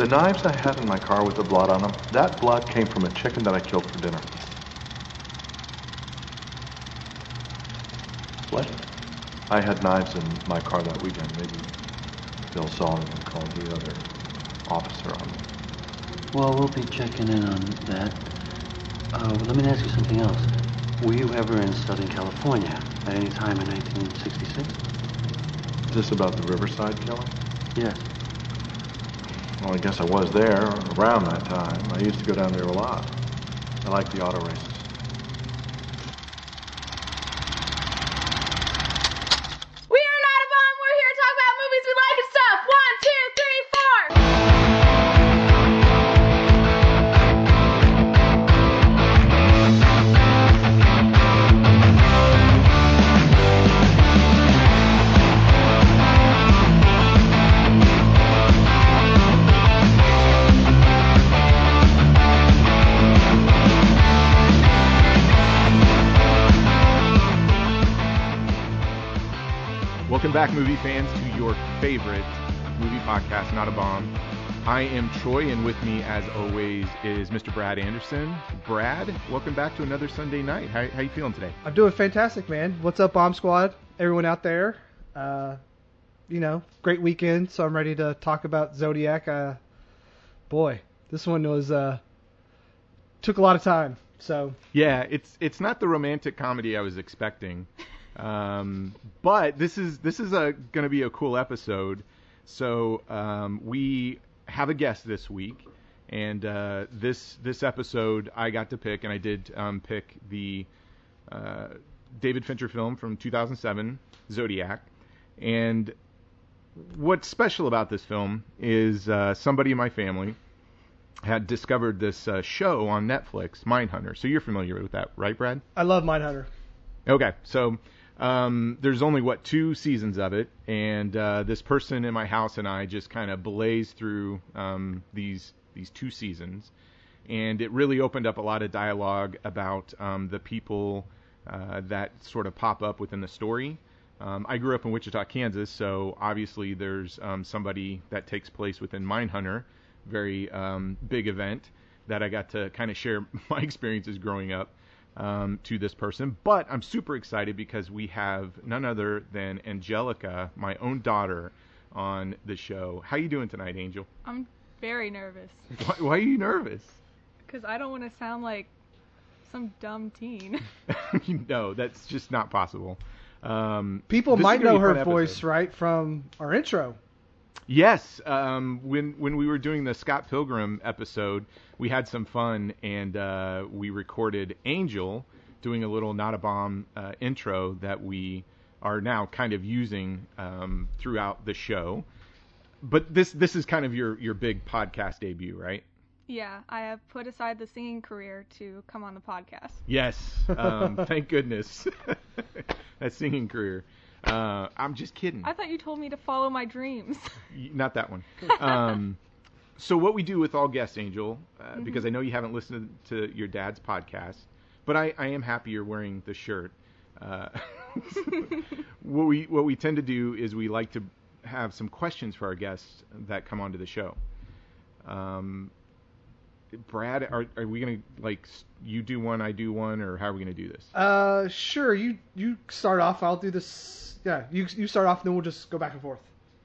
The knives I had in my car with the blood on them, that blood came from a chicken that I killed for dinner. What? I had knives in my car that weekend. Maybe Bill saw them and called the other officer on me. Well, we'll be checking in on that. Uh, let me ask you something else. Were you ever in Southern California at any time in 1966? Is this about the Riverside killing? Yes. Well, I guess I was there around that time. I used to go down there a lot. I like the auto races. Fans, to your favorite movie podcast, Not a Bomb. I am Troy, and with me, as always, is Mr. Brad Anderson. Brad, welcome back to another Sunday night. How, how you feeling today? I'm doing fantastic, man. What's up, Bomb Squad? Everyone out there. Uh, you know, great weekend, so I'm ready to talk about Zodiac. Uh, boy, this one was uh, took a lot of time. So Yeah, it's it's not the romantic comedy I was expecting, um, but this is this is a going to be a cool episode. So um, we have a guest this week, and uh, this this episode I got to pick, and I did um, pick the uh, David Fincher film from 2007, Zodiac, and what's special about this film is uh, somebody in my family had discovered this uh, show on Netflix, Mindhunter. So you're familiar with that, right, Brad? I love Mindhunter. Okay, so um, there's only what two seasons of it, and uh, this person in my house and I just kind of blazed through um, these these two seasons, and it really opened up a lot of dialogue about um, the people uh, that sort of pop up within the story. Um, I grew up in Wichita, Kansas, so obviously there's um, somebody that takes place within Mindhunter, very um, big event that I got to kind of share my experiences growing up um, to this person. But I'm super excited because we have none other than Angelica, my own daughter, on the show. How you doing tonight, Angel? I'm very nervous Why, why are you nervous? because I don't want to sound like some dumb teen. no, that's just not possible. Um, People might know her fun voice episode. right from our intro. Yes, um, when when we were doing the Scott Pilgrim episode, we had some fun and uh, we recorded Angel doing a little not a bomb uh, intro that we are now kind of using um, throughout the show. But this this is kind of your your big podcast debut, right? yeah, I have put aside the singing career to come on the podcast. Yes. Um, thank goodness. that singing career. Uh, I'm just kidding. I thought you told me to follow my dreams. Not that one. Um, so what we do with all guests, Angel, uh, because I know you haven't listened to your dad's podcast, but I, I am happy you're wearing the shirt. Uh, what we what we tend to do is we like to have some questions for our guests that come onto the show. Um, Brad, are are we gonna like you do one, I do one, or how are we gonna do this? Uh, sure. You you start off. I'll do this. Yeah, you you start off, then we'll just go back and forth.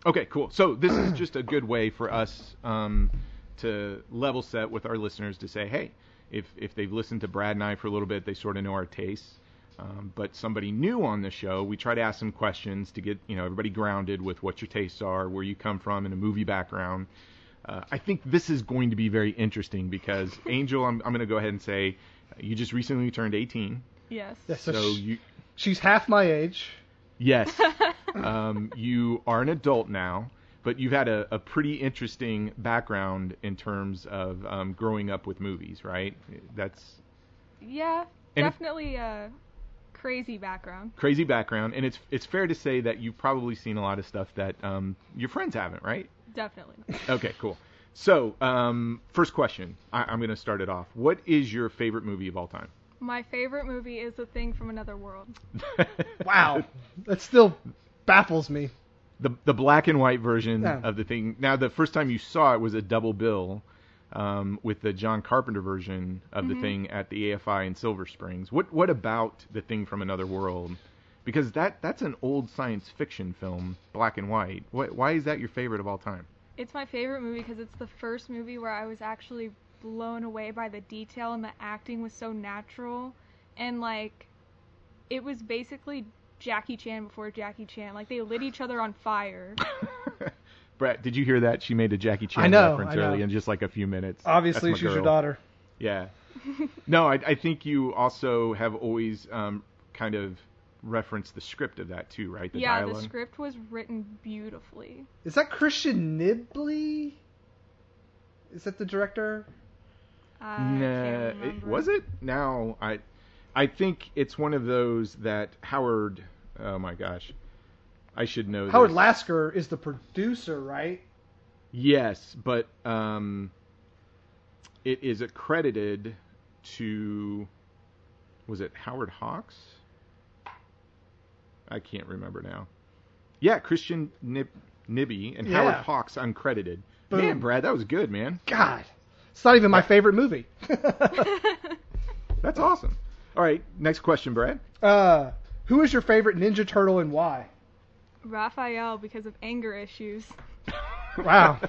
Okay, cool. So this is just a good way for us um, to level set with our listeners to say, hey, if if they've listened to Brad and I for a little bit, they sort of know our tastes. Um, but somebody new on the show, we try to ask some questions to get you know everybody grounded with what your tastes are, where you come from, in a movie background. Uh, I think this is going to be very interesting because Angel, I'm I'm going to go ahead and say, you just recently turned 18, yes. Yeah, so, so sh- you she's half my age. Yes. um, you are an adult now, but you've had a, a pretty interesting background in terms of um, growing up with movies, right? That's Yeah, And definitely a crazy background. crazy background, and it's it's fair to say that you've probably seen a lot of stuff that um, your friends haven't, right? Definitely. Okay, cool. So, um, first question. I, I'm going to start it off. What is your favorite movie of all time? My favorite movie is The Thing from Another World. Wow, that still baffles me. the the black and white version Yeah. of the thing. Now, the first time you saw it was a double bill um, with the John Carpenter version of the thing at the AFI in Silver Springs. What what about the thing from another world? Because that that's an old science fiction film, black and white. Why, why is that your favorite of all time? It's my favorite movie because it's the first movie where I was actually blown away by the detail and the acting was so natural and like it was basically Jackie Chan before Jackie Chan. Like they lit each other on fire. Brett, did you hear that? She made a Jackie Chan I know, reference I know. early in just like a few minutes. Obviously, That's my she's your daughter. Yeah. no, I, I think you also have always um, kind of referenced the script of that too, right? The yeah, dialogue. the script was written beautifully. Is that Christian Nyby? Is that the director? I Nah, it, was it? Now I, I think it's one of those that Howard. Oh my gosh, I should know. Howard this. Lasker is the producer, right? Yes, but um, it is accredited to. Was it Howard Hawks? I can't remember now. Yeah, Christian Nib- Nyby and Yeah. Howard Hawks uncredited. Boom. Man, Brad, that was good, man. God, it's not even my favorite movie. That's awesome. All right, next question, Brad. uh, who is your favorite Ninja Turtle and why? Raphael because of anger issues. Wow,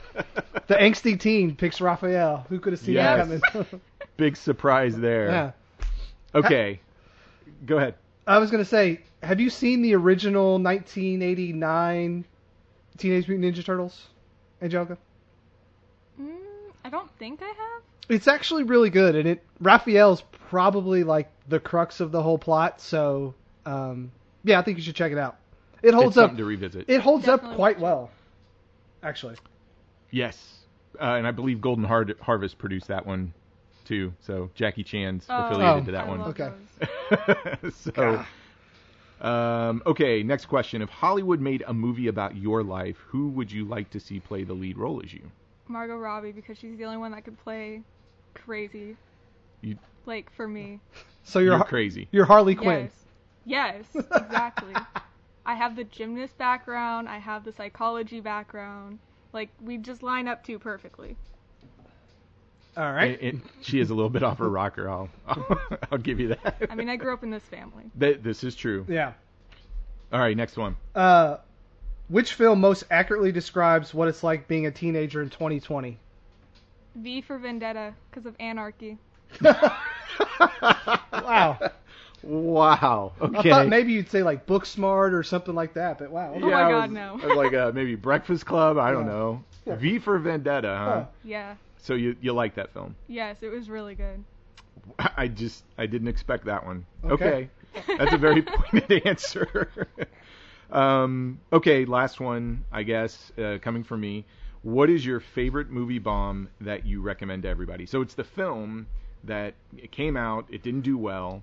the angsty teen picks Raphael. Who could have seen Yes. that coming? Big surprise there. yeah. Okay, go ahead. I was gonna say, have you seen the original 1989 Teenage Mutant Ninja Turtles, Angelica? Mm, I don't think I have. It's actually really good, and it Raphael's probably like the crux of the whole plot. So, um, yeah, I think you should check it out. It holds it's up. something to revisit. It holds up quite well, actually. Yes, uh, and I believe Golden Har- Harvest produced that one too. So Jackie Chan's Oh, affiliated Oh. to that I one. love Okay. those. so, um, okay, next question. If Hollywood made a movie about your life, who would you like to see play the lead role as you? Margot Robbie because she's the only one that could play crazy. You- like for me. So you're You're crazy. You're Harley Quinn. Yes. Yes, exactly. I have the gymnast background, I have the psychology background. Like we just line up too perfectly. All right. And- and she is a little bit off her rocker. I'll, I'll, I'll give you that. I mean, I grew up in this family. Th- this is true. yeah. All right, next one. Uh, which film most accurately describes what it's like being a teenager in 2020? V for Vendetta because of anarchy. Wow. Wow. Okay. I thought maybe you'd say like Booksmart or something like that, but wow. Oh my I God, was- no. I was like uh, maybe Breakfast Club. I don't Yeah. know. Yeah. V for Vendetta, huh? Huh. Yeah. So you you like that film? Yes, it was really good. I just I didn't expect that one. Okay. Okay, that's a very pointed answer. Um, okay, last one, I guess, uh, coming from me. What is your favorite movie bomb that you recommend to everybody? So it's the film that it came out, it didn't do well,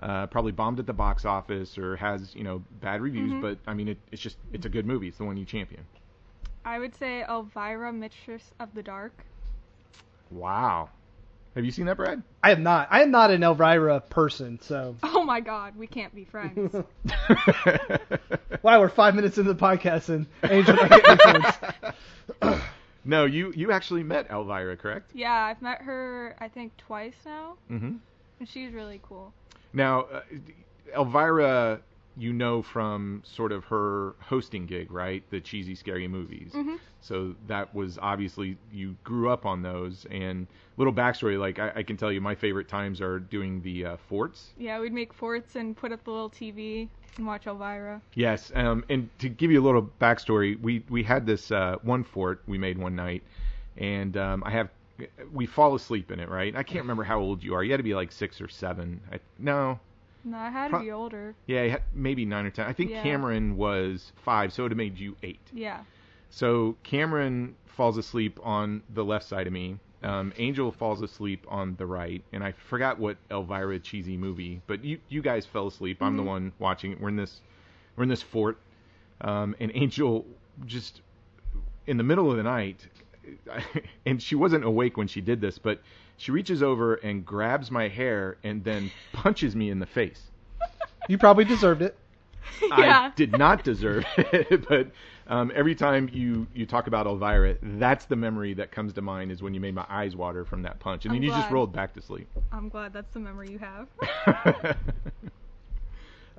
uh, probably bombed at the box office or has you know bad reviews, Mhm. but I mean it, it's just it's a good movie. It's the one you champion. I would say Elvira, Mistress of the Dark. Wow. Have you seen that, Brad? I am not. I am not an Elvira person, so Oh my God, we can't be friends. wow, we're five minutes into the podcast and Angel not getting influenced. no, you you actually met Elvira, correct? yeah, I've met her I think twice now, Mm-hmm. and she's really cool. Now, uh, Elvira, you know from sort of her hosting gig, right? The cheesy, scary movies. Mhm. So that was obviously you grew up on those. And little backstory, like I, I can tell you, my favorite times are doing the uh, forts. Yeah, we'd make forts and put up the little TV and watch Elvira. Yes, um, and to give you a little backstory, we we had this uh, one fort we made one night, and um, I have we fall asleep in it, right? I can't remember how old you are. You had to be like six or seven. I, no, No, I had Pro- to be older. yeah, maybe nine or ten. I think Yeah. Cameron was five, so it would have made you eight. Yeah. So Cameron falls asleep on the left side of me. Um, Angel falls asleep on the right, and I forgot what Elvira cheesy movie, but you you guys fell asleep. I'm the Mhm. one watching it. We're in this we're in this fort, um, and Angel just in the middle of the night, and she wasn't awake when she did this, but she reaches over and grabs my hair and then punches me in the face. You probably deserved it. Yeah. I did not deserve it, but um, every time you you talk about Elvira, that's the memory that comes to mind is when you made my eyes water from that punch, and then I'm you just rolled back to sleep. I'm glad that's the memory you have.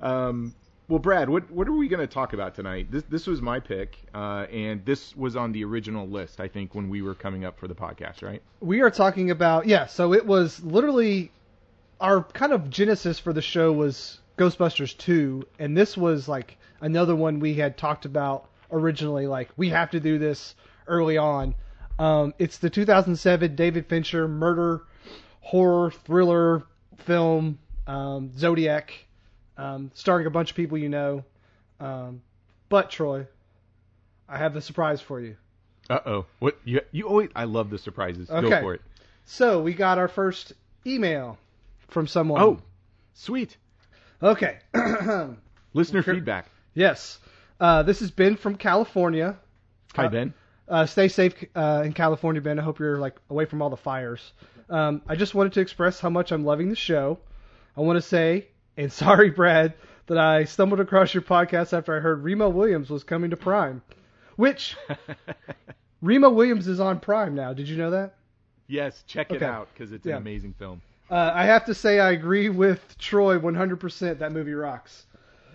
um, well, Brad, what what are we going to talk about tonight? This this was my pick, uh, and this was on the original list. I think when we were coming up for the podcast, right? we are talking about yeah. So it was literally our kind of genesis for the show was Ghostbusters two, and this was like another one we had talked about originally. Like we have to do this early on. Um, it's the 2007 David Fincher murder horror thriller film um, Zodiac, um, starring a bunch of people you know. Um, but Troy, I have a surprise for you. Uh oh. What you you always I love the surprises. Go Okay. for it. So we got our first email from someone. Oh, sweet. Okay. Listener Sure. feedback. yes. Uh, this is Ben from California. Hi Uh, Ben. Uh, stay safe uh, in California, Ben. I hope you're like away from all the fires. Um, I just wanted to express how much I'm loving the show. I want to say, and sorry, Brad, that I stumbled across your podcast after I heard Remo Williams was coming to Prime. Which Remo Williams is on Prime now. Did you know that? yes, check it Okay. out because it's Yeah. an amazing film. Uh, I have to say I agree with Troy 100%. That movie rocks.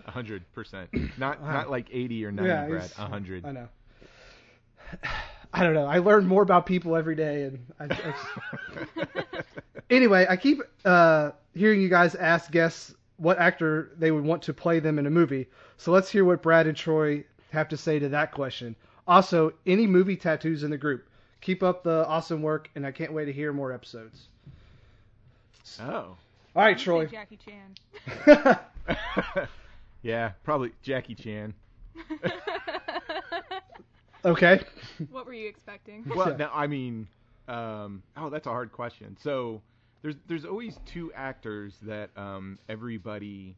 Hundred percent. Not not like eighty or ninety, Yeah, Brad. he's- A hundred. I know. I don't know. I learn more about people every day, and I, I just- anyway, I keep uh, hearing you guys ask guests what actor they would want to play them in a movie. So let's hear what Brad and Troy have to say to that question. Also, any movie tattoos in the group. Keep up the awesome work, and I can't wait to hear more episodes. Oh. All right, I'm Troy. Jackie Chan. yeah, probably Jackie Chan. okay. what were you expecting? Well, Yeah. no, I mean, um, oh, that's a hard question. So there's there's always two actors that um, everybody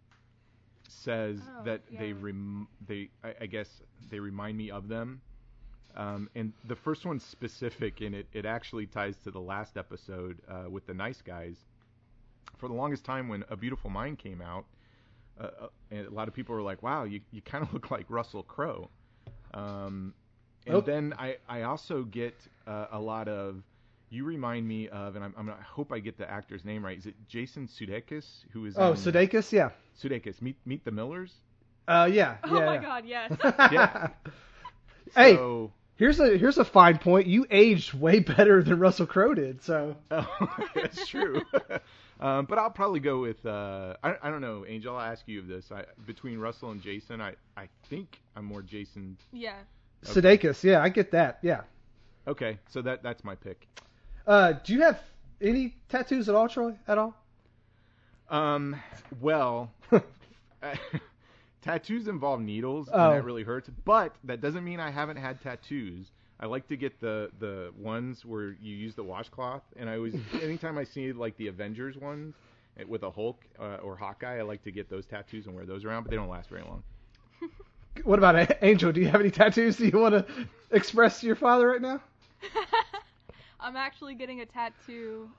says Oh, that they rem- they I, I guess they remind me of them. Um, and the first one's specific, and it, it actually ties to the last episode uh, with the nice guys. For the longest time, when A Beautiful Mind came out, uh, uh, and a lot of people were like, "Wow, you, you kind of look like Russell Crowe." Um, and Oh. then I, I also get uh, a lot of you remind me of, and I'm, I'm, I hope I get the actor's name right. Is it Jason Sudeikis who is Oh, in Sudeikis, yeah. Sudeikis? Meet Meet the Millers. Uh, yeah. Oh yeah, my yeah. god, yes. Yeah. Hey. So, Here's a here's a fine point. You aged way better than Russell Crowe did. So oh, that's true. Um, but I'll probably go with uh, I, I don't know, Angel. I'll ask you of this. I, between Russell and Jason, I, I think I'm more Jason. yeah. Okay. Sudeikis, yeah, I get that. Yeah. Okay, so that that's my pick. Uh, do you have any tattoos at all, Troy? At all? Um, well, tattoos involve needles, Oh. and that really hurts. But that doesn't mean I haven't had tattoos. I like to get the the ones where you use the washcloth, and I always anytime I see like the Avengers ones eh, with a Hulk uh, or Hawkeye, I like to get those tattoos and wear those around, but they don't last very long. What about Angel? Do you have any tattoos that you want to express to your father right now? I'm actually getting a tattoo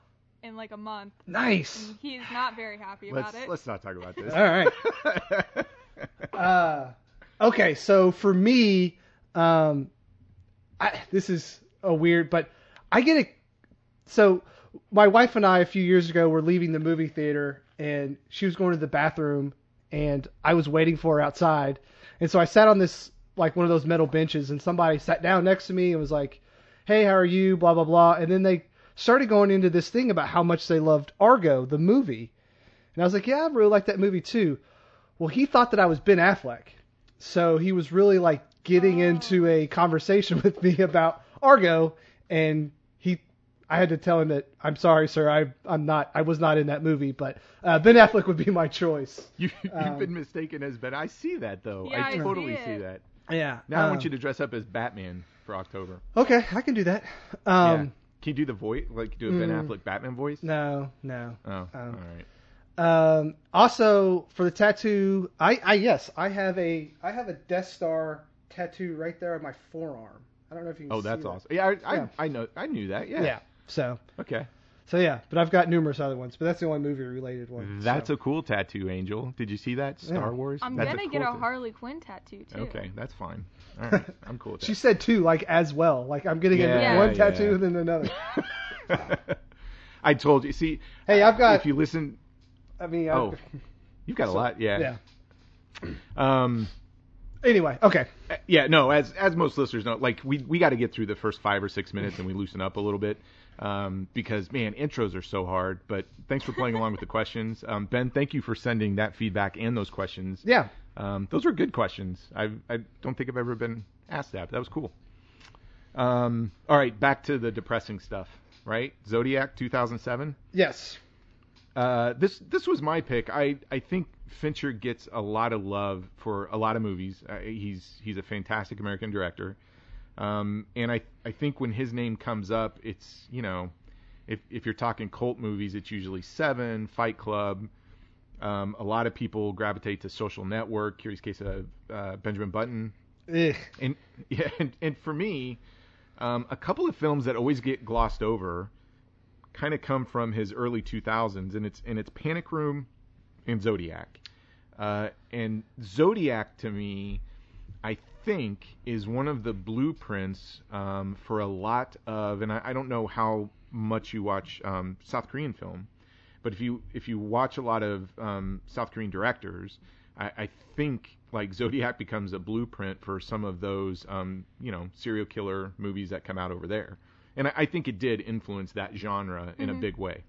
in like a month. Nice. And he not very happy Let's about it. let's not talk about this. All right. Uh, okay, so for me, um, I, this is a weird, but I get it. So my wife and I a few years ago were leaving the movie theater, and she was going to the bathroom, and I was waiting for her outside, and so I sat on this like one of those metal benches, and somebody sat down next to me and was like, "Hey, how are you?" Blah blah blah, and then they started going into this thing about how much they loved Argo, the movie, and I was like, "Yeah, I really like that movie too." Well, he thought that I was Ben Affleck. So he was really like getting Oh. into a conversation with me about Argo and he I had to tell him that I'm sorry, sir, I I'm not I was not in that movie, but uh, Ben Affleck would be my choice. You, you've Um, been mistaken as Ben. I see that though. Yeah, I I see totally see it. that. Yeah. Now I um, want you to dress up as Batman for October. Okay, I can do that. yeah. Um Can you do the voice? Like do a Ben mm. Affleck Batman voice? no, no. Oh, Um, all right. Um, also for the tattoo, I, I yes, I have a I have a Death Star tattoo right there on my forearm. I don't know if you can Oh, see that's that. awesome. Yeah, I, I, Yeah. I know. I knew that. Yeah. Yeah. So, Okay. So yeah, but I've got numerous other ones, but that's the only movie related one. That's so. a cool tattoo, Angel. Did you see that Star Yeah. Wars? I'm That's gonna cool get a Harley Quinn tattoo too. Okay, that's fine. All right, I'm cool with that. She said two, like as well. Like I'm getting Yeah, one yeah. tattoo and then another. I told you. See, Hey, I've got. if you listen, I mean, oh, I've, you've got a lot. Yeah. yeah. Um. Anyway, okay. Uh, Yeah, no, as as most listeners know, like we we got to get through the first five or six minutes and we loosen up a little bit um, because man, intros are so hard. But thanks for playing along with the questions, um, Ben. Thank you for sending that feedback and those questions. Yeah. Um, those were good questions. I I don't think I've ever been asked that. But that was cool. Um, all right, back to the depressing stuff. Right, Zodiac 2007. Yes. Uh, this this was my pick. I I think Fincher gets a lot of love for a lot of movies. Uh, he's he's a fantastic American director, um, and I I think when his name comes up, it's you know, if if you're talking cult movies, it's usually Seven, Fight Club. Um, a lot of people gravitate to Social Network. Curious Case of uh, Benjamin Button, Ugh. and yeah, and, and for me, um, a couple of films that always get glossed over kind of come from his early 2000s, and it's and it's Panic Room and Zodiac. Uh, and Zodiac to me, I think, is one of the blueprints um, for a lot of, and I, I don't know how much you watch um, South Korean film, but if you if you watch a lot of um, South Korean directors, I, I think like Zodiac becomes a blueprint for some of those um, you know serial killer movies that come out over there, and I, I think it did influence that genre in a big way.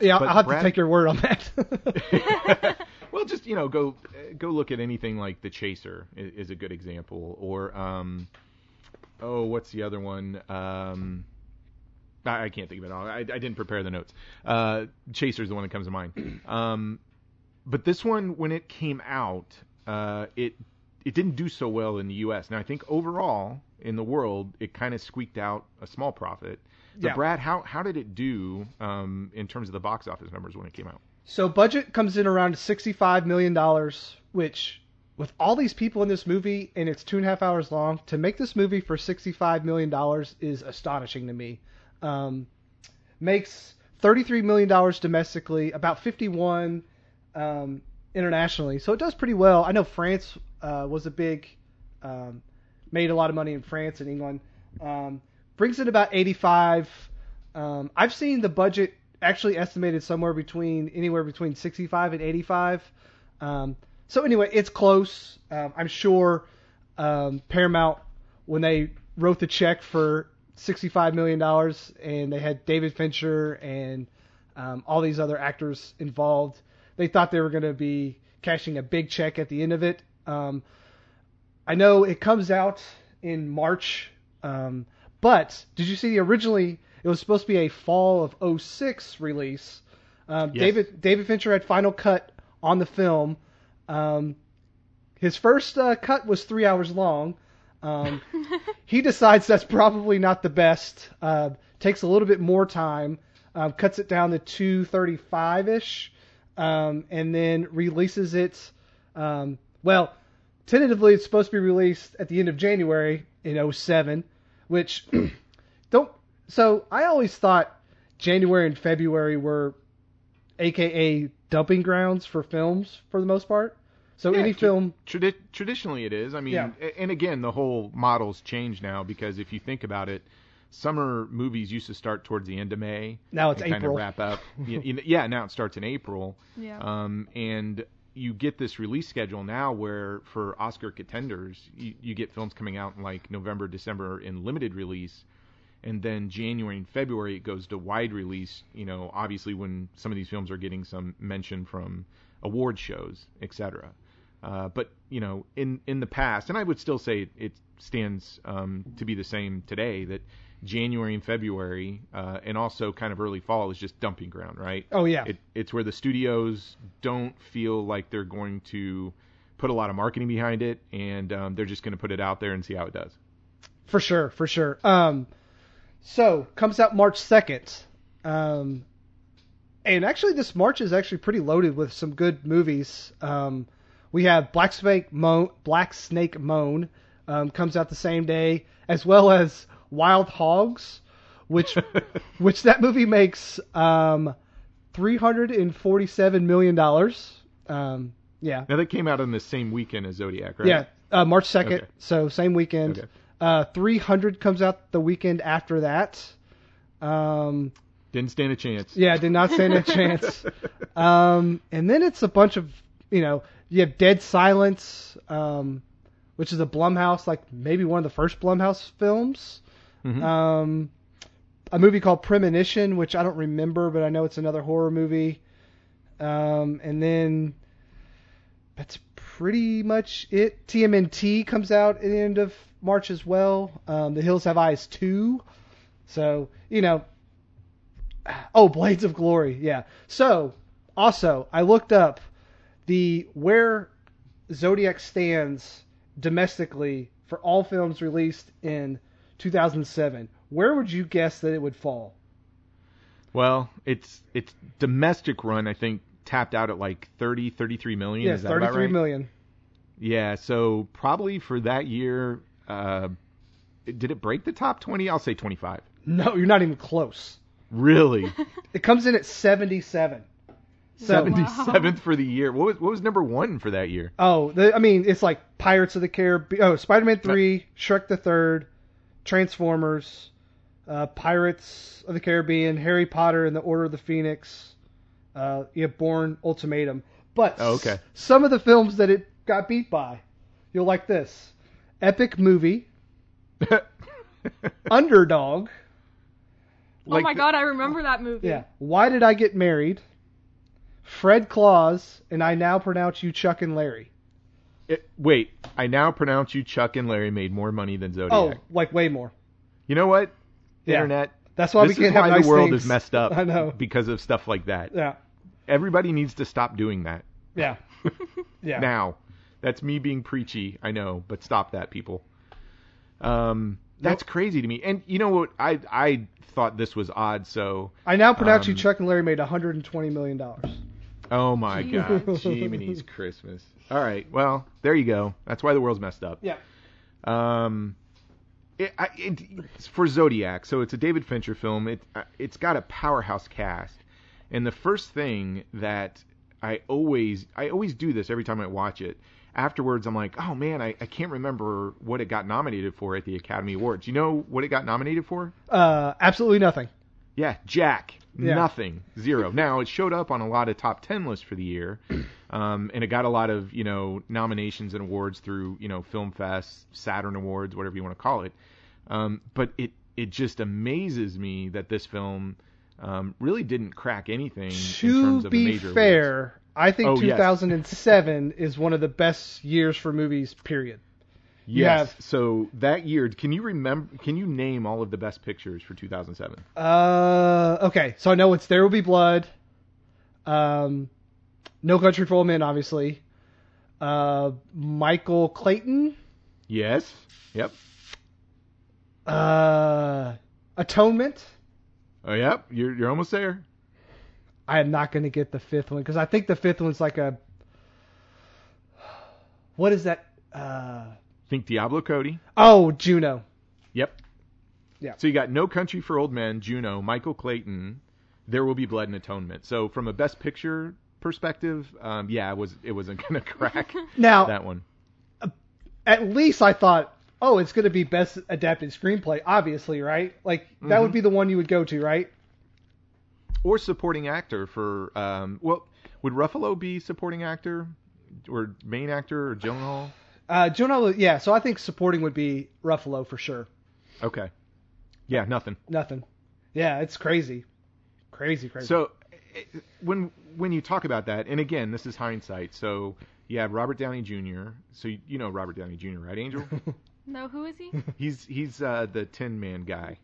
Yeah, I'll, But I'll have Brad- to take your word on that. well, just you know, go go look at anything like The Chaser is, is a good example, or um, oh, what's the other one? Um, I, I can't think of it all. I, I didn't prepare the notes. Uh, is the one that comes to mind. Um, but this one, when it came out, uh, it it didn't do so well in the U.S. Now I think overall in the world, it kind of squeaked out a small profit. But Yeah. Brad, how how did it do um, in terms of the box office numbers when it came out? So budget comes in around sixty-five million dollars, which with all these people in this movie and it's two and a half hours long, to make this movie for sixty-five million dollars is astonishing to me. Um, makes thirty-three million dollars domestically, about fifty-one um, internationally. So it does pretty well. I know France uh, was a big, um, made a lot of money in France and England. Um, brings in about 85. Um, I've seen the budget actually estimated somewhere between anywhere between 65 and 85. Um, so anyway, it's close. Um, I'm sure um, Paramount when they wrote the check for 65 million dollars and they had David Fincher and um, all these other actors involved, they thought they were going to be cashing a big check at the end of it. Um, I know it comes out in March, um, but did you see originally it was supposed to be a fall of 06 release? Um, Yes. David David Fincher had final cut on the film. Um, his first uh, cut was three hours long. Um, he decides that's probably not the best. Uh, takes a little bit more time, um, cuts it down to 235 ish, um, and then releases it. Um, well, tentatively it's supposed to be released at the end of January in 07, which don't. So I always thought January and February were AKA dumping grounds for films for the most part. So Yeah, any tra- film, Tradi- traditionally, it is. I mean, Yeah. and again, the whole model's changed now because if you think about it, summer movies used to start towards the end of May. Now it's and kind April. of wrap up. You- you know, yeah, now it starts in April. Yeah. Um, and you get this release schedule now where for Oscar contenders, you, you get films coming out in like November, December in limited release. And then January and February it goes to wide release. You know, obviously when some of these films are getting some mention from award shows, etc. Uh, but you know, in in the past, and I would still say it, it stands um, to be the same today that January and February, uh, and also kind of early fall is just dumping ground, right? Oh, yeah. It, it's where the studios don't feel like they're going to put a lot of marketing behind it, and um, they're just going to put it out there and see how it does. For sure, for sure. Um, so comes out March second, um, and actually this March is actually pretty loaded with some good movies. Um, we have Black Snake Moan, Black Snake Moan um, comes out the same day, as well as Wild Hogs, which which that movie makes um, three hundred and forty-seven million dollars. Um, yeah, Now that came out on the same weekend as Zodiac, right? yeah, uh, March second. Okay. So same weekend. Okay. Uh, three hundred comes out the weekend after that. Um, Didn't stand a chance. yeah, did not stand a chance. Um, and then it's a bunch of, you know, you have Dead Silence, um, which is a Blumhouse, like maybe one of the first Blumhouse films. Mhm. Um, a movie called Premonition, which I don't remember, but I know it's another horror movie. Um, and then that's pretty much it. TMNT comes out at the end of March as well. Um, the Hills Have Eyes 2. So, you know, Oh, Blades of Glory. Yeah. So, also, I looked up the where Zodiac stands domestically for all films released in 2007. Where would you guess that it would fall? Well, it's it's domestic run. I think tapped out at like 30, 33 million. Yeah, Is that about 33 right? million. Yeah. So probably for that year, uh, did it break the top twenty? I'll say twenty-five. No, you're not even close. Really? It comes in at 77. So, Seventy-seventh for the year. What was what was number one for that year? oh, the, I mean, it's like Pirates of the Caribbean. Oh, Spider-Man 3, Shrek the Third, Transformers, uh, Pirates of the Caribbean, Harry Potter and the Order of the Phoenix, uh, you have Bourne Ultimatum. But Oh, okay. s- some of the films that it got beat by, you'll like this: Epic Movie, Underdog, oh my the- god, I remember that movie. yeah, Why Did I Get Married, Fred Claus, and I now pronounce you Chuck and Larry. It- wait, I now pronounce you Chuck and Larry made more money than Zodiac. Oh, like way more. You know what? Yeah. Internet. That's why this we can't is why have nice the world things. is messed up. I know. because of stuff like that. Yeah, Everybody needs to stop doing that yeah, yeah. now. That's me being preachy, I know, but stop that, people. Um, that's crazy to me. And you know what? I I thought this was odd. So, I now pronounce you Um, Chuck and Larry made 120 million dollars. oh my. God, Jiminy's Christmas. All right, well, there you go. That's why the world's messed up. Yeah. Um, it, I, it, it's for Zodiac, so it's a David Fincher film. It uh, it's got a powerhouse cast, and the first thing that I always I always do this every time I watch it. Afterwards, I'm like, oh man, I, I can't remember what it got nominated for at the Academy Awards. You know what it got nominated for? Uh, absolutely nothing. Yeah, Jack. Yeah. Nothing. Zero. Now it showed up on a lot of top ten lists for the year, um, and it got a lot of you know nominations and awards through you know Film Fest, Saturn Awards, whatever you want to call it. Um, but it it just amazes me that this film um, really didn't crack anything in To terms of a be major awards. I think Oh, yes. 2007 is one of the best years for movies. Period. Yes. have- So that year, can you remember? Can you name all of the best pictures for 2007? Uh, okay, so I know it's There Will Be Blood. Um, No Country for Old Men, obviously. Uh, Michael Clayton. Yes. Yep. Uh, Atonement. Oh, yep. You're you're almost there. I am not going to get the fifth one because I think the fifth one's like a. What is that? Uh, Think Diablo Cody. oh, Juno. Yep. Yeah. So you got No Country for Old Men, Juno, Michael Clayton, There Will Be Blood and Atonement. So from a Best Picture perspective, um, yeah, it was it wasn't gonna crack Now, that one. at least I thought, oh, it's going to be best adapted screenplay, obviously, right? Like that would be the one you would go to, right? Or supporting actor for um, well, would Ruffalo be supporting actor or main actor or Gyllenhaal? Uh, Jonah, yeah. So I think supporting would be Ruffalo for sure. Okay. Yeah, nothing. Nothing. Yeah, it's crazy, crazy, crazy. So eh, when when you talk about that, and again, this is hindsight. So you have Robert Downey Jr. So you, you know Robert Downey Jr. right, Angel? No, who is he? he's he's uh, the Tin Man guy.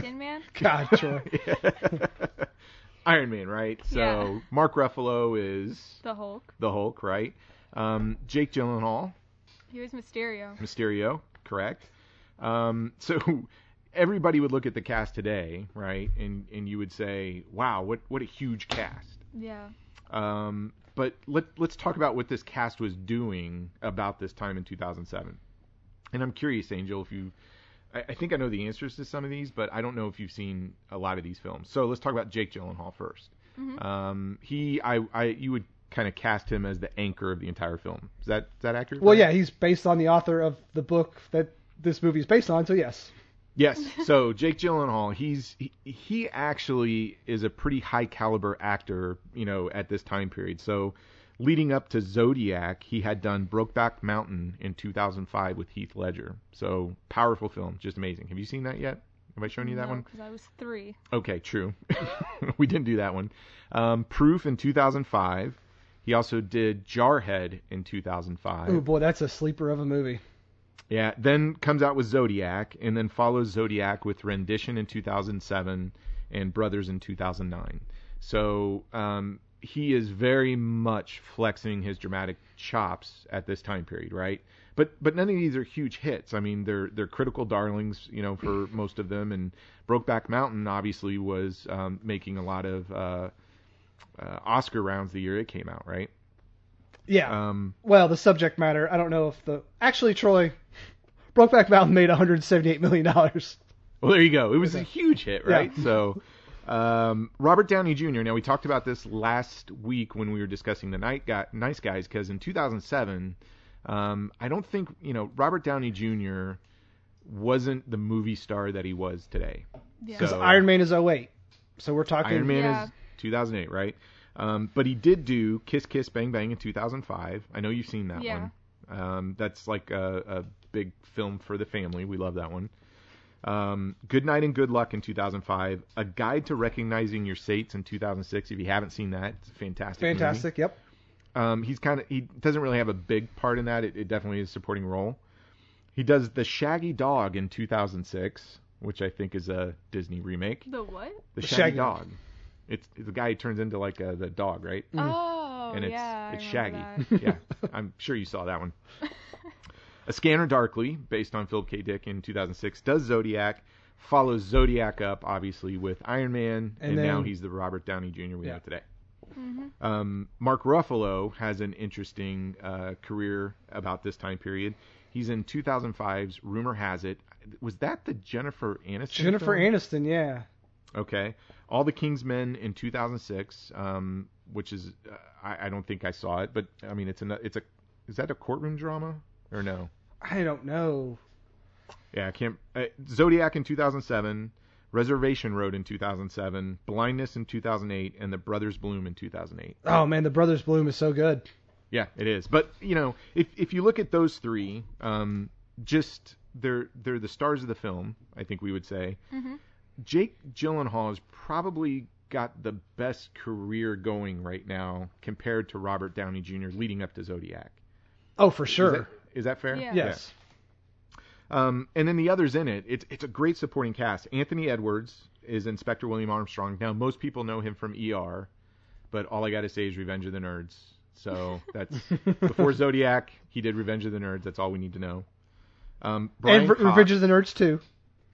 Tin Man? God, Troy. Iron Man, right? So Yeah. Mark Ruffalo is The Hulk. the Hulk, right? Um, Jake Gyllenhaal, He was Mysterio. Mysterio, correct? Um, so everybody would look at the cast today, right? And and you would say, "Wow, what what a huge cast." Yeah. Um, but let, let's talk about what this cast was doing about this time in 2007. And I'm curious, Angel, if you I, I think I know the answers to some of these, but I don't know if you've seen a lot of these films. So let's talk about Jake Gyllenhaal 1st Um, he, I, I, you would kind of cast him as the anchor of the entire film. Is that is that accurate? Well, yeah, he's based on the author of the book that this movie is based on. So yes. Yes. So Jake Gyllenhaal, he's he, he actually is a pretty high caliber actor, you know, at this time period. So leading up to Zodiac, he had done Brokeback Mountain in 2005 with Heath Ledger. So powerful film, just amazing. Have you seen that yet? Have I shown you that one? Because I was three. Okay, true. we didn't do that one. Um, Proof in 2005. He also did Jarhead in 2005. Oh boy, that's a sleeper of a movie. Yeah, then comes out with Zodiac, and then follows Zodiac with Rendition in 2007 and Brothers in 2009. So um, he is very much flexing his dramatic chops at this time period, right? But but none of these are huge hits. I mean, they're they're critical darlings, you know, for most of them. And Brokeback Mountain obviously was um, making a lot of uh, uh, Oscar rounds the year it came out, right? Yeah. Um, well, the subject matter. I don't know if the actually Troy, Brokeback Mountain made 178 million dollars. Well, there you go. It was a huge hit, right? So, um, Robert Downey Jr. Now we talked about this last week when we were discussing the Night Guy, Nice Guys, because in 2007, um, I don't think you know Robert Downey Jr. wasn't the movie star that he was today. Yeah. Because So- Iron Man is 08. So we're talking. Iron Man Yeah. is 2008, right? Um, but he did do Kiss Kiss Bang Bang in 2005. I know you've seen that Yeah. one. Um, that's like a, a big film for the family. We love that one. Um, Good Night and Good Luck in 2005. A Guide to Recognizing Your Saints in 2006. If you haven't seen that, it's a fantastic. movie. Fantastic. Yep. Um, he's kind of he doesn't really have a big part in that. It, it definitely is a supporting role. He does the Shaggy Dog in 2006, which I think is a Disney remake. The what? The, The Shaggy, Shaggy. Dog. It's the guy who turns into like a, the dog, right? Oh, and it's yeah. I it's remember Shaggy. that. yeah, I'm sure you saw that one. A Scanner Darkly, based on Philip K. Dick in 2006, does Zodiac, follows Zodiac up obviously with Iron Man, and, And now he's the Robert Downey Jr. we Yeah. know today. Mm-hmm. Um, Mark Ruffalo has an interesting uh, career about this time period. He's in 2005's Rumor Has It. Was that the Jennifer Aniston? Jennifer film? Aniston. Yeah. Okay. All the King's Men in 2006, um, which is uh, I, I don't think I saw it, but I mean it's a it's a is that a courtroom drama or no? I don't know. Yeah, I can't. Uh, Zodiac in 2007, Reservation Road in 2007, Blindness in 2008, and The Brothers Bloom in 2008. Oh man, The Brothers Bloom is so good. Yeah, it is. But you know, if if you look at those three, um, just they're they're the stars of the film. I think we would say. Mm-hmm. Jake Gyllenhaal has probably got the best career going right now compared to Robert Downey Jr. leading up to Zodiac. Oh, for Is sure. that, is that fair? Yeah. yes. Um, and then the others in it, it's it's a great supporting cast. Anthony Edwards is Inspector William Armstrong. Now most people know him from ER, but all I got to say is Revenge of the Nerds. So that's before Zodiac, he did Revenge of the Nerds. That's all we need to know. Um, Brian and Re- Cox- Revenge of the Nerds too.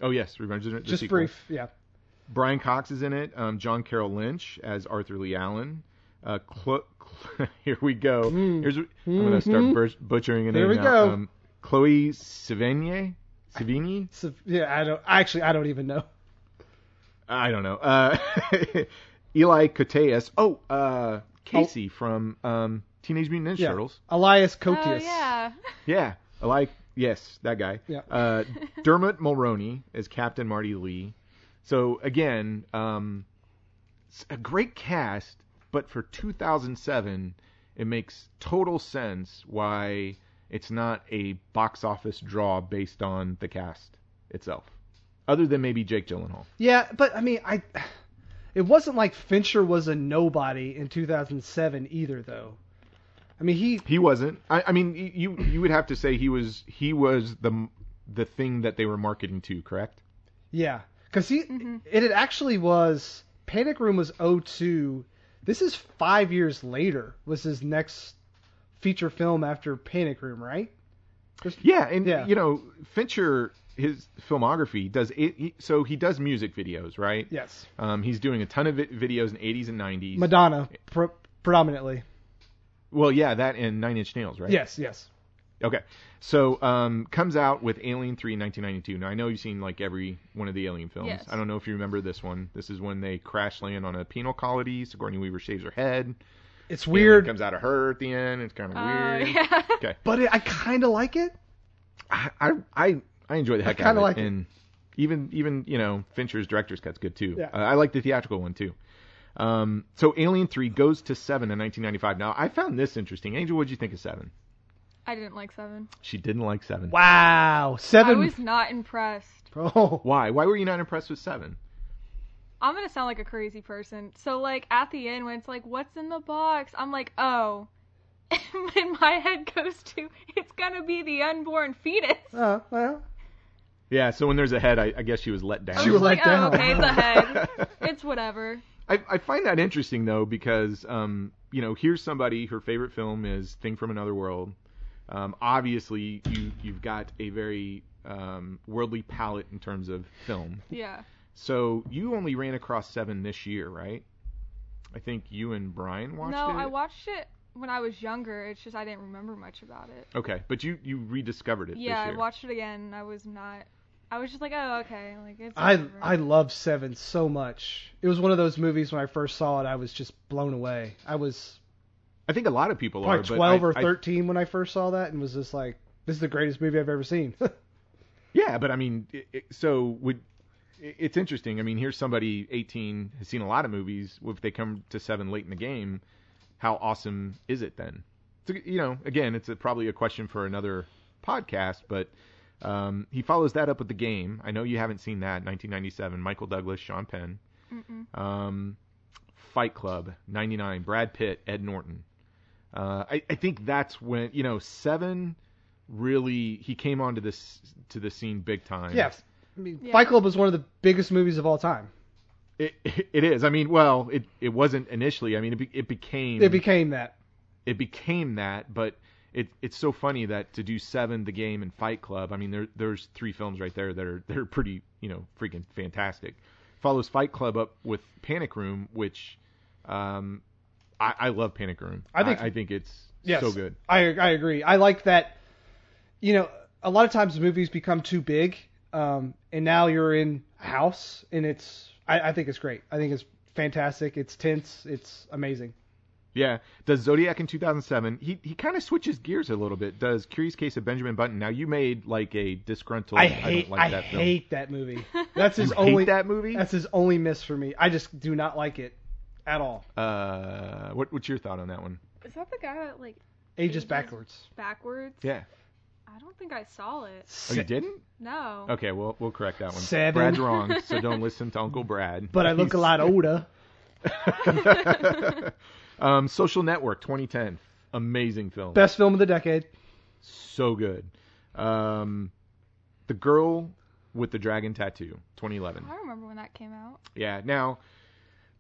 Oh yes, Revenge of the Nerds. Just sequel. brief. Yeah. Brian Cox is in it. Um, John Carroll Lynch as Arthur Lee Allen. Uh, Clo- here we go. Here's I'm gonna start bur- butchering it. Here we now. go. Um, Chloe Sevigny. Sevigny. Yeah. I don't. Actually, I don't even know. I don't know. Uh, Eli Koteas. Oh, uh, Casey from um, Teenage Mutant Ninja Yeah. Turtles. Elias Oh yeah. Yeah, Eli. Yes, that guy. Yeah. Uh, Dermot Mulroney as Captain Marty Lee. So again, um, s- a great cast, but for 2007, it makes total sense why it's not a box office draw based on the cast itself, other than maybe Jake Gyllenhaal. Yeah, but I mean, I. It wasn't like Fincher was a nobody in 2007 either, though. I mean, he. He wasn't. I, I mean, you you would have to say he was he was the the thing that they were marketing to, correct? Yeah, because he. Mm-hmm. It, it actually was. Panic Room was 02. This is five years later. Was his next feature film after Panic Room, right? Yeah, and Yeah. you know Fincher, his filmography does it. He, so he does music videos, right? Yes. Um, he's doing a ton of videos in 80s and 90s. Madonna, pr- predominantly. well, yeah, that and Nine Inch Nails, right? Yes, yes. Okay, so um, comes out with Alien 3 in 1992. Now I know you've seen like every one of the Alien films. Yes. I don't know if you remember this one. This is when they crash land on a penal colony. Sigourney Weaver shaves her head. It's Alien weird, comes out of her at the end. It's kind of Oh, weird. yeah. Okay, but it, I kind of like it. I I I, I enjoy the heck out of it. kinda it. like it. and even even you know Fincher's director's cut's good too. Yeah. Uh, I like the theatrical one too. Um, so Alien 3 goes to seven in 1995. Now I found this interesting. Angel, what'd you think of seven? I didn't like seven. She didn't like seven. Wow, Seven. I seven. was not impressed. Oh, Why? Why were you not impressed with seven? I'm gonna sound like a crazy person. So like at the end when it's like, what's in the box? I'm like, oh. And my head goes to, it's gonna be the unborn fetus. uh, well, Yeah, so when there's a head, I, I guess she was let down. I She was was like, let oh, down. okay, it's a head. It's whatever. I, I find that interesting though because um, you know here's somebody her favorite film is Thing from Another World. Um, obviously you you've got a very um, worldly palate in terms of film. Yeah. So you only ran across seven this year, right? I think you and Brian watched no, it. No, I watched it when I was younger. It's just I didn't remember much about it. Okay, but you you rediscovered it. Yeah, this I watched it again. I was not. I was just like, oh, okay, like it's. I. I love Seven so much. It was one of those movies when I first saw it, I was just blown away. I was I think a lot of people are. probably but twelve I- or I- thirteen when I first saw that, and was just like, "This is the greatest movie I've ever seen." Yeah, but I mean, it, it, so would it- it's interesting. I mean, here's somebody 18 has seen a lot of movies. If they come to seven late in the game, how awesome is it then? So, you know, again, it's a, probably a question for another podcast, but um, he follows that up with the game. I know you haven't seen that. 1997, Michael Douglas, Sean Penn. Um, Fight Club, 99, Brad Pitt, Ed Norton. Uh, I, I think that's when you know seven really he came onto this to the scene big time. yeah, I mean, Yeah. Fight Club was one of the biggest movies of all time. It, it is. I mean, well, it it wasn't initially. I mean, it, be, it became It became that. it became that, but it it's so funny that to do seven, the game, and Fight Club. I mean, there there's three films right there that are that are pretty you know freaking fantastic. Follows Fight Club up with Panic Room, which um, I, I love Panic Room. I think- I, think it's Yes, so good. I I agree. I like that. You know, a lot of times movies become too big, um, and now you're in a house, and it's. I, I think it's great. I think it's fantastic. It's tense. It's amazing. Yeah, does Zodiac in 2007? He he kind of switches gears a little bit. Does Curious Case of Benjamin Button? Now you made like a disgruntled. I I, hate. don't like I that film. hate that movie. That's his only. hate that movie? That's his only miss for me. I just do not like it at all. Uh, what what's your thought on that one? Is that the guy that like Ages Ages. backwards. backwards? Yeah. I don't think I saw it. Oh, you didn't? No. Okay, well we'll correct that one. Seven. Brad's wrong, so don't listen to Uncle Brad. But I look a lot older. um, Social Network 2010, amazing film, Best film of the decade. so good. Um, the Girl with the Dragon Tattoo 2011. I remember when that came out. Yeah. Now,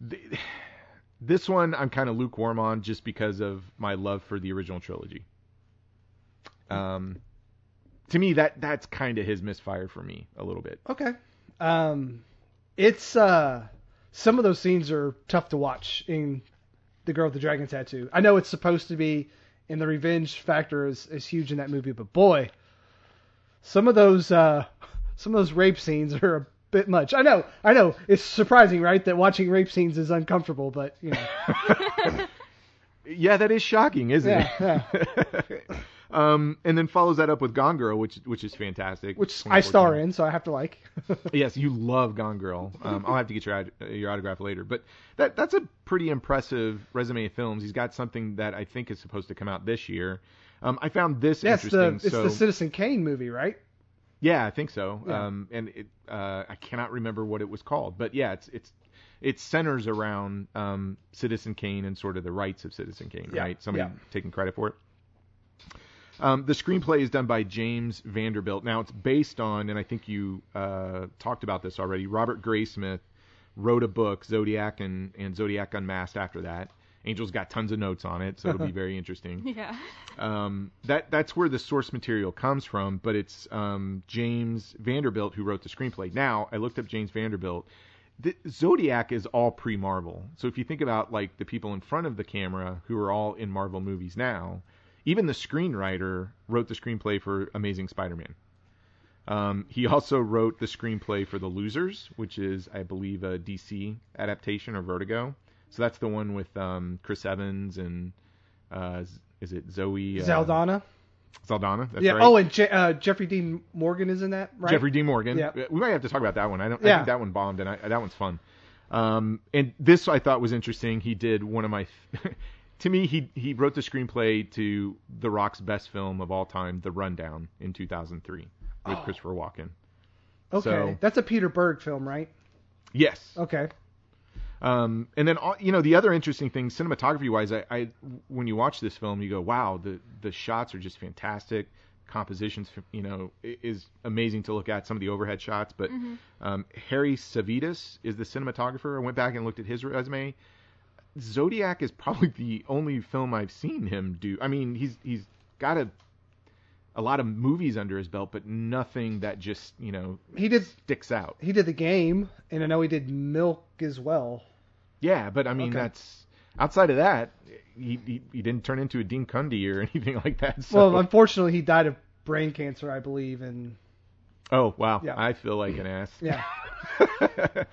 th- this one I'm kind of lukewarm on just because of my love for the original trilogy. Um, to me, that that's kind of his misfire for me a little bit. Okay. Um, it's uh, some of those scenes are tough to watch in the girl with the dragon tattoo. I know it's supposed to be, and the revenge factor is, is huge in that movie, but boy, some of those uh, some of those rape scenes are bit much. I know, I know. It's surprising, right, that watching rape scenes is uncomfortable, but you know, Yeah, that is shocking, isn't Yeah, it? um, and then follows that up with Gone Girl, which which is fantastic. which I star in, so I have to like. Yes, you love Gone Girl. Um, I'll have to get your your autograph later, but that that's a pretty impressive resume of films. He's got something that I think is supposed to come out this year. Um, I found this yeah, it's the interesting. it's so the Citizen Kane movie, right? Yeah, I think so. Yeah. Um, and it, uh, I cannot remember what it was called, but yeah, it's it's it centers around um, Citizen Kane and sort of the rights of Citizen Kane, Yeah, right? Somebody yeah. taking credit for it. Um, the screenplay is done by James Vanderbilt. Now it's based on, and I think you uh, talked about this already. Robert Graysmith wrote a book, Zodiac and, and Zodiac Unmasked. After that, Angel's got tons of notes on it, so it'll be very interesting Yeah. um, that that's where the source material comes from, but it's um, James Vanderbilt who wrote the screenplay. Now I looked up James Vanderbilt. The, Zodiac is all pre-Marvel, so if you think about like the people in front of the camera who are all in Marvel movies now, even the screenwriter wrote the screenplay for Amazing Spider-Man. Um, he also wrote the screenplay for The Losers, which is, I believe, a DC adaptation or Vertigo. So that's the one with um, Chris Evans and uh, is it Zoe uh, Zaldana. Zaldana? That's yeah. right. Oh, and Je- uh, Jeffrey Dean Morgan is in that, right? Jeffrey Dean Morgan. Yeah. We might have to talk about that one. I don't. I Yeah. think that one bombed, and I, that one's fun. Um, and this I thought was interesting. He did one of my. to me, he he wrote the screenplay to The Rock's best film of all time, The Rundown, in 2003, with Christopher Walken. Okay, So- that's a Peter Berg film, right? Yes. Okay. Um, and then you know the other interesting thing, cinematography wise, I, I when you watch this film, you go, wow, the the shots are just fantastic. Compositions, you know, is amazing to look at. Some of the overhead shots, but um, Harris Savides is the cinematographer. I went back and looked at his resume. Zodiac is probably the only film I've seen him do. I mean, he's he's got a a lot of movies under his belt, but nothing that just you know He did sticks out. he did the game, and I know he did Milk as well. Yeah, but I mean Okay. that's outside of that, he, he he didn't turn into a Dean Cundey or anything like that. So. Well, unfortunately, he died of brain cancer, I believe, and oh wow, Yeah. I feel like an ass. yeah,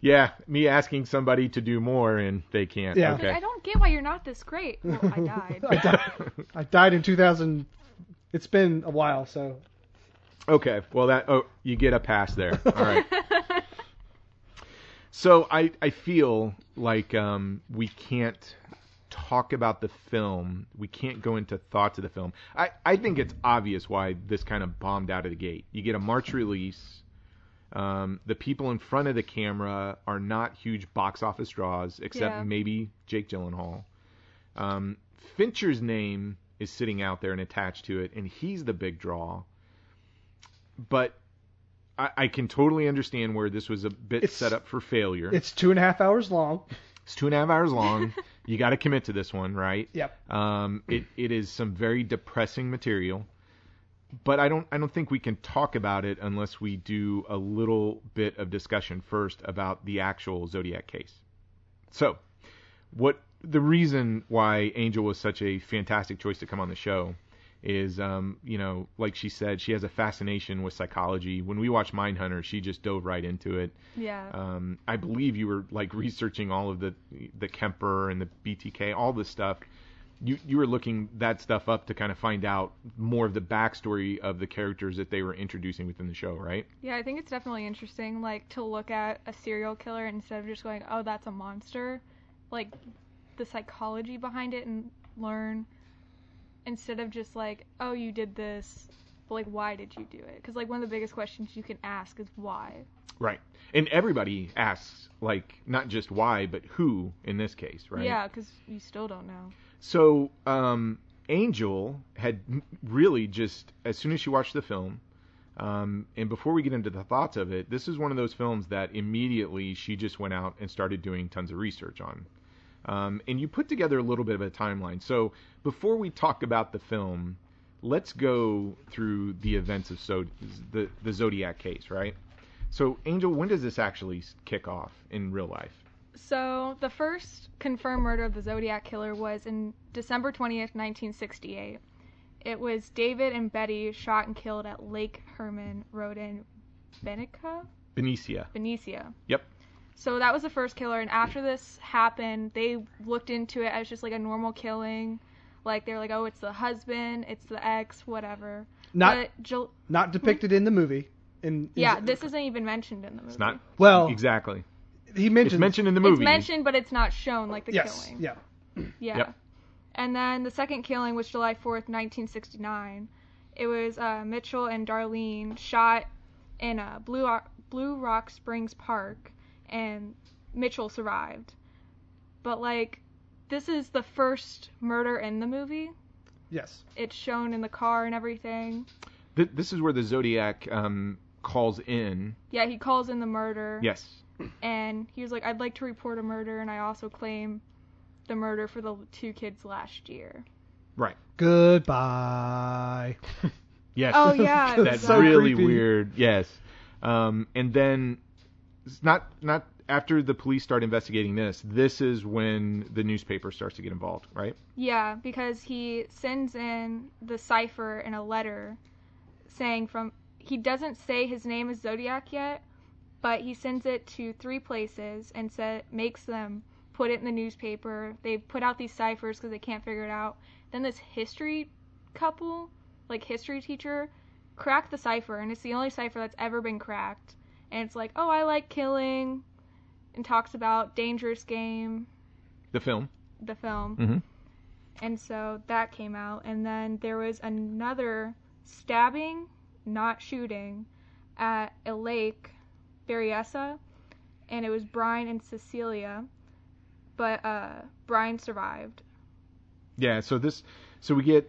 yeah, me asking somebody to do more and they can't. Yeah. Okay. I don't get why you're not this great. Well, I died. I died. I died in 2000. It's been a while, so Okay. Well, that oh, you get a pass there. All right. so I I feel like um we can't talk about the film. We can't go into thoughts of the film. I I think it's obvious why this kind of bombed out of the gate. You get a March release. Um, the people in front of the camera are not huge box office draws, except Yeah. maybe Jake Gyllenhaal. Um, Fincher's name is sitting out there and attached to it, and he's the big draw. But I, I can totally understand where this was a bit It's- set up for failure. it's two and a half hours long. It's two and a half hours long. you got to commit to this one, right? Yep. Um, it it is some very depressing material, but I don't I don't think we can talk about it unless we do a little bit of discussion first about the actual Zodiac case. So, what the reason why Angel was such a fantastic choice to come on the show is, um, you know, like she said, she has a fascination with psychology. When we watched Mindhunter, she just dove right into it. Yeah. Um, I believe you were like researching all of the the Kemper and the BTK, all this stuff. You you were looking that stuff up to kind of find out more of the backstory of the characters that they were introducing within the show, right? Yeah, I think it's definitely interesting, like, to look at a serial killer instead of just going, oh, that's a monster. Like, the psychology behind it and learn instead of just like, oh, you did this, but like, why did you do it? Because, like, one of the biggest questions you can ask is why. Right. And everybody asks like not just why, but who in this case, right? Yeah, because you still don't know. So um, Angel had really just as soon as she watched the film, um, and before we get into the thoughts of it, this is one of those films that immediately she just went out and started doing tons of research on. Um, and you put together a little bit of a timeline. So before we talk about the film, let's go through the events of so- the the Zodiac case, right? So Angel, when does this actually kick off in real life? So, the first confirmed murder of the Zodiac Killer was in December 20th, 1968. It was David and Betty shot and killed at Lake Herman Road in Benica, Benicia. Benicia. Yep. So that was the first killer, and after this happened, they looked into it as just like a normal killing. Like they were like, oh, it's the husband, it's the ex, whatever. Not Jul- not depicted in the movie. In, in yeah, this isn't even mentioned in the movie. It's not well. exactly. He mentions It's mentioned in the It's movie. mentioned, but it's not shown like the yes, killing. yeah. Yeah. Yep. And then the second killing was July 4th, 1969. It was uh, Mitchell and Darlene shot in uh, Blue, Ro- Blue Rock Springs Park, and Mitchell survived. But, like, this is the first murder in the movie. Yes. It's shown in the car and everything. Th- this is where the Zodiac um, calls in. Yeah, he calls in the murder. Yes. And he was like, I'd like to report a murder, and I also claim the murder for the two kids last year. Right. Goodbye. Yes. Oh, yeah. That's so really creepy. weird. Yes. Um, and then it's not not after the police start investigating this, this is when the newspaper starts to get involved, right? Yeah, because he sends in the cipher in a letter saying from he doesn't say his name is Zodiac yet, but he sends it to three places and sa- makes them put it in the newspaper. They put out these ciphers because they can't figure it out. Then this history couple, like history teacher, cracked the cipher, and it's the only cipher that's ever been cracked. And it's like, oh, I like killing, and talks about Dangerous Game, The film. the film. Mm-hmm. And so that came out. And then there was another stabbing, not shooting, at a lake, Berryessa. And it was Brian and Cecilia. But uh, Brian survived. Yeah, so this, so we get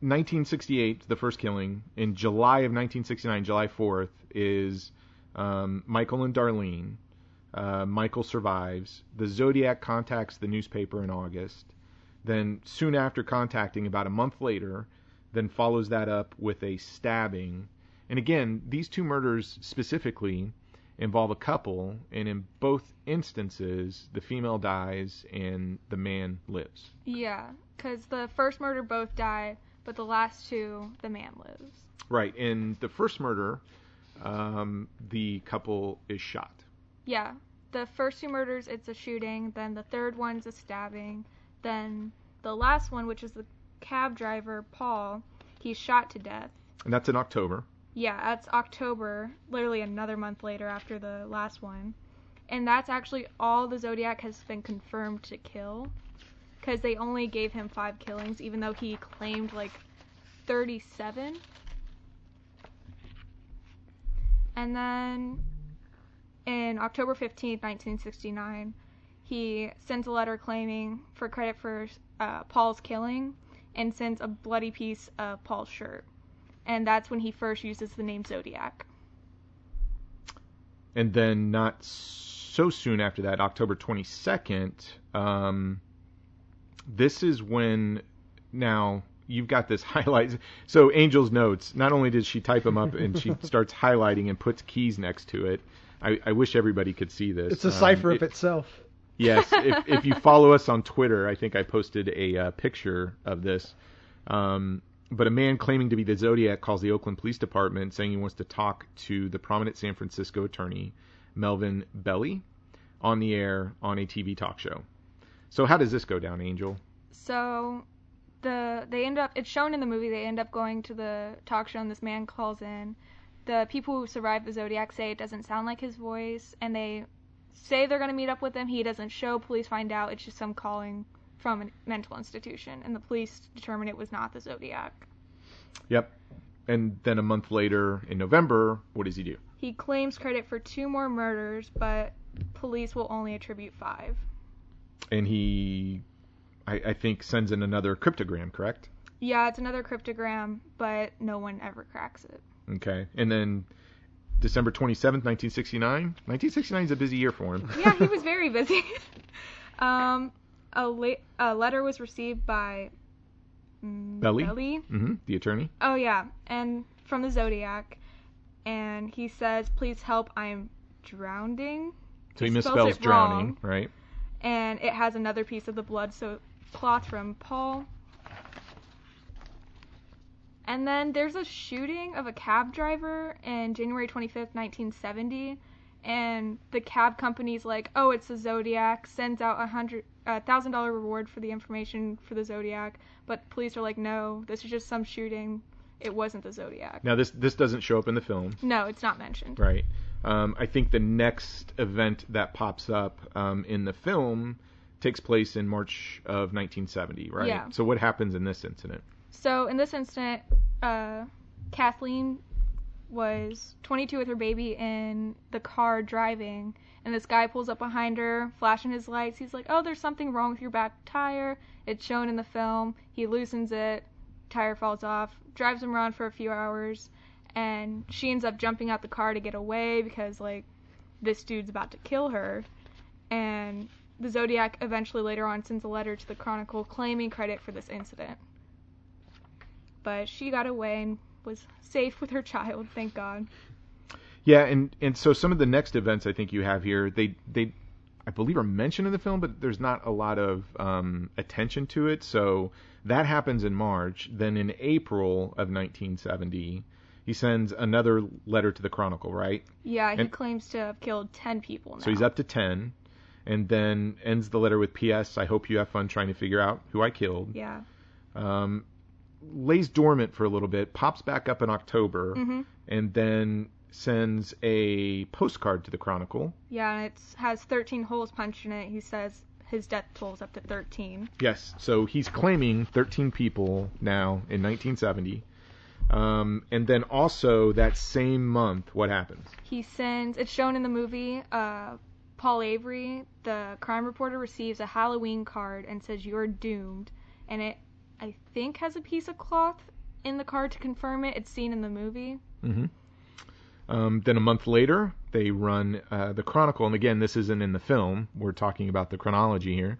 1968, the first killing. In July of 1969, July 4th, is um, Michael and Darlene. Uh, Michael survives. The Zodiac contacts the newspaper in August. Then, soon after contacting, about a month later, then follows that up with a stabbing. And again, these two murders specifically involve a couple, and in both instances, the female dies and the man lives. Yeah, because the first murder both die, but the last two, the man lives. Right. In the first murder, um, the couple is shot. Yeah, the first two murders, it's a shooting. Then the third one's a stabbing. Then the last one, which is the cab driver, Paul, he's shot to death. And that's in October. Yeah, that's October, literally another month later after the last one. And that's actually all the Zodiac has been confirmed to kill. Because they only gave him five killings, even though he claimed like 37. And then in October 15th, 1969, he sends a letter claiming for credit for uh, Paul's killing and sends a bloody piece of Paul's shirt. And that's when he first uses the name Zodiac. And then not so soon after that, October 22nd, um, this is when now you've got this highlight. So Angel's notes. Not only did she type them up and she starts highlighting and puts keys next to it. I, I wish everybody could see this. It's a Um, cipher it- of itself. Yes, if, if you follow us on Twitter, I think I posted a uh, picture of this. Um, but a man claiming to be the Zodiac calls the Oakland Police Department saying he wants to talk to the prominent San Francisco attorney, Melvin Belli, on the air on a TV talk show. So how does this go down, Angel? So the they end up it's shown in the movie they end up going to the talk show and this man calls in. The people who survived the Zodiac say it doesn't sound like his voice and they say they're going to meet up with him. He doesn't show. Police find out it's just some calling from a mental institution and the police determine it was not the Zodiac. Yep. And then a month later, in November, what does he do? He claims credit for two more murders, but police will only attribute 5. And he, I, I think, sends in another cryptogram, correct? Yeah, it's another cryptogram, but no one ever cracks it. Okay. And then December 27th, 1969. 1969 is a busy year for him. yeah, he was very busy. um, a, la- a letter was received by mm, Belli? Belli. hmm The attorney. Oh yeah, and from the Zodiac, and he says, "Please help, I'm drowning." So he He misspells drowning, wrong. right? And it has another piece of the blood so cloth from Paul. And then there's a shooting of a cab driver in January 25th, 1970, and the cab company's like, "Oh, it's the Zodiac." Sends out a hundred, a thousand dollar reward for the information for the Zodiac, but police are like, "No, this is just some shooting. It wasn't the Zodiac." Now this this doesn't show up in the film, No, it's not mentioned. right? Um, I think the next event that pops up um, in the film takes place in March of 1970, right? Yeah. So what happens in this incident? So in this incident, uh, Kathleen was 22 with her baby in the car driving, and this guy pulls up behind her, flashing his lights. He's like, "Oh, there's something wrong with your back tire." It's shown in the film. He loosens it, tire falls off, drives him around for a few hours, and she ends up jumping out the car to get away because like this dude's about to kill her. And the Zodiac eventually later on sends a letter to the Chronicle claiming credit for this incident but she got away and was safe with her child, thank God. Yeah, and and so some of the next events I think you have here, they they I believe are mentioned in the film, but there's not a lot of um, attention to it. So that happens in March. Then in April of 1970, he sends another letter to the Chronicle, right? Yeah, he And- claims to have killed 10 people now. So he's up to 10, and then ends the letter with P.S. I hope you have fun trying to figure out who I killed. Yeah. Um, lays dormant for a little bit, pops back up in October, hmm and then sends a postcard to the Chronicle. Yeah, and it has 13 holes punched in it. He says his death toll's up to 13. Yes, so he's claiming 13 people now in 1970. Um, and then also that same month, what happens? He sends, it's shown in the movie, uh, Paul Avery, the crime reporter, receives a Halloween card and says, You're doomed. And it, I think, has a piece of cloth in the card to confirm it. It's seen in the movie. hmm Um, then a month later, they run uh, the Chronicle, and again, this isn't in the film. We're talking about the chronology here.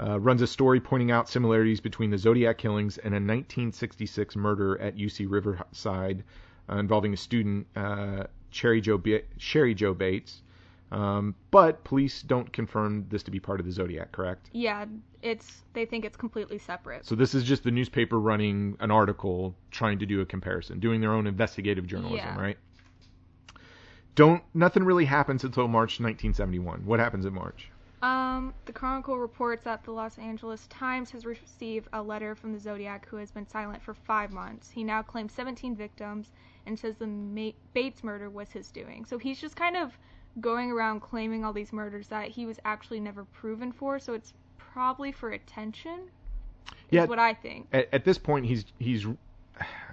Uh, runs a story pointing out similarities between the Zodiac killings and a 1966 murder at UC Riverside uh, involving a student, uh, Cherry Joe Ba- Cheri Jo Bates. Um, but police don't confirm this to be part of the Zodiac, correct? Yeah, it's, they think it's completely separate. So this is just the newspaper running an article trying to do a comparison, doing their own investigative journalism, Yeah. right? Don't nothing really happens until March 1971. What happens in March? Um, the Chronicle reports that the Los Angeles Times has received a letter from the Zodiac who has been silent for five months. He now claims 17 victims and says the Ma- Bates murder was his doing. So he's just kind of going around claiming all these murders that he was actually never proven for. So it's probably for attention. Is Yeah. what I think. At, at this point, he's he's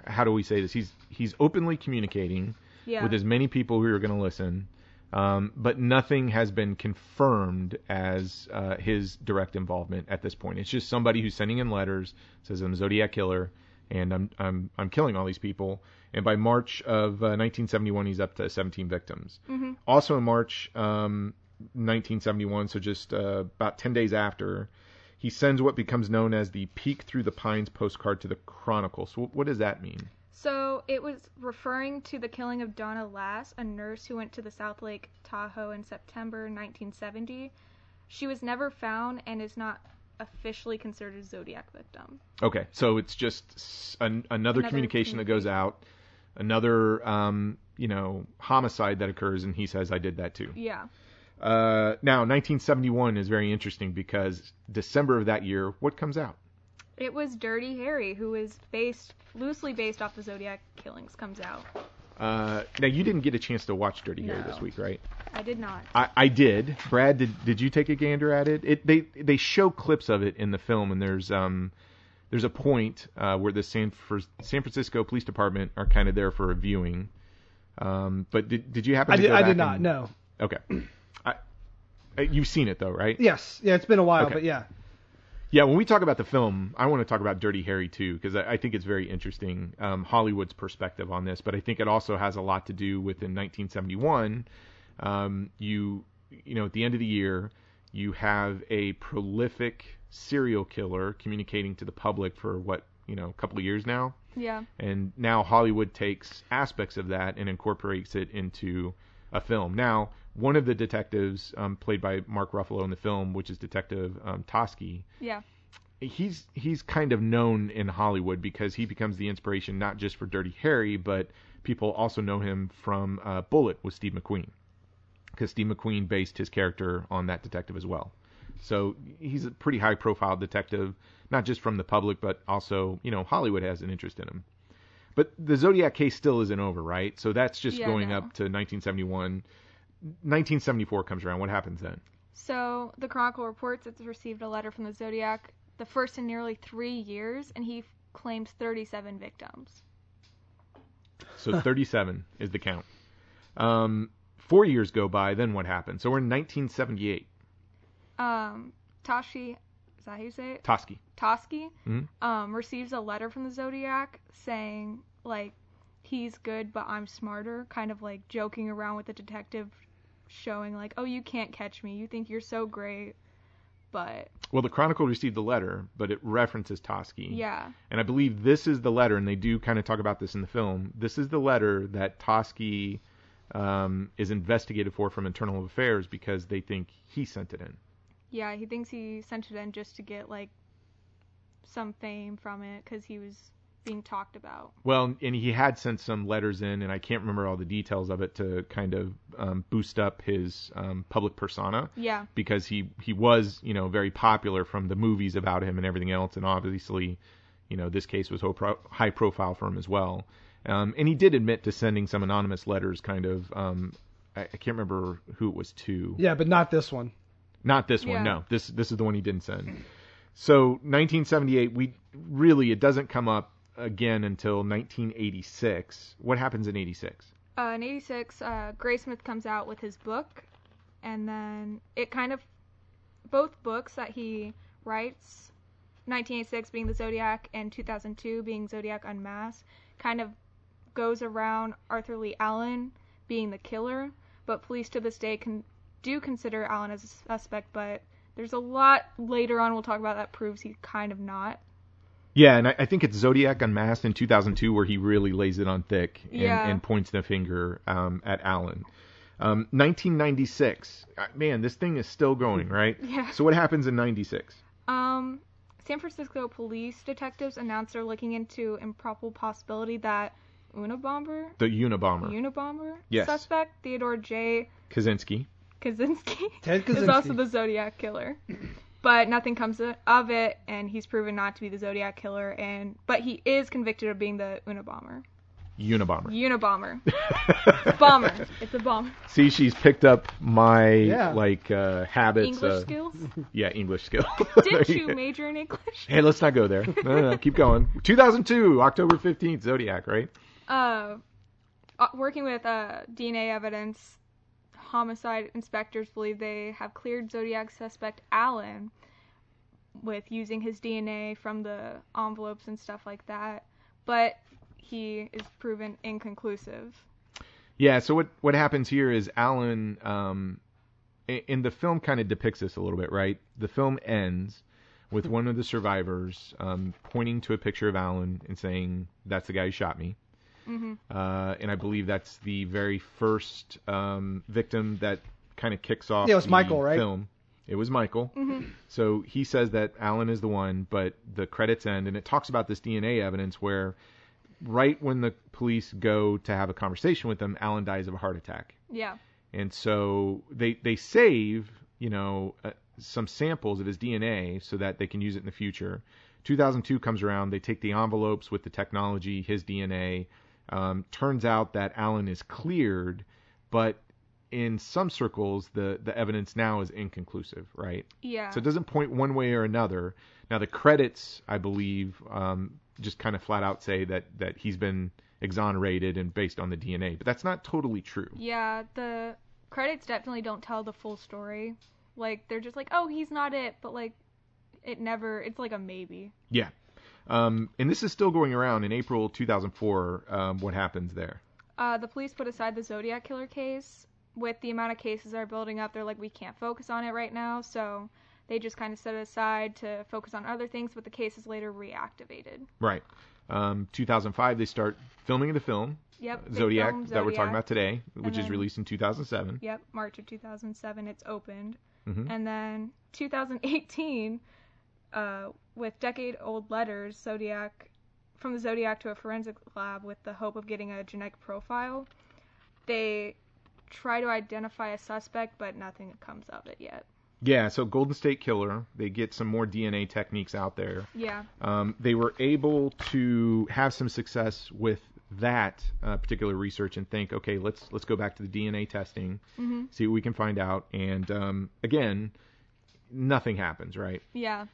how do we say this? He's he's openly communicating Yeah. with as many people who are going to listen, um, but nothing has been confirmed as uh, his direct involvement at this point. It's just somebody who's sending in letters says I'm a Zodiac killer and I'm I'm I'm killing all these people. And by March of uh, 1971, he's up to 17 victims. hmm Also in March um, 1971, so just uh, about 10 days after, he sends what becomes known as the Peek Through the Pines postcard to the Chronicle. So what does that mean? So it was referring to the killing of Donna Lass, a nurse who went to the South Lake Tahoe in September 1970. She was never found and is not officially considered a Zodiac victim. Okay, so it's just an, another, Another communication that goes out, another um, you know homicide that occurs, and he says I did that too. Yeah. Uh, now 1971 is very interesting because December of that year, what comes out? It was Dirty Harry, who is based loosely based off the Zodiac killings, comes out. Uh, now you didn't get a chance to watch Dirty Harry this week, right? I did not. I, I did. Brad, did did you take a gander at it? It they they show clips of it in the film, and there's um there's a point uh, where the San Fr- San Francisco Police Department are kind of there for a viewing. Um, but did did you happen I to did. go I back did not. and- No. Okay. I, uh, you've seen it though, right? Yes. Yeah. It's been a while, Okay. but yeah. Yeah, when we talk about the film, I want to talk about Dirty Harry too, because I, I think it's very interesting um, Hollywood's perspective on this. But I think it also has a lot to do with in 1971, um, you you know at the end of the year, you have a prolific serial killer communicating to the public for what you know a couple of years now, Yeah. and now Hollywood takes aspects of that and incorporates it into a film. Now, one of the detectives um, played by Mark Ruffalo in the film, which is Detective um, Toschi, Yeah. he's he's kind of known in Hollywood because he becomes the inspiration not just for Dirty Harry, but people also know him from uh, Bullitt with Steve McQueen, because Steve McQueen based his character on that detective as well. So he's a pretty high-profile detective, not just from the public, but also you know Hollywood has an interest in him. But the Zodiac case still isn't over, right? So that's just Yeah, going no. up to 1971. 1974 comes around. What happens then? So the Chronicle reports it's received a letter from the Zodiac, the first in nearly three years, and he claims 37 victims. So 37 is the count. Um, four years go by, then what happens? So we're in 1978. Um, Tashi, is that how you say it? Toschi. Toschi Mhm. um, receives a letter from the Zodiac saying, like, he's good, but I'm smarter, kind of like joking around with the detective, showing, like, oh, you can't catch me. You think you're so great. But, Well, the Chronicle received the letter, but it references Toschi. yeah. And I believe this is the letter, and they do kind of talk about this in the film. This is the letter that Toschi um, is investigated for from Internal Affairs because they think he sent it in. Yeah, he thinks he sent it in just to get like some fame from it because he was being talked about. Well, and he had sent some letters in, and I can't remember all the details of it to kind of um, boost up his um, public persona Yeah, because he he was you know very popular from the movies about him and everything else, and obviously, you know this case was ho- pro- high profile for him as well. Um, and he did admit to sending some anonymous letters, kind of. Um, I, I can't remember who it was to. Yeah, but not this one. Not this Yeah. one. No, this this is the one he didn't send. So 1978, we really it doesn't come up again until 1986. What happens in 86? uh, in '86, uh, Graysmith comes out with his book, and then it kind of both books that he writes, 1986 being the Zodiac and 2002 being Zodiac Unmasked, kind of goes around Arthur Leigh Allen being the killer, but police to this day can do consider Allen as a suspect, but there's a lot later on we'll talk about that proves he's kind of not. Yeah, and I, I think it's Zodiac Unmasked in 2002 where he really lays it on thick and, Yeah. and points the finger um, at Allen. Um, 1996. Uh, Man, this thing is still going, right? Yeah. So what happens in 96? Um, San Francisco police detectives announced they're looking into improbable possibility that Unabomber, The Unabomber. Unabomber Yes. suspect Theodore J. Kaczynski. Kaczynski Ted Kaczynski is also the Zodiac killer. But nothing comes of it, and he's proven not to be the Zodiac killer. And but he is convicted of being the Unabomber. Unabomber. Unabomber. Bomber. It's a bomber. See, she's picked up my Yeah. like uh, habits. English uh, skills. Yeah, English skill. Did you major in English? Hey, let's not go there. No, no, no, keep going. 2002, October 15th, Zodiac, right? uh, uh, working with uh, DNA evidence, homicide inspectors believe they have cleared Zodiac suspect Allen with using his DNA from the envelopes and stuff like that, but he is proven inconclusive. Yeah. So what what happens here is Allen, um, the film, kind of depicts this a little bit, right? The film ends with one of the survivors um, pointing to a picture of Allen and saying, "That's the guy who shot me." Uh, and I believe that's the very first um, victim that kind of kicks off. Yeah, it was the Michael, right? Film. It was Michael. So he says that Allen is the one, but the credits end, and it talks about this DNA evidence where, right when the police go to have a conversation with them, Allen dies of a heart attack, Yeah. and so they they save you know uh, some samples of his DNA so that they can use it in the future. 2002 comes around, they take the envelopes with the technology, his DNA. Um, turns out that Allen is cleared, but in some circles the the evidence now is inconclusive, right? Yeah. So it doesn't point one way or another. Now the credits, I believe, um, just kind of flat out say that that he's been exonerated and based on the DNA, but that's not totally true. Yeah, the credits definitely don't tell the full story. Like they're just like, "Oh, he's not it," but like it never it's like a maybe. Yeah. Um, and this is still going around in April 2004. Um, what happens there? Uh, the police put aside the Zodiac killer case. With the amount of cases that are building up, they're like, we can't focus on it right now, so they just kind of set it aside to focus on other things, but the case is later reactivated. Right. Um, 2005, they start filming the film Yep. they Zodiac that we're talking about today, which is released in 2007. Yep, March of 2007, it's opened. Mhm. And then 2018, uh, with decade old letters, Zodiac, from the Zodiac to a forensic lab with the hope of getting a genetic profile, they try to identify a suspect, but nothing comes of it yet. Yeah. So Golden State Killer, they get some more DNA techniques out there. Yeah. um, they were able to have some success with that uh, particular research and think, okay, let's let's go back to the DNA testing, see what we can find out, and um, again, nothing happens, right? Yeah.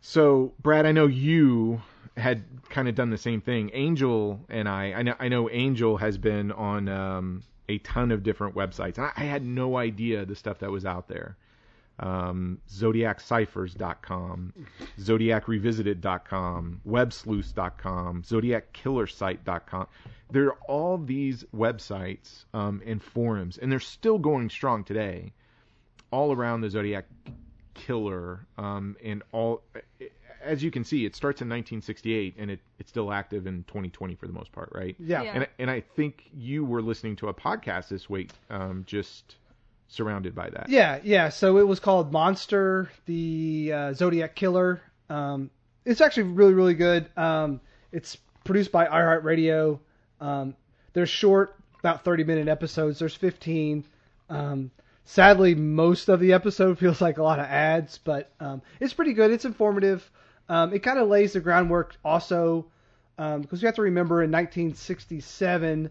So, Brad, I know you had kind of done the same thing. Angel and I, I know, I know Angel has been on um, a ton of different websites. I, I had no idea the stuff that was out there. Um, ZodiacCiphers.com, ZodiacRevisited.com, WebSleuth.com, ZodiacKillersite.com. There are all these websites um, and forums, and they're still going strong today, all around the Zodiac killer um, and all as you can see, it starts in 1968 and it, it's still active in 2020 for the most part, right? Yeah. Yeah. And and I think you were listening to a podcast this week, um, just surrounded by that. Yeah, yeah. So it was called Monster, the uh, Zodiac Killer. Um, it's actually really, really good. Um, it's produced by iHeartRadio. Um, they're short, about 30 minute episodes. There's 15. Um, sadly, most of the episode feels like a lot of ads, but um, it's pretty good. It's informative. Um, it kind of lays the groundwork also because we have to remember in 1967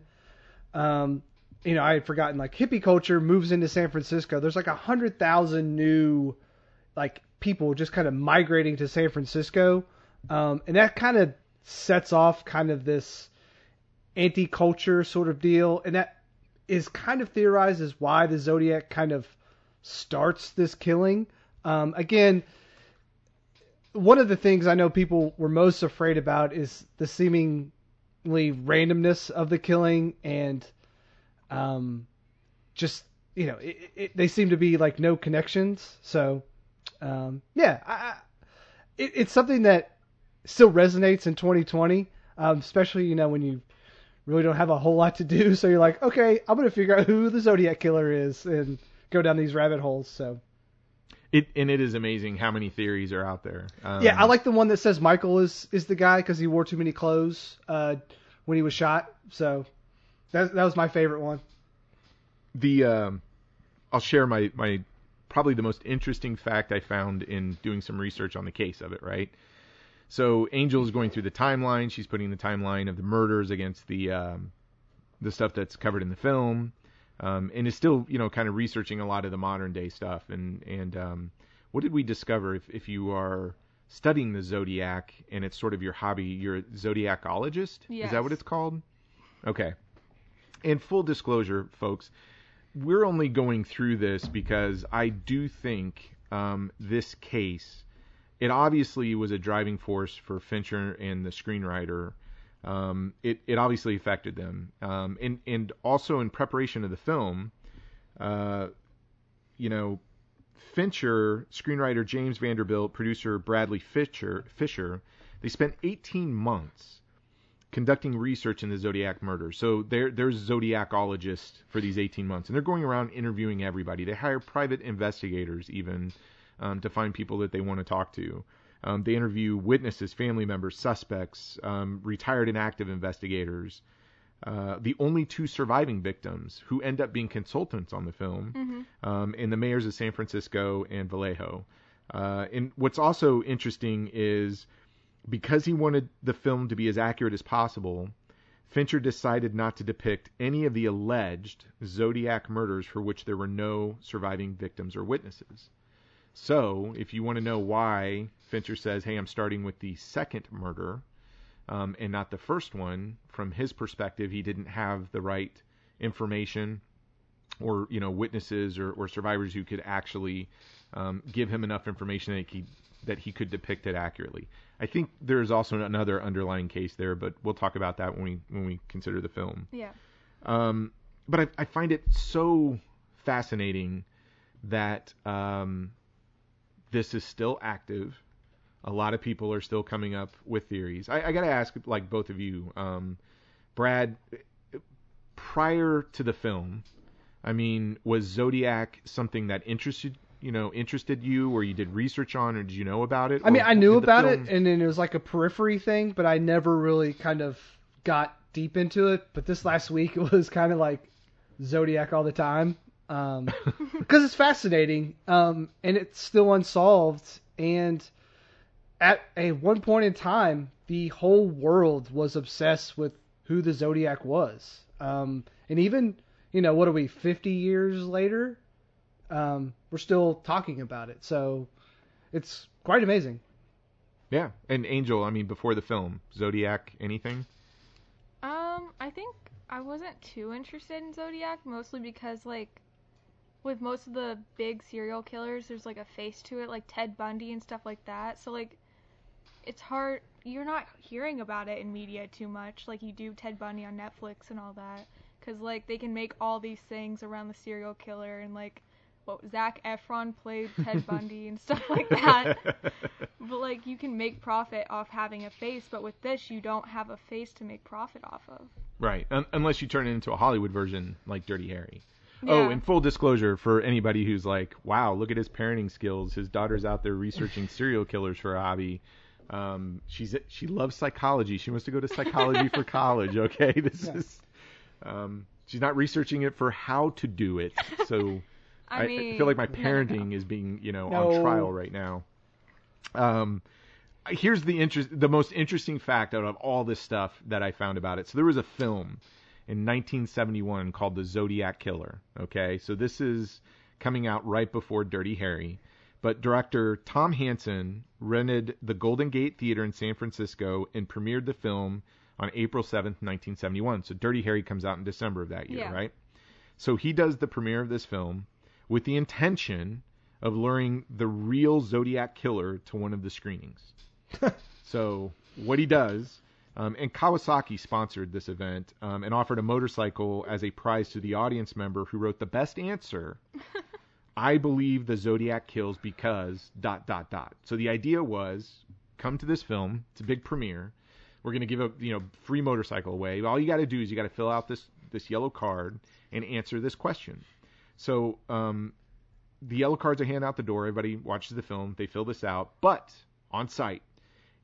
um, you know, I had forgotten like hippie culture moves into San Francisco. There's like a hundred thousand new like people just kind of migrating to San Francisco, um, and that kind of sets off kind of this anti-culture sort of deal, and that is kind of theorized as why the Zodiac kind of starts this killing. Um, again, one of the things I know people were most afraid about is the seemingly randomness of the killing and um, just you know, it, it, they seem to be like no connections. So, um, yeah, I, it, it's something that still resonates in 2020, um, especially you know when you really don't have a whole lot to do. So you're like, okay, I'm gonna figure out who the Zodiac killer is and go down these rabbit holes. So. It and it is amazing how many theories are out there. Um, Yeah, I like the one that says Michael is is the guy because he wore too many clothes uh, when he was shot. So that that was my favorite one. the um, I'll share my my probably the most interesting fact I found in doing some research on the case of it. Right. So Angel is going through the timeline. She's putting the timeline of the murders against the um, the stuff that's covered in the film, um, and is still you know kind of researching a lot of the modern day stuff. And and um, what did we discover? If if you are studying the zodiac and it's sort of your hobby, you're a zodiacologist. Is that what it's called? Okay. And full disclosure, folks, we're only going through this because I do think um, this case, it obviously was a driving force for Fincher and the screenwriter. Um, it, it obviously affected them. Um, and, and also in preparation of the film, uh, you know, Fincher, screenwriter James Vanderbilt, producer Bradley Fisher, Fisher, they spent 18 months conducting research in the Zodiac murder. So they're, they're Zodiacologists for these 18 months, and they're going around interviewing everybody. They hire private investigators even um, to find people that they want to talk to. Um, they interview witnesses, family members, suspects, um, retired and active investigators. Uh, the only two surviving victims who end up being consultants on the film, um, and the mayors of San Francisco and Vallejo. Uh, and what's also interesting is because he wanted the film to be as accurate as possible, Fincher decided not to depict any of the alleged Zodiac murders for which there were no surviving victims or witnesses. So, if you want to know why Fincher says, hey, I'm starting with the second murder um, and not the first one, from his perspective, he didn't have the right information or you know witnesses or, or survivors who could actually um, give him enough information that he that he could depict it accurately. I think there's also another underlying case there, but we'll talk about that when we when we consider the film. Yeah. Um, but I, I find it so fascinating that um, this is still active. A lot of people are still coming up with theories. I, I got to ask, like both of you, um, Brad, prior to the film, I mean, was Zodiac something that interested you know interested you, or you did research on, or did you know about it? I mean, I knew about film- it, and then it was like a periphery thing, but I never really kind of got deep into it. But this last week, it was kind of like Zodiac all the time, because it's fascinating, um, and it's still unsolved. And at a one point in time, the whole world was obsessed with who the Zodiac was, um, and even you know what are we, fifty years later, um, we're still talking about it. So it's quite amazing. Yeah, and Angel. I mean, before the film, Zodiac, anything? Um, I think I wasn't too interested in Zodiac, mostly because like with most of the big serial killers, there's like a face to it, like Ted Bundy and stuff like that. So like, it's hard. You're not hearing about it in media too much, like you do Ted Bundy on Netflix and all that, because like they can make all these things around the serial killer and like what Zac Efron played Ted Bundy and stuff like that. But like you can make profit off having a face, but with this you don't have a face to make profit off of. Right, un- unless you turn it into a Hollywood version like Dirty Harry. Oh, Yeah. and full disclosure for anybody who's like, wow, look at his parenting skills. His daughter's out there researching serial killers for a hobby. Um, she's she loves psychology. She wants to go to psychology for college. Okay, this is. Um, she's not researching it for how to do it. So I, I, mean, feel like my parenting no. is being, you know, No. on trial right now. Um, here's the interest, the most interesting fact out of all this stuff that I found about it. So there was a film in 1971 called The Zodiac Killer. Okay, so this is coming out right before Dirty Harry. But director Tom Hanson rented the Golden Gate Theater in San Francisco and premiered the film on April 7th, 1971. So Dirty Harry comes out in December of that year, Yeah. right? So he does the premiere of this film with the intention of luring the real Zodiac killer to one of the screenings. so what he does, um, and Kawasaki sponsored this event um, and offered a motorcycle as a prize to the audience member who wrote the best answer. I believe the Zodiac kills because dot dot dot. So the idea was come to this film. It's a big premiere. We're gonna give a you know free motorcycle away. All you got to do is you got to fill out this this yellow card and answer this question. So um, the yellow cards are handed out the door. Everybody watches the film. They fill this out. But on site,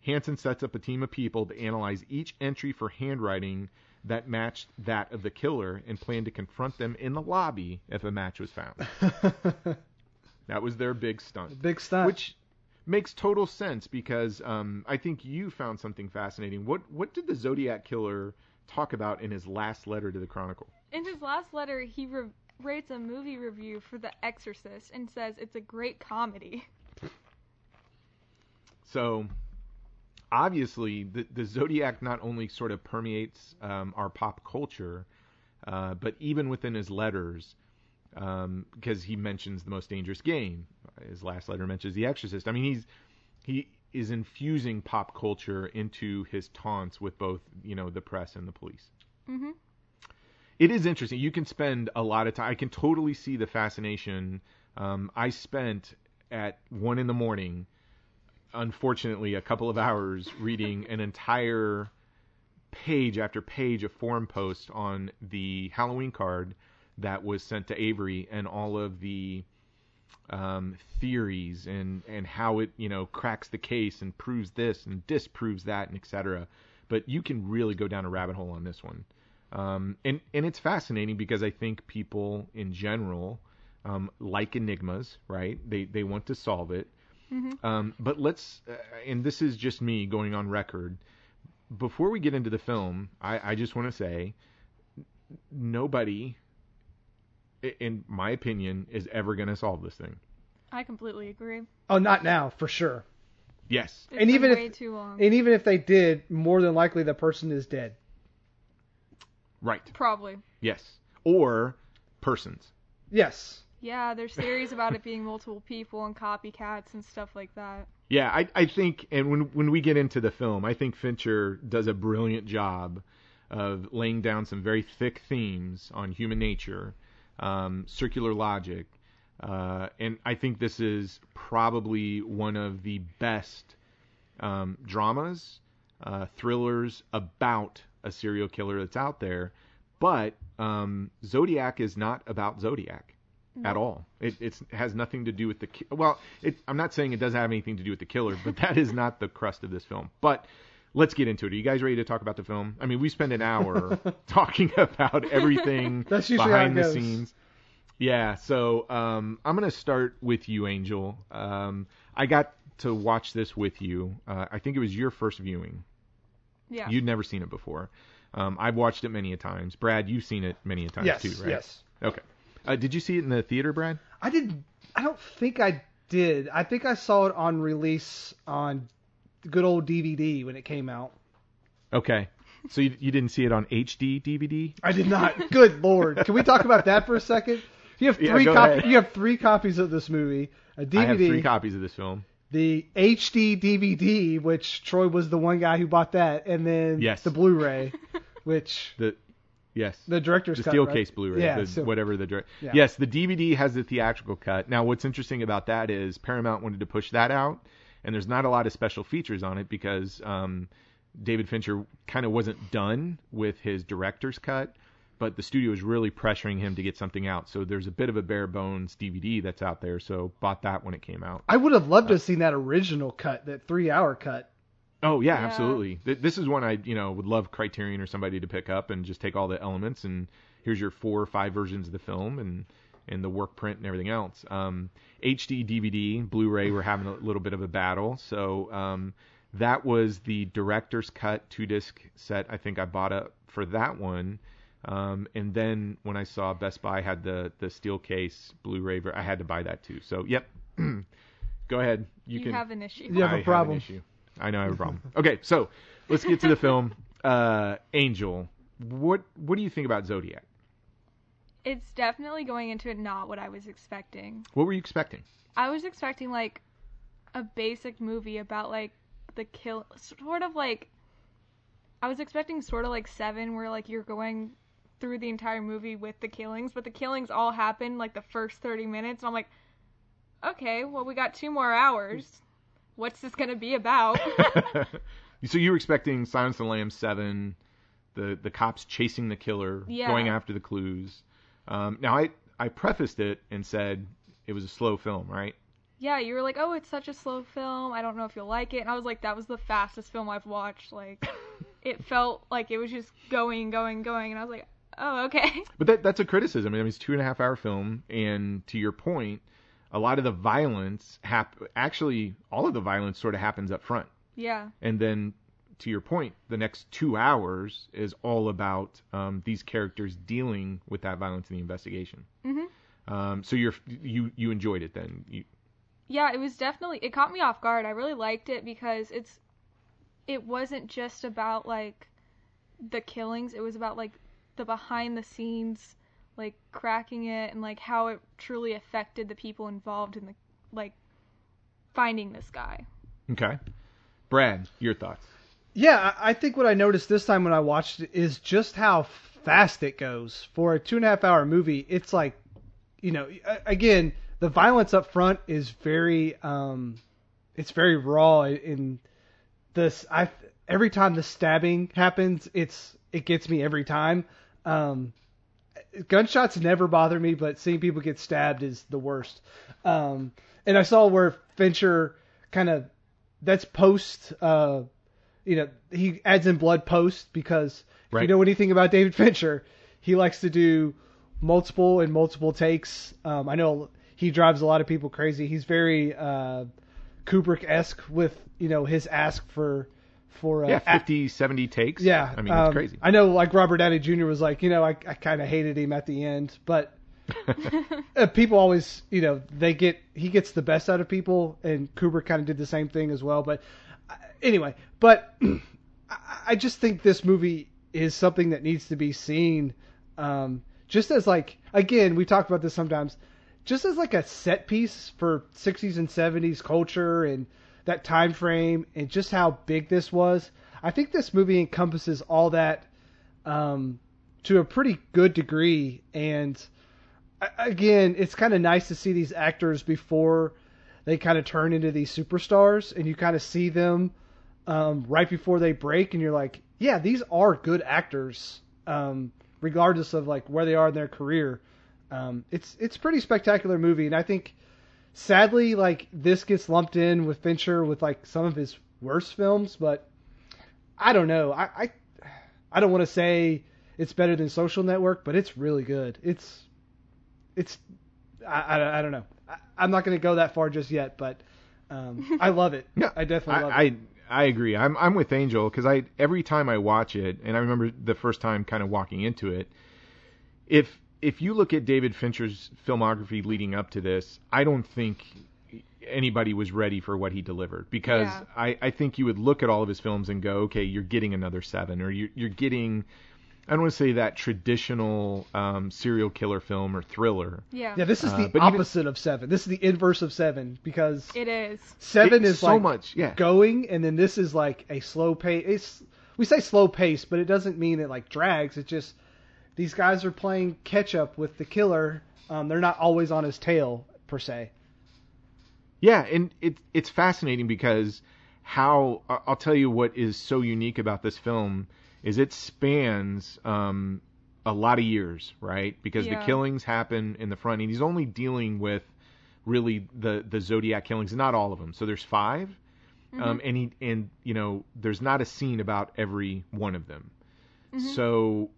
Hanson sets up a team of people to analyze each entry for handwriting that matched that of the killer and plan to confront them in the lobby if a match was found. that was their big stunt. Big stunt. Which makes total sense because um, I think you found something fascinating. What what did the Zodiac killer talk about in his last letter to the Chronicle? In his last letter, he re- rates a movie review for The Exorcist and says it's a great comedy. So obviously, the, the Zodiac not only sort of permeates um, our pop culture, uh, but even within his letters, um, because he mentions the most dangerous game. His last letter mentions The Exorcist. I mean, he's he is infusing pop culture into his taunts with both, you know, the press and the police. Mhm. It is interesting. You can spend a lot of time. I can totally see the fascination. Um, I spent at one in the morning, unfortunately, a couple of hours reading an entire page after page of forum posts on the Halloween card that was sent to Avery and all of the um, theories and and how it you know cracks the case and proves this and disproves that and etc. But you can really go down a rabbit hole on this one, um, and and it's fascinating because I think people in general um, like enigmas, right? They they want to solve it. Um, but let's, uh, and this is just me going on record. Before we get into the film, I, I just want to say, nobody, in my opinion, is ever going to solve this thing. I completely agree. oh, not now, for sure. Yes. It's And been even if- too long. And even if they did, more than likely the person is dead. Right. Probably. Yes. Or persons. Yes. Yeah, there's theories about it being multiple people and copycats and stuff like that. Yeah, I, I think, and when when we get into the film, I think Fincher does a brilliant job of laying down some very thick themes on human nature, um, circular logic, uh, and I think this is probably one of the best um, dramas, uh, thrillers about a serial killer that's out there. But um, Zodiac is not about Zodiac at all. It it's, has nothing to do with the ki- well. It, I'm not saying it doesn't have anything to do with the killer, but that is not the crust of this film. But let's get into it. Are you guys ready to talk about the film? I mean, we spend an hour talking about everything behind the scenes. Yeah, so um, I'm gonna start with you, Angel. Um, I got to watch this with you. Uh, I think it was your first viewing. Yeah. You'd never seen it before. Um, I've watched it many a times. Brad, you've seen it many a times Yes. too, right? Yes. Okay. Uh, did you see it in the theater, Brad? I did. I don't think I did. I think I saw it on release on good old DVD when it came out. Okay. So you, you didn't see it on HD DVD? I did not. Good lord. Can we talk about that for a second? You have three go copies. You have three copies of this movie. A DVD, I have three copies of this film. the HD DVD, which Troy was the one guy who bought that, and then Yes. the Blu-ray, which The Yes. The director's the cut, steel right? case Blu-ray, Yeah, the, so- whatever the direct. Yeah. Yes, the DVD has the theatrical cut. Now, what's interesting about that is Paramount wanted to push that out, and there's not a lot of special features on it because um, David Fincher kind of wasn't done with his director's cut, but the studio is really pressuring him to get something out. So there's a bit of a bare bones DVD that's out there. So bought that when it came out. I would have loved to have seen that original cut, that three-hour cut. Oh yeah, Yeah. absolutely. Th- This is one I you know would love Criterion or somebody to pick up and just take all the elements and here's your four or five versions of the film and and the work print and everything else. Um, HD, DVD, Blu-ray, we're having a little bit of a battle. So um, that was the director's cut two disc set. I think I bought up for that one. Um, and then when I saw Best Buy had the the steel case Blu-ray, ver- I had to buy that too. So yep. Go ahead. You, You, can have an issue. You have a I an problem. issue. I know I have a problem. okay, so let's get to the film. Uh, Angel. What what do you think about Zodiac? It's definitely going into it not what I was expecting. What were you expecting? I was expecting like a basic movie about like the kill sort of like I was expecting sort of like 7 where like you're going through the entire movie with the killings, but the killings all happen like the first 30 minutes and I'm like okay, well we got 2 more hours. What's this going to be about? so you were expecting Silence of the Lambs seven, the the cops chasing the killer, Yeah. going after the clues. Um, now I I prefaced it and said it was a slow film, right? yeah, you were like, "Oh, it's such a slow film. I don't know if you'll like it." And I was like, "That was the fastest film I've watched." Like it felt like it was just going, going, going, and I was like, "Oh, okay." But that that's a criticism. I mean, it's a two and a half hour film, and to your point, a lot of the violence hap- actually all of the violence sort of happens up front. yeah. and then to your point, the next two hours is all about um, these characters dealing with that violence in the investigation. Mm-hmm. Um, so you're you you enjoyed it then? You, Yeah, it was definitely it caught me off guard. I really liked it because it's it wasn't just about like the killings, it was about like the behind the scenes like cracking it and like how it truly affected the people involved in the like finding this guy. okay, Brad, your thoughts? Yeah, I I think what I noticed this time when I watched it is just how fast it goes for a two and a half hour movie. It's like, you know, again, the violence up front is very, um, it's very raw. In this, I every time the stabbing happens, it's it gets me every time. Um, gunshots never bother me, but seeing people get stabbed is the worst. Um, and I saw where Fincher kind of that's post. Uh, you know, he adds in blood post because if you know anything about David Fincher, he likes to do multiple and multiple takes. Um, I know he drives a lot of people crazy. He's very uh, Kubrick esque with you know his ask for for uh, yeah, a- 50, 70 takes. yeah, I mean um, it's crazy. I know, like Robert Downey Jr. was like, you know, I, I kind of hated him at the end, but uh, people always, you know, they get he gets the best out of people, and Kubrick kind of did the same thing as well. But uh, anyway, but I, I just think this movie is something that needs to be seen, um, just as like again, we talk about this sometimes, just as like a set piece for 60s and 70s culture and that time frame and just how big this was. I think this movie encompasses all that um, to a pretty good degree. And again, it's kind of nice to see these actors before they kind of turn into these superstars, and you kind of see them um, right before they break, and you're like, yeah, these are good actors, um, regardless of like where they are in their career. Um, it's it's pretty spectacular movie, and I think sadly like this gets lumped in with Fincher with like some of his worst films, but I don't know. I I, I don't want to say it's better than Social Network, but it's really good. It's it's I, I, I don't know. I, I'm not going to go that far just yet, but um, I love it. Yeah, I definitely love I, it. I I agree. I'm I'm with Angel because I every time I watch it, and I remember the first time kind of walking into it. If if you look at David Fincher's filmography leading up to this, I don't think anybody was ready for what he delivered because Yeah. I, I think you would look at all of his films and go, okay, you're getting another seven, or you're you're getting. I don't want to say that traditional um, serial killer film or thriller. Yeah. Yeah, this is Uh, the even- opposite of seven. This is the inverse of seven because It is. seven It's is so like much, yeah. going, and then this is like a slow pace. It's we say slow pace, but it doesn't mean it like drags. It just these guys are playing catch up with the killer. Um, they're not always on his tail per se. Yeah, and it it's fascinating because how I- I'll tell you what is so unique about this film is it spans um, a lot of years, right? Because Yeah. the killings happen in the front, and he's only dealing with really the the Zodiac killings, not all of them. So there's 5 um, and he and you know there's not a scene about every one of them. So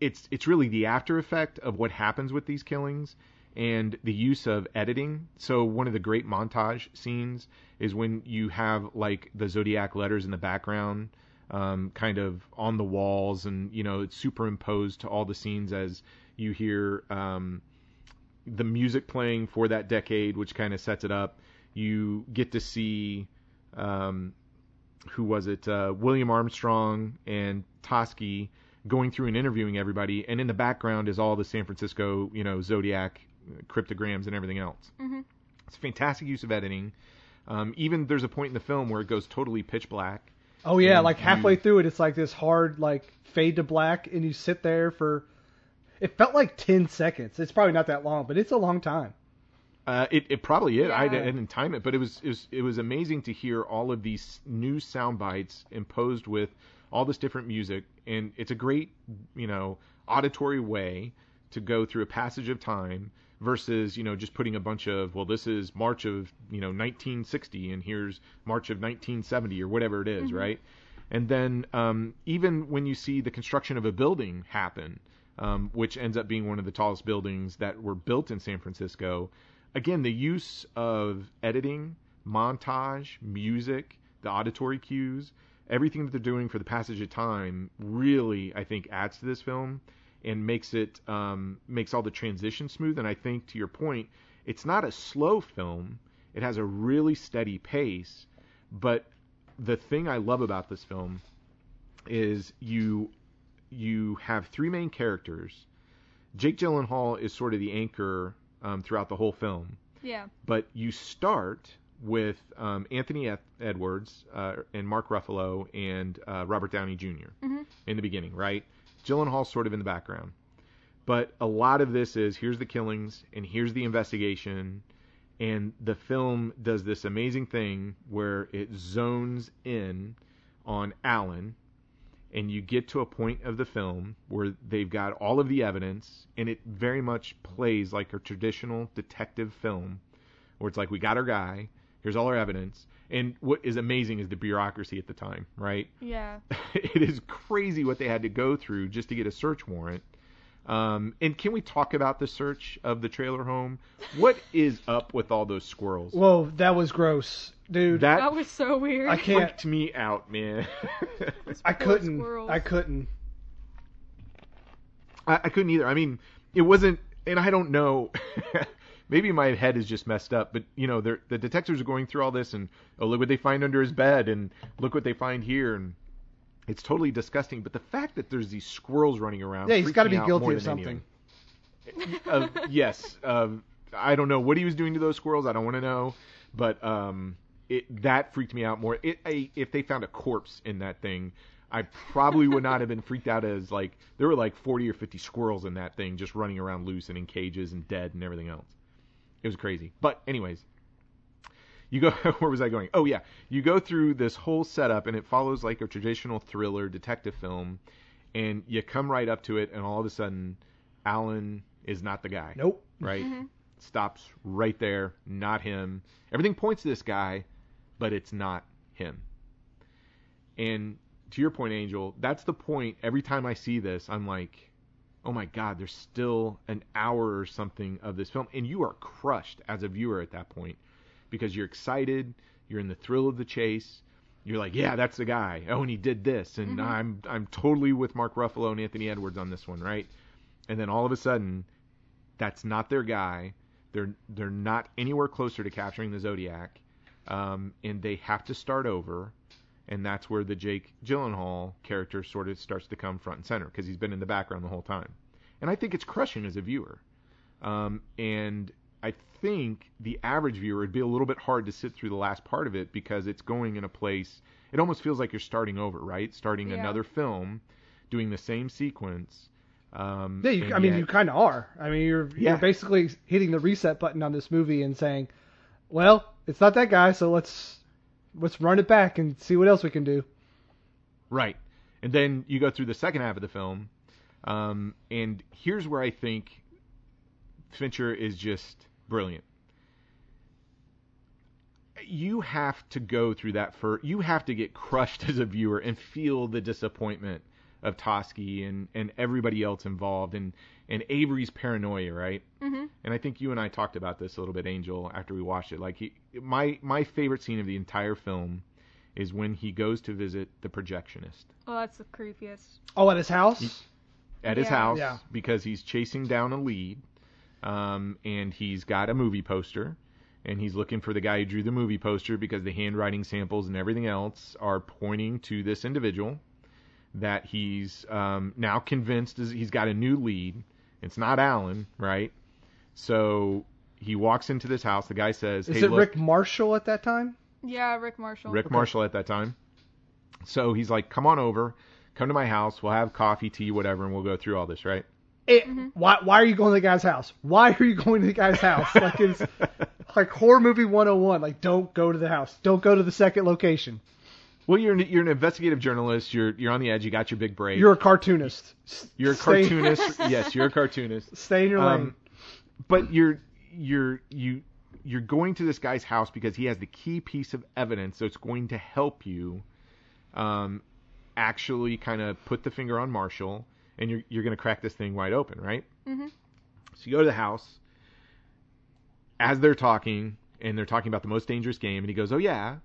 it's it's really the after effect of what happens with these killings and the use of editing. So one of the great montage scenes is when you have like the zodiac letters in the background, um, kind of on the walls, and you know it's superimposed to all the scenes as you hear um, the music playing for that decade, which kind of sets it up. You get to see um, who was it? Uh, William Armstrong and Toschi going through and interviewing everybody, and in the background is all the San Francisco, you know, Zodiac uh, cryptograms and everything else. Mhm. It's a fantastic use of editing. Um, even there's a point in the film where it goes totally pitch black. Oh yeah, like halfway you- through it, it's like this hard like fade to black, and you sit there for. It felt like ten seconds. It's probably not that long, but it's a long time. Uh, it, it probably is. I Yeah. didn't time it, but it was, it was it was amazing to hear all of these new sound bites imposed with all this different music, and it's a great you know auditory way to go through a passage of time versus you know just putting a bunch of well this is March of you know 1960 and here's March of 1970 or whatever it is, right? And then um, even when you see the construction of a building happen, um, which ends up being one of the tallest buildings that were built in San Francisco, again, the use of editing, montage, music, the auditory cues, everything that they're doing for the passage of time really, I think, adds to this film and makes it um, makes all the transition smooth. And I think, to your point, it's not a slow film. It has a really steady pace, but the thing I love about this film is you you have three main characters. Jake Gyllenhaal is sort of the anchor um, throughout the whole film, Yeah. but you start with um, Anthony Ed- Edwards uh, and Mark Ruffalo and uh, Robert Downey junior in the beginning, right? Gyllenhaal's sort of in the background, but a lot of this is here's the killings and here's the investigation, and the film does this amazing thing where it zones in on Allen, and you get to a point of the film where they've got all of the evidence and it very much plays like a traditional detective film where it's like we got our guy here's all our evidence and what is amazing is the bureaucracy at the time right Yeah. it is crazy what they had to go through just to get a search warrant um, and can we talk about the search of the trailer home what is up with all those squirrels Whoa, that was gross, dude. that, That was so weird. I can't. freaked me out man I couldn't. squirrels. I couldn't. I, I couldn't either. I mean, it wasn't, and I don't know. maybe my head is just messed up, but you know, they're, the detectives are going through all this, and oh, look what they find under his bed, and look what they find here, and it's totally disgusting. But the fact that there's these squirrels running around, Yeah, he's got to be guilty of something. uh, yes, um, I don't know what he was doing to those squirrels. I don't want to know, but um, it that freaked me out more. It, I, if they found a corpse in that thing, I probably would not have been freaked out as like there were like 40 or 50 squirrels in that thing just running around loose and in cages and dead and everything else. It was crazy. But anyways, you go where was I going? Oh yeah, you go through this whole setup and it follows like a traditional thriller detective film, and you come right up to it, and all of a sudden, Allen is not the guy. Nope. Right? Mm-hmm. Stops right there. Not him. Everything points to this guy, but it's not him. And to your point, Angel, that's the point. Every time I see this, I'm like, oh my God, there's still an hour or something of this film, and you are crushed as a viewer at that point because you're excited, you're in the thrill of the chase. You're like, yeah, that's the guy. Oh, and he did this, and I'm I'm totally with Mark Ruffalo and Anthony Edwards on this one, right? And then all of a sudden, that's not their guy. They're they're not anywhere closer to capturing the Zodiac, um, and they have to start over. And that's where the Jake Gyllenhaal character sort of starts to come front and center because he's been in the background the whole time. And I think it's crushing as a viewer. Um, and I think the average viewer would be a little bit hard to sit through the last part of it because it's going in a place. It almost feels like you're starting over, right? Starting Yeah. another film, doing the same sequence, Um, Yeah, you, and I mean, yet- you kind of are. I mean, you're Yeah. you're basically hitting the reset button on this movie and saying, "Well, it's not that guy, so let's let's run it back and see what else we can do." Right. And then you go through the second half of the film, um, and here's where I think Fincher is just brilliant. You have to go through that for you have to get crushed as a viewer and feel the disappointment of Toschi and, and everybody else involved and, and Avery's paranoia, right? Mhm. And I think you and I talked about this a little bit, Angel, after we watched it. Like he, my my favorite scene of the entire film is when he goes to visit the projectionist Oh, that's the creepiest. Oh, at his house. at his house Yeah. because he's chasing down a lead, um, and he's got a movie poster, and he's looking for the guy who drew the movie poster because the handwriting samples and everything else are pointing to this individual that he's um, now convinced is he's got a new lead. It's not Allen, right? So he walks into this house. The guy says, Is "Hey, it look, Rick Marshall at that time? Yeah, Rick Marshall. Rick Marshall at that time. So he's like, "Come on over, come to my house. We'll have coffee, tea, whatever, and we'll go through all this, right?" It, Why why are you going to the guy's house? Why are you going to the guy's house? Like it's like horror movie 101. Like don't go to the house. Don't go to the second location. Well, you're an, you're an investigative journalist. You're you're on the edge. You got your big break. You're a cartoonist. You're a stay- cartoonist. yes, you're a cartoonist. Stay in your lane. Um, but you're you're you you're going to this guy's house because he has the key piece of evidence that's going to help you um, actually kind of put the finger on Marshall, and you're you're going to crack this thing wide open, right? Mm-hmm. So you go to the house as they're talking, and they're talking about the most dangerous game, and he goes, "Oh yeah,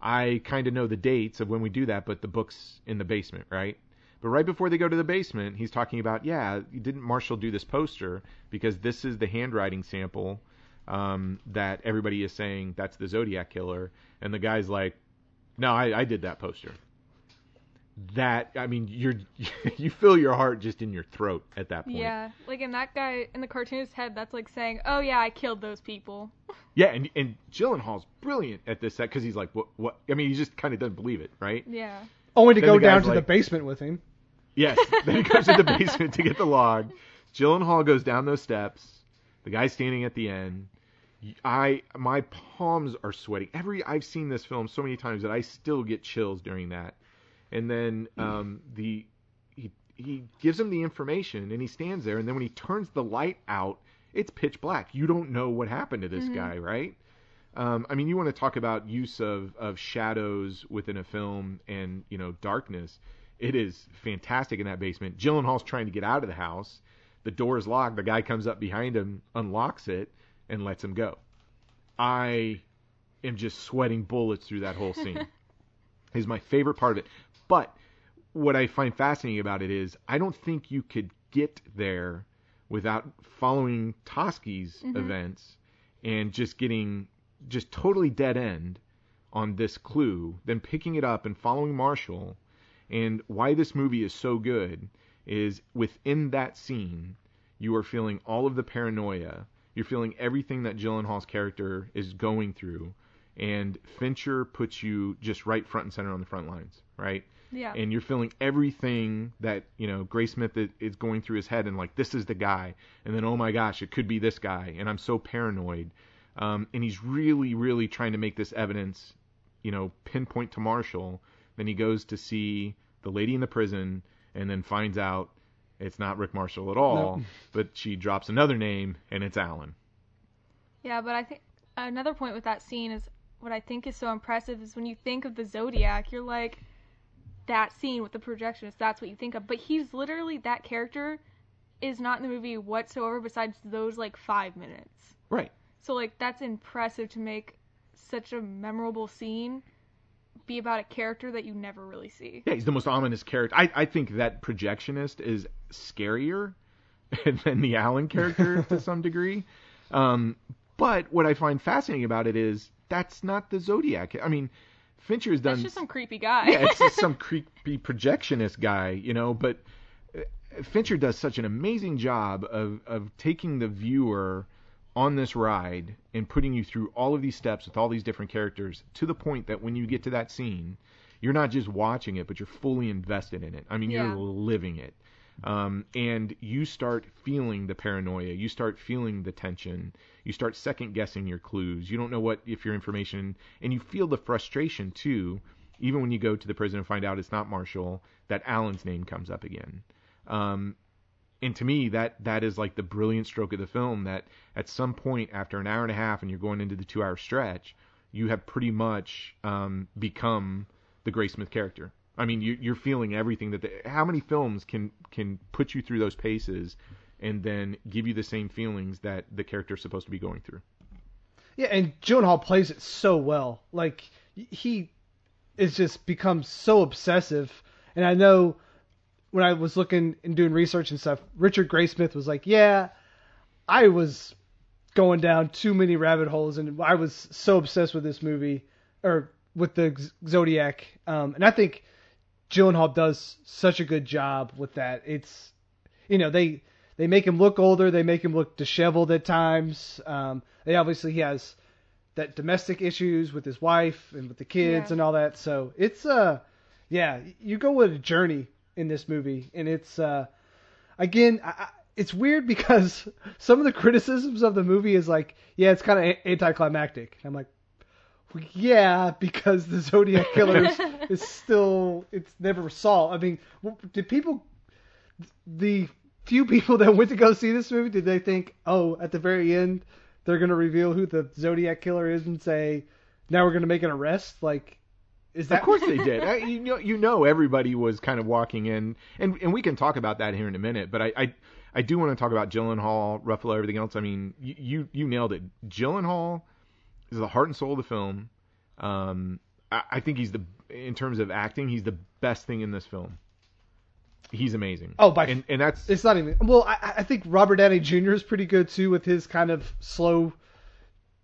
I kind of know the dates of when we do that, but the book's in the basement, right?" But right before they go to the basement, he's talking about, yeah, didn't Marshall do this poster because this is the handwriting sample um, that everybody is saying that's the Zodiac killer, and the guy's like, no, I, I did that poster. That I mean, you're you feel your heart just in your throat at that point. Yeah, like in that guy in the cartoonist's head, that's like saying, "Oh yeah, I killed those people." Yeah, and and Gyllenhaal's brilliant at this set because he's like, what what? I mean, he just kind of doesn't believe it, right? Yeah. Only to then go down to the basement with him. Yes. Then he goes to the basement to get the log. Gyllenhaal goes down those steps. The guy's standing at the end. I my palms are sweating. Every I've seen this film so many times that I still get chills during that. And then um, the he he gives him the information and he stands there and then when he turns the light out, it's pitch black. You don't know what happened to this guy, right? Um, I mean, you want to talk about use of, of shadows within a film and you know darkness. It is fantastic in that basement. Gyllenhaal's trying to get out of the house. The door is locked. The guy comes up behind him, unlocks it, and lets him go. I am just sweating bullets through that whole scene. is my favorite part of it. But what I find fascinating about it is I don't think you could get there without following Toschi's mm-hmm. events and just getting just totally dead end on this clue, then picking it up and following Marshall. And why this movie is so good is within that scene, you are feeling all of the paranoia. You're feeling everything that Gyllenhaal's character is going through. And Fincher puts you just right front and center on the front lines, right? Yeah. and you're feeling everything that you know Graysmith is going through his head, and like this is the guy, and then oh my gosh, it could be this guy, and I'm so paranoid, um, and he's really, really trying to make this evidence, you know, pinpoint to Marshall. Then he goes to see the lady in the prison, and then finds out it's not Rick Marshall at all, but she drops another name, and it's Allen. Yeah, but I think another point with that scene is what I think is so impressive is when you think of the Zodiac, you're like, that scene with the projectionist, that's what you think of. But he's literally, that character is not in the movie whatsoever besides those like five minutes. Right. So, like, that's impressive to make such a memorable scene be about a character that you never really see. Yeah, he's the most ominous character. I, I think that projectionist is scarier than the Allen character to some degree. Um, but what I find fascinating about it is that's not the Zodiac. I mean, Fincher has done. That's just some creepy guy. yeah, it's just some creepy projectionist guy, you know. But uh, Fincher does such an amazing job of of taking the viewer on this ride and putting you through all of these steps with all these different characters to the point that when you get to that scene, you're not just watching it, but you're fully invested in it. I mean, Yeah. you're living it. Um, and you start feeling the paranoia, you start feeling the tension, you start second guessing your clues. You don't know what if your information, and you feel the frustration too, even when you go to the prison and find out it's not Marshall, that Allen's name comes up again. Um, and to me, that that is like the brilliant stroke of the film. That at some point after an hour and a half, and you're going into the two-hour stretch, you have pretty much um, become the Graysmith character. I mean, you, you're feeling everything that. The, how many films can can put you through those paces, and then give you the same feelings that the character is supposed to be going through? Yeah, and Gyllenhaal plays it so well. Like he is just becomes so obsessive. And I know when I was looking and doing research and stuff, Richard Graysmith was like, "Yeah, I was going down too many rabbit holes, and I was so obsessed with this movie or with the Zodiac." Um, and I think Gyllenhaal does such a good job with that. It's you know they they make him look older, they make him look disheveled at times. Um, they obviously he has that domestic issues with his wife and with the kids Yeah. and all that. So it's uh yeah, you go with a journey in this movie, and it's uh again. I, I- it's weird because some of the criticisms of the movie is like, yeah, it's kind of anticlimactic. I'm like, yeah, because the Zodiac killer is, is still it's never solved. I mean, did people the few people that went to go see this movie did they think, oh, at the very end they're gonna reveal who the Zodiac killer is and say, now we're gonna make an arrest? Like, is that Of course they did. I, you know, you know, everybody was kind of walking in, and and we can talk about that here in a minute. But I I, I do want to talk about Gyllenhaal, Ruffalo, everything else. I mean, you you, you nailed it. Gyllenhaal is the heart and soul of the film. Um, I, I think he's the in terms of acting, he's the best thing in this film. He's amazing. Oh, by and and that's It's not even. Well, I, I think Robert Downey Jr. is pretty good too with his kind of slow,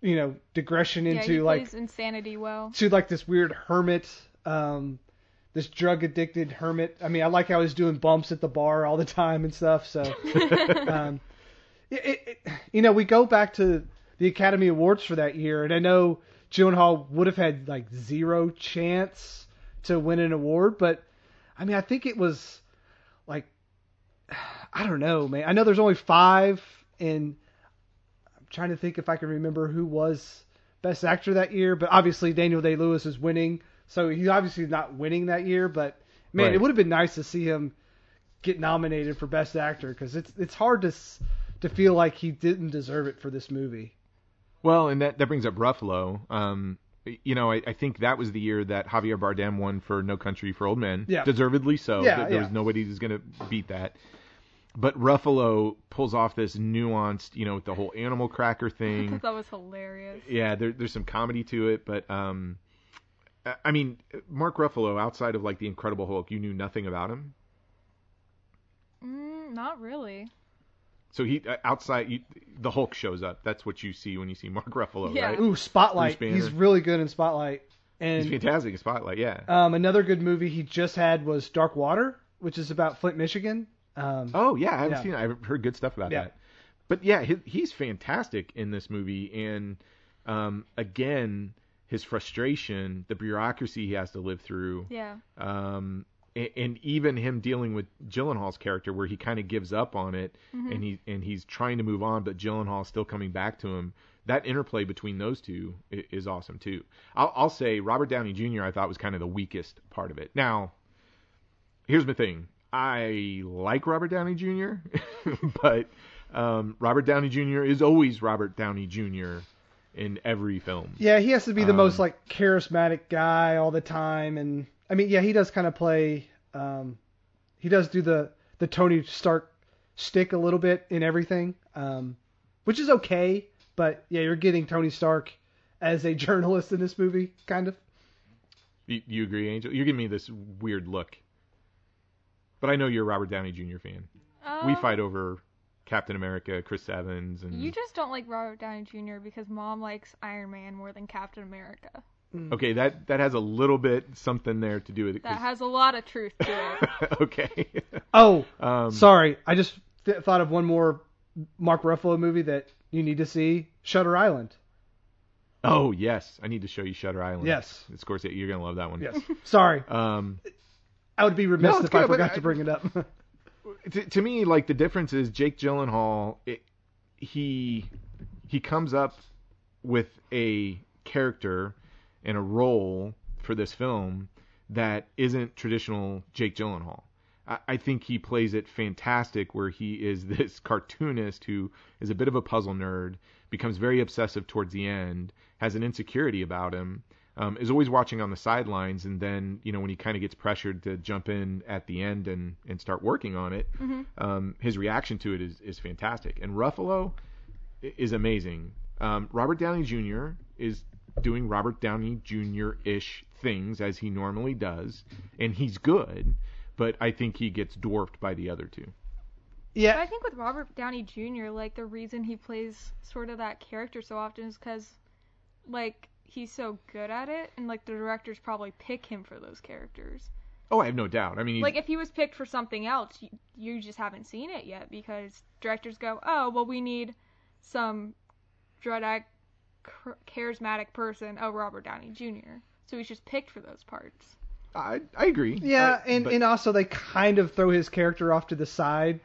you know, digression yeah, into he like plays insanity well. to like this weird hermit, um, this drug addicted hermit. I mean, I like how he's doing bumps at the bar all the time and stuff. So, um, it, it, it, you know, we go back to the Academy Awards for that year, and I know Gyllenhaal would have had like zero chance to win an award, but I mean, I think it was like I don't know, man. I know there's only five, and I'm trying to think if I can remember who was best actor that year. But obviously Daniel Day Lewis is winning, so he's obviously not winning that year. But man, Right. it would have been nice to see him get nominated for best actor because it's it's hard to to feel like he didn't deserve it for this movie. Well, and that, that brings up Ruffalo. Um, you know, I, I think that was the year that Javier Bardem won for No Country for Old Men. Yeah. Deservedly so. Yeah, There, there was yeah. nobody who's going to beat that. But Ruffalo pulls off this nuanced, you know, with the whole animal cracker thing. that was hilarious. yeah, there, there's some comedy to it, but um, I- I mean, Mark Ruffalo, outside of like the Incredible Hulk, you knew nothing about him. Mm, not really. So he uh, outside you, the Hulk shows up. That's what you see when you see Mark Ruffalo, Yeah. right? Ooh, Spotlight. He's really good in Spotlight. He's fantastic in Spotlight. Yeah. um, another good movie he just had was Dark Water, which is about Flint, Michigan. Um, Oh yeah, I haven't Yeah. seen it. I've heard good stuff about Yeah. that. But yeah, he, he's fantastic in this movie, and um, again, his frustration, the bureaucracy he has to live through, Yeah. um, and, and even him dealing with Gyllenhaal's character, where he kind of gives up on it, and he and he's trying to move on, but Gyllenhaal's still coming back to him. That interplay between those two is, is awesome too. I'll, I'll say Robert Downey Jr. I thought was kind of the weakest part of it. Now, here's my thing. I like Robert Downey Jr., but um, Robert Downey Jr. is always Robert Downey Jr. in every film. Yeah, he has to be the Um, most like charismatic guy all the time, and I mean, yeah, he does kind of play. Um, he does do the the Tony Stark stick a little bit in everything, um, which is okay. But yeah, you're getting Tony Stark as a journalist in this movie, kind of. You, you agree, Angel? You're giving me this weird look. But I know you're a Robert Downey Jr. fan. we Um, fight over Captain America, Chris Evans, and You just don't like Robert Downey Jr. because mom likes Iron Man more than Captain America. Okay, that that has a little bit something there to do with it. That 'cause- has a lot of truth to it. okay. Oh, um, sorry, I just th- thought of one more Mark Ruffalo movie that you need to see: Shutter Island. Oh yes, I need to show you Shutter Island. Yes. of course, you're gonna love that one. Yes. Sorry, Um, I would be remiss No, it's if I good, but forgot I- to bring it up. to, to me, like the difference is Jake Gyllenhaal. It, he he comes up with a character and a role for this film that isn't traditional Jake Gyllenhaal. I, I think he plays it fantastic, where he is this cartoonist who is a bit of a puzzle nerd, becomes very obsessive towards the end, has an insecurity about him, um, is always watching on the sidelines, and then you know when he kind of gets pressured to jump in at the end and and start working on it, um, his reaction to it is is fantastic. And Ruffalo is amazing. Um, Robert Downey Jr. is doing Robert Downey Jr. ish things as he normally does, and he's good. But I think he gets dwarfed by the other two. But Yeah, I think with Robert Downey Jr., like the reason he plays sort of that character so often is because, like, he's so good at it, and like the directors probably pick him for those characters. Oh, I have no doubt. I mean, he's, Like if he was picked for something else, you, you just haven't seen it yet because directors go, oh well, we need some dread charismatic person. Oh, Robert Downey Jr. So he's just picked for those parts. I I agree. yeah, I- and but- and also they kind of throw his character off to the side.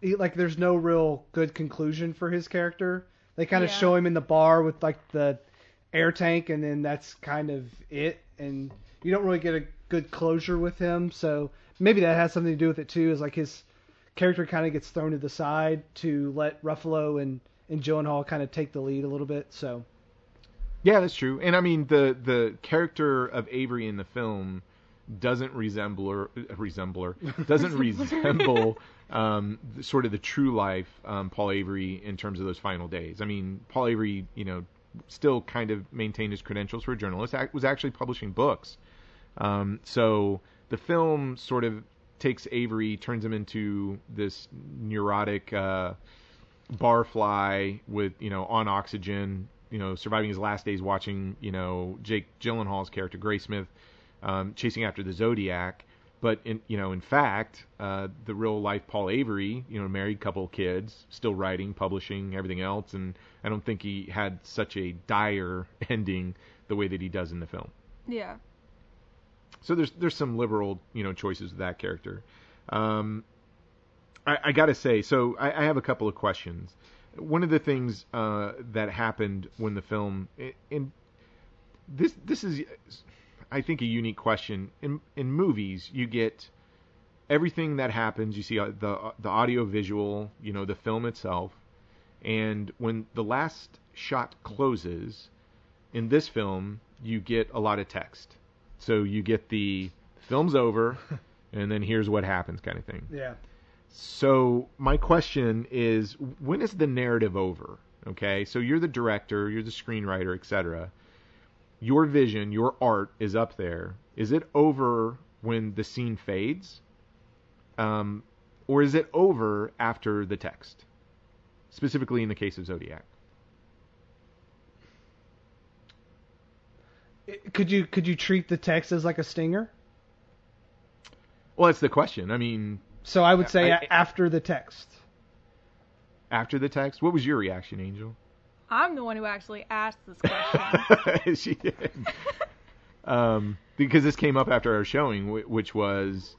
He, like there's no real good conclusion for his character. They kind of Yeah. show him in the bar with like the air tank, and then that's kind of it. And you don't really get a good closure with him. So maybe that has something to do with it too. Is like his character kind of gets thrown to the side to let Ruffalo and and Hall kind of take the lead a little bit. So Yeah, that's true. And I mean, the the character of Avery in the film doesn't resemble or resembler doesn't resemble um, sort of the true life um, Paul Avery in terms of those final days. I mean, Paul Avery, you know, still kind of maintained his credentials for a journalist. Was actually publishing books. Um, so the film sort of takes Avery, turns him into this neurotic. Uh, barfly with you know on oxygen you know surviving his last days watching you know Jake Gyllenhaal's character Graysmith um, chasing after the Zodiac but in you know in fact uh, the real life Paul Avery you know married couple kids still writing publishing everything else and I don't think he had such a dire ending the way that he does in the film Yeah. so there's there's some liberal you know choices with that character. Um, I, I got to say, so I, I have a couple of questions. One of the things uh, that happened when the film, and this this is, I think, a unique question. In in movies, you get everything that happens. You see uh, the the audio visual, you know, the film itself, and when the last shot closes, in this film, you get a lot of text. So you get the film's over, and then here's what happens kind of thing. yeah, So my question is, when is the narrative over? Okay, so you're the director, you're the screenwriter, etc. Your vision, your art is up there. Is it over when the scene fades, um, or is it over after the text? Specifically in the case of Zodiac. could you could you treat the text as like a stinger? Well, that's the question. I mean, So I would say I- after the text. after the text, what was your reaction, Angel? I'm the one who actually asked this question. she did. um, because this came up after our showing, which was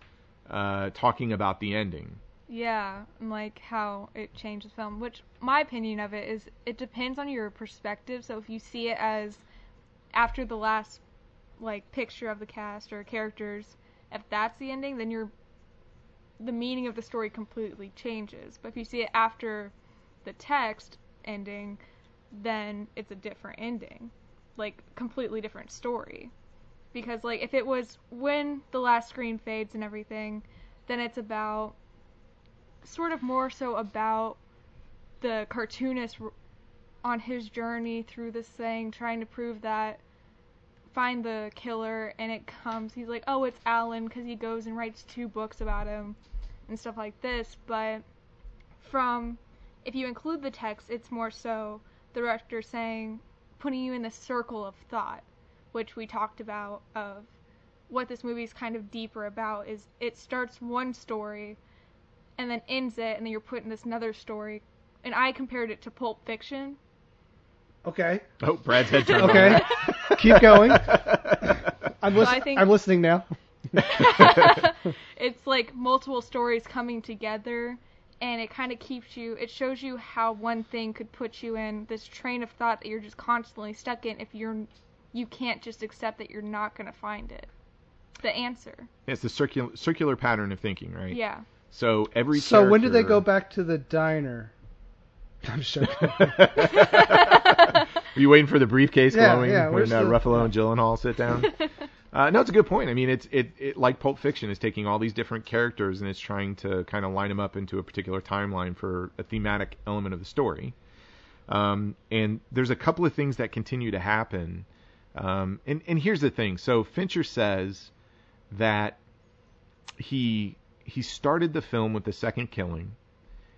uh, talking about the ending. Yeah, and like how it changed the film. Which my opinion of it is, it depends on your perspective. So if you see it as after the last like picture of the cast or characters, if that's the ending, then you're the meaning of the story completely changes. But if you see it after the text ending, then it's a different ending, like completely different story. Because like if it was when the last screen fades and everything, then it's about sort of more so about the cartoonist on his journey through this thing, trying to prove that find the killer, and it comes. He's like, oh, it's Allen, because he goes and writes two books about him and stuff like this. But from if you include the text, it's more so the director saying, putting you in the circle of thought, which we talked about of what this movie is kind of deeper about is it starts one story and then ends it and then you're put in this another story and i compared it to pulp fiction Okay. Oh, Brad's head turned. Okay. Keep going. I'm So listening. I think- I'm listening now. it's like multiple stories coming together and it kind of keeps you it shows you how one thing could put you in this train of thought that you're just constantly stuck in if you're you can't just accept that you're not going to find it the answer It's the circular circular pattern of thinking, right? yeah So every So when did they go back to the diner? I'm just joking. Were you waiting for the briefcase Yeah, glowing yeah, when uh, the- Ruffalo and Gyllenhaal sit down? Uh, no, it's a good point. I mean, it's it, it like Pulp Fiction is taking all these different characters and it's trying to kind of line them up into a particular timeline for a thematic element of the story. Um, and there's a couple of things that continue to happen. Um, and and here's the thing. So Fincher says that he he started the film with the second killing,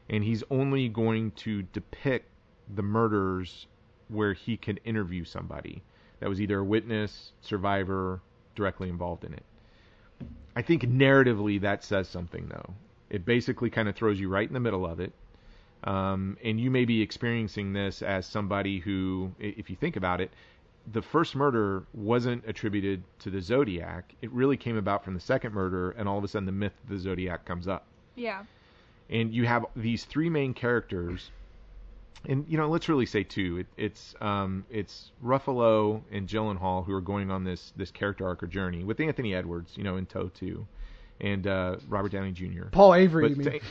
and he's only going to depict the murders where he can interview somebody that was either a witness, survivor, directly involved in it. I think narratively that says something though. It basically kind of throws you right in the middle of it. Um, and you may be experiencing this as somebody who, if you think about it, the first murder wasn't attributed to the Zodiac. It really came about from the second murder, and all of a sudden the myth of the Zodiac comes up yeah and you have these three main characters and you know let's really say two it, it's um it's Ruffalo and Gyllenhaal who are going on this this character arc or journey with Anthony Edwards you know in tow too and uh Robert Downey Jr. Paul Avery, But you mean? to-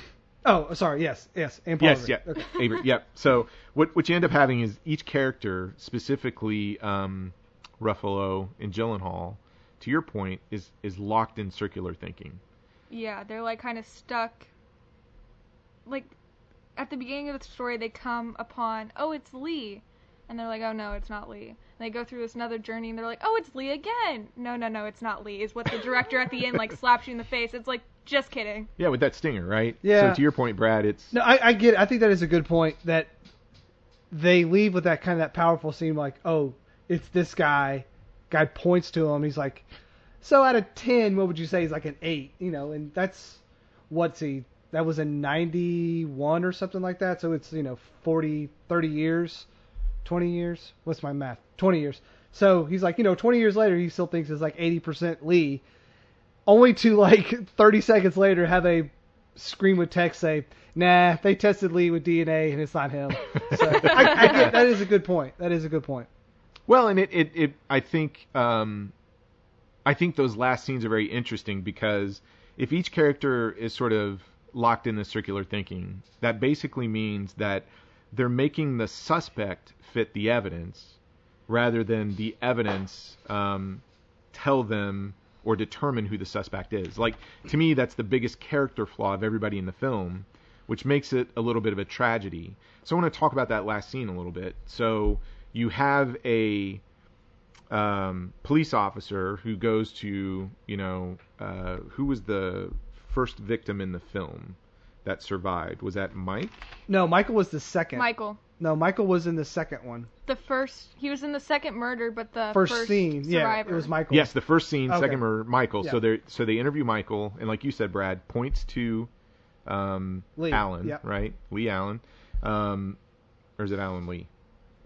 Oh, sorry. Yes, yes. And Paul Yes, Avery. yeah, Okay. Avery, yep. So what what you end up having is each character, specifically um, Ruffalo and Gyllenhaal, to your point, is is locked in circular thinking. Yeah, they're like kind of stuck. Like, at the beginning of the story, they come upon, oh, it's Lee. And they're like, oh, no, it's not Lee. And they go through this another journey and they're like, oh, it's Lee again. No, no, no, it's not Lee. Is what the director at the end, like, slaps you in the face. It's like, just kidding. Yeah, with that stinger, right? Yeah. So to your point, Brad, it's No, I, I get. It. I think that is a good point. That they leave with that kind of that powerful scene, like, oh, it's this guy. Guy points to him. He's like, so out of ten, what would you say? He's like an eight. You know, and that's what's he? That was in '91 or something like that. So it's you know 40, 30 years, 20 years. What's my math? 20 years. So he's like, you know, 20 years later, he still thinks it's like 80% Lee. Only to like 30 seconds later have a screen with text say, "Nah, they tested Lee with DNA and it's not him." So I, I get that is a good point. That is a good point. Well, and it, it, it I think um, I think those last scenes are very interesting because if each character is sort of locked in the circular thinking, that basically means that they're making the suspect fit the evidence rather than the evidence um, tell them or determine who the suspect is. Like to me, that's the biggest character flaw of everybody in the film, which makes it a little bit of a tragedy. So I want to talk about that last scene a little bit. So you have a um, police officer who goes to, you know, uh, who was the first victim in the film that survived? Was that Mike? No, Michael was the second. Michael. No, Michael was in the second one. The first, he was in the second murder, but the First, first, scene. Yeah, it was Michael. Yes, the first scene, Okay. second murder, Michael. So they so they interview Michael, and like you said, Brad points to um, Lee, Allen, yep. right? Leigh Allen, um, or is it Allen Lee?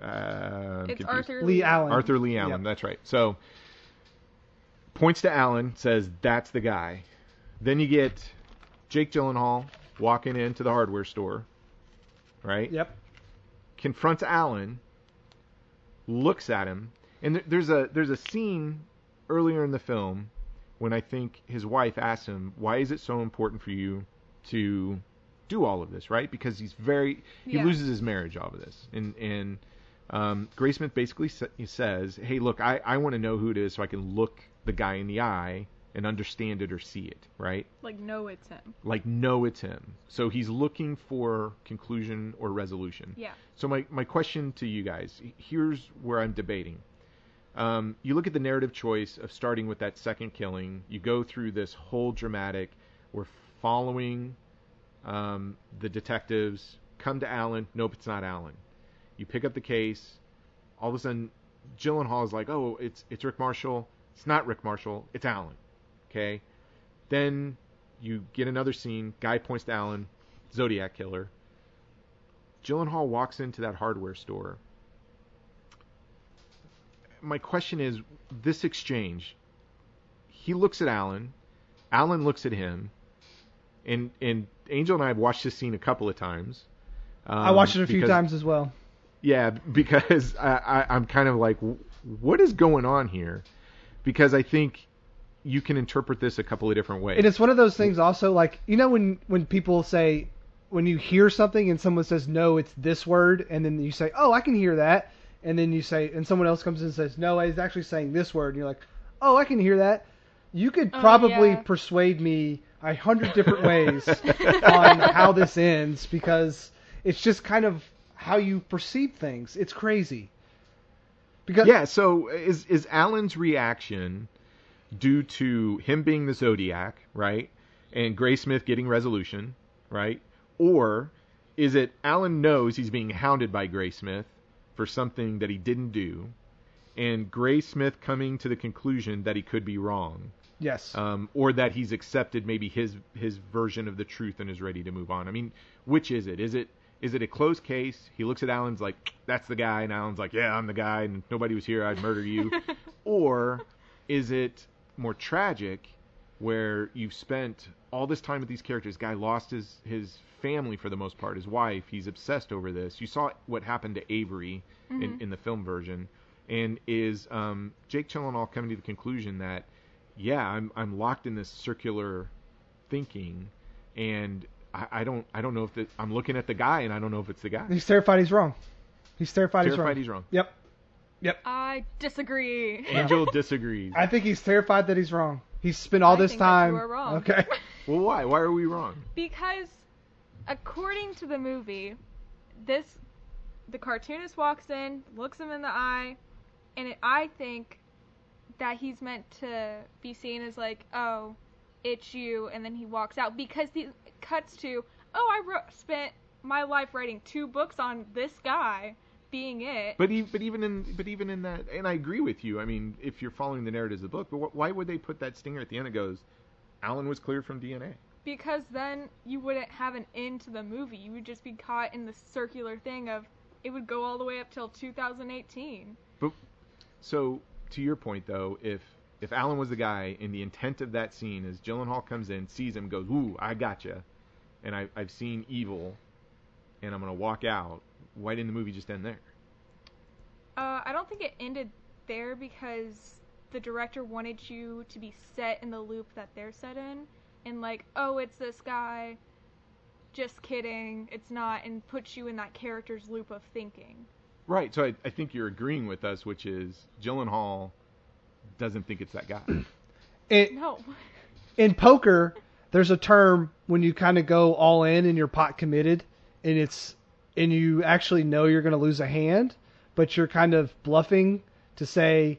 Uh, It's confused. Arthur Leigh Allen. Arthur Leigh Allen. Yep. That's right. So points to Allen, says that's the guy. Then you get Jake Gyllenhaal walking into the hardware store, right? Yep. confronts Allen, looks at him, and th- there's a there's a scene earlier in the film when I think his wife asks him, "Why is it so important for you to do all of this?" Right? Because he's very he Yeah. loses his marriage off of this, and and um, Graysmith basically sa- says, "Hey, look, I I want to know who it is so I can look the guy in the eye and understand it or see it." Right? Like, know it's him. Like know it's him. So he's looking for conclusion or resolution. Yeah. So my, my question to you guys, here's where I'm debating. Um, you look at the narrative choice of starting with that second killing. You go through this whole dramatic. We're following um, the detectives. Come to Allen. Nope, it's not Allen. You pick up the case. All of a sudden, Gyllenhaal is like, "Oh, it's it's Rick Marshall. It's not Rick Marshall. It's Allen." Okay. Then you get another scene. Guy points to Allen. Zodiac killer. Gyllenhaal walks into that hardware store. My question is this exchange. He looks at Allen. Allen looks at him, and and Angel and I have watched this scene a couple of times. Um, I watched it a few because- times as well. Yeah, because I, I, I'm kind of like, what is going on here? Because I think you can interpret this a couple of different ways. And it's one of those things also like you know when when people say when you hear something and someone says no it's this word and then you say oh I can hear that and then you say and someone else comes in and says no it's actually saying this word and you're like oh I can hear that you could Oh, probably yeah. persuade me a hundred different ways on how this ends because it's just kind of how you perceive things it's crazy because yeah. So is is Allen's reaction due to him being the Zodiac, right, and Graysmith getting resolution, right, or is it Allen knows he's being hounded by Graysmith for something that he didn't do, and Graysmith coming to the conclusion that he could be wrong, yes um, or that he's accepted maybe his his version of the truth and is ready to move on. I mean, which is it? Is it is it a closed case? He looks at Allen's like, "That's the guy," and Allen's like, "Yeah, I'm the guy, and nobody was here, I'd murder you." or is it more tragic, where you've spent all this time with these characters? Guy lost his his family for the most part, his wife. He's obsessed over this. You saw what happened to Avery in, in the film version, and is um, Jake Gyllenhaal coming to the conclusion that yeah, I'm I'm locked in this circular thinking, and I, I don't I don't know if that I'm looking at the guy and I don't know if it's the guy. he's terrified he's wrong he's terrified, he's wrong he's wrong. yep yep I disagree. Angel disagrees. I think he's terrified that he's wrong. He's spent all I this think that time. you are wrong. Okay. Well, why? Why are we wrong? because according to the movie, this the cartoonist walks in, looks him in the eye, and it, I think that he's meant to be seen as like, oh, it's you, and then he walks out because the it cuts to, oh, I wrote, spent my life writing two books on this guy being it. But e- but even in but even in that, and I agree with you. I mean, if you're following the narratives of the book, but wh- why would they put that stinger at the end? It goes, Allen was cleared from DNA. because then you wouldn't have an end to the movie. You would just be caught in the circular thing of it would go all the way up till 2018. But So to your point though, if if Allen was the guy, and the intent of that scene is Gyllenhaal comes in, sees him, goes, "Ooh, I gotcha," and I, I've seen evil, and I'm gonna walk out. Why didn't the movie just end there? Uh, I don't think it ended there because the director wanted you to be set in the loop that they're set in, and like, oh, it's this guy. Just kidding, it's not, and puts you in that character's loop of thinking. Right. So I, I think you're agreeing with us, which is Gyllenhaal doesn't think it's that guy. It, No. in poker, there's a term when you kind of go all in and you're pot committed, and it's and you actually know you're going to lose a hand, but you're kind of bluffing to say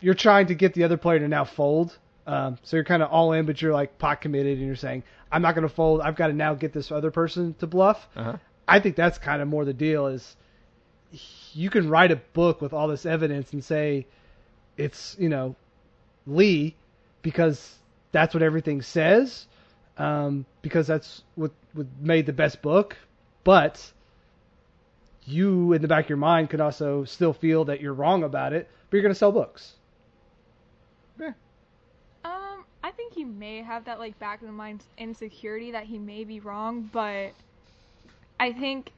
you're trying to get the other player to now fold. Um, so you're kind of all in, but you're like pot committed, and you're saying I'm not going to fold. I've got to now get this other person to bluff. Uh-huh. I think that's kind of more the deal is you can write a book with all this evidence and say it's, you know, Lee because that's what everything says, um, because that's what, what made the best book. But you, in the back of your mind, could also still feel that you're wrong about it, but you're going to sell books. Yeah. Um, I think he may have that like back of the mind insecurity that he may be wrong, but I think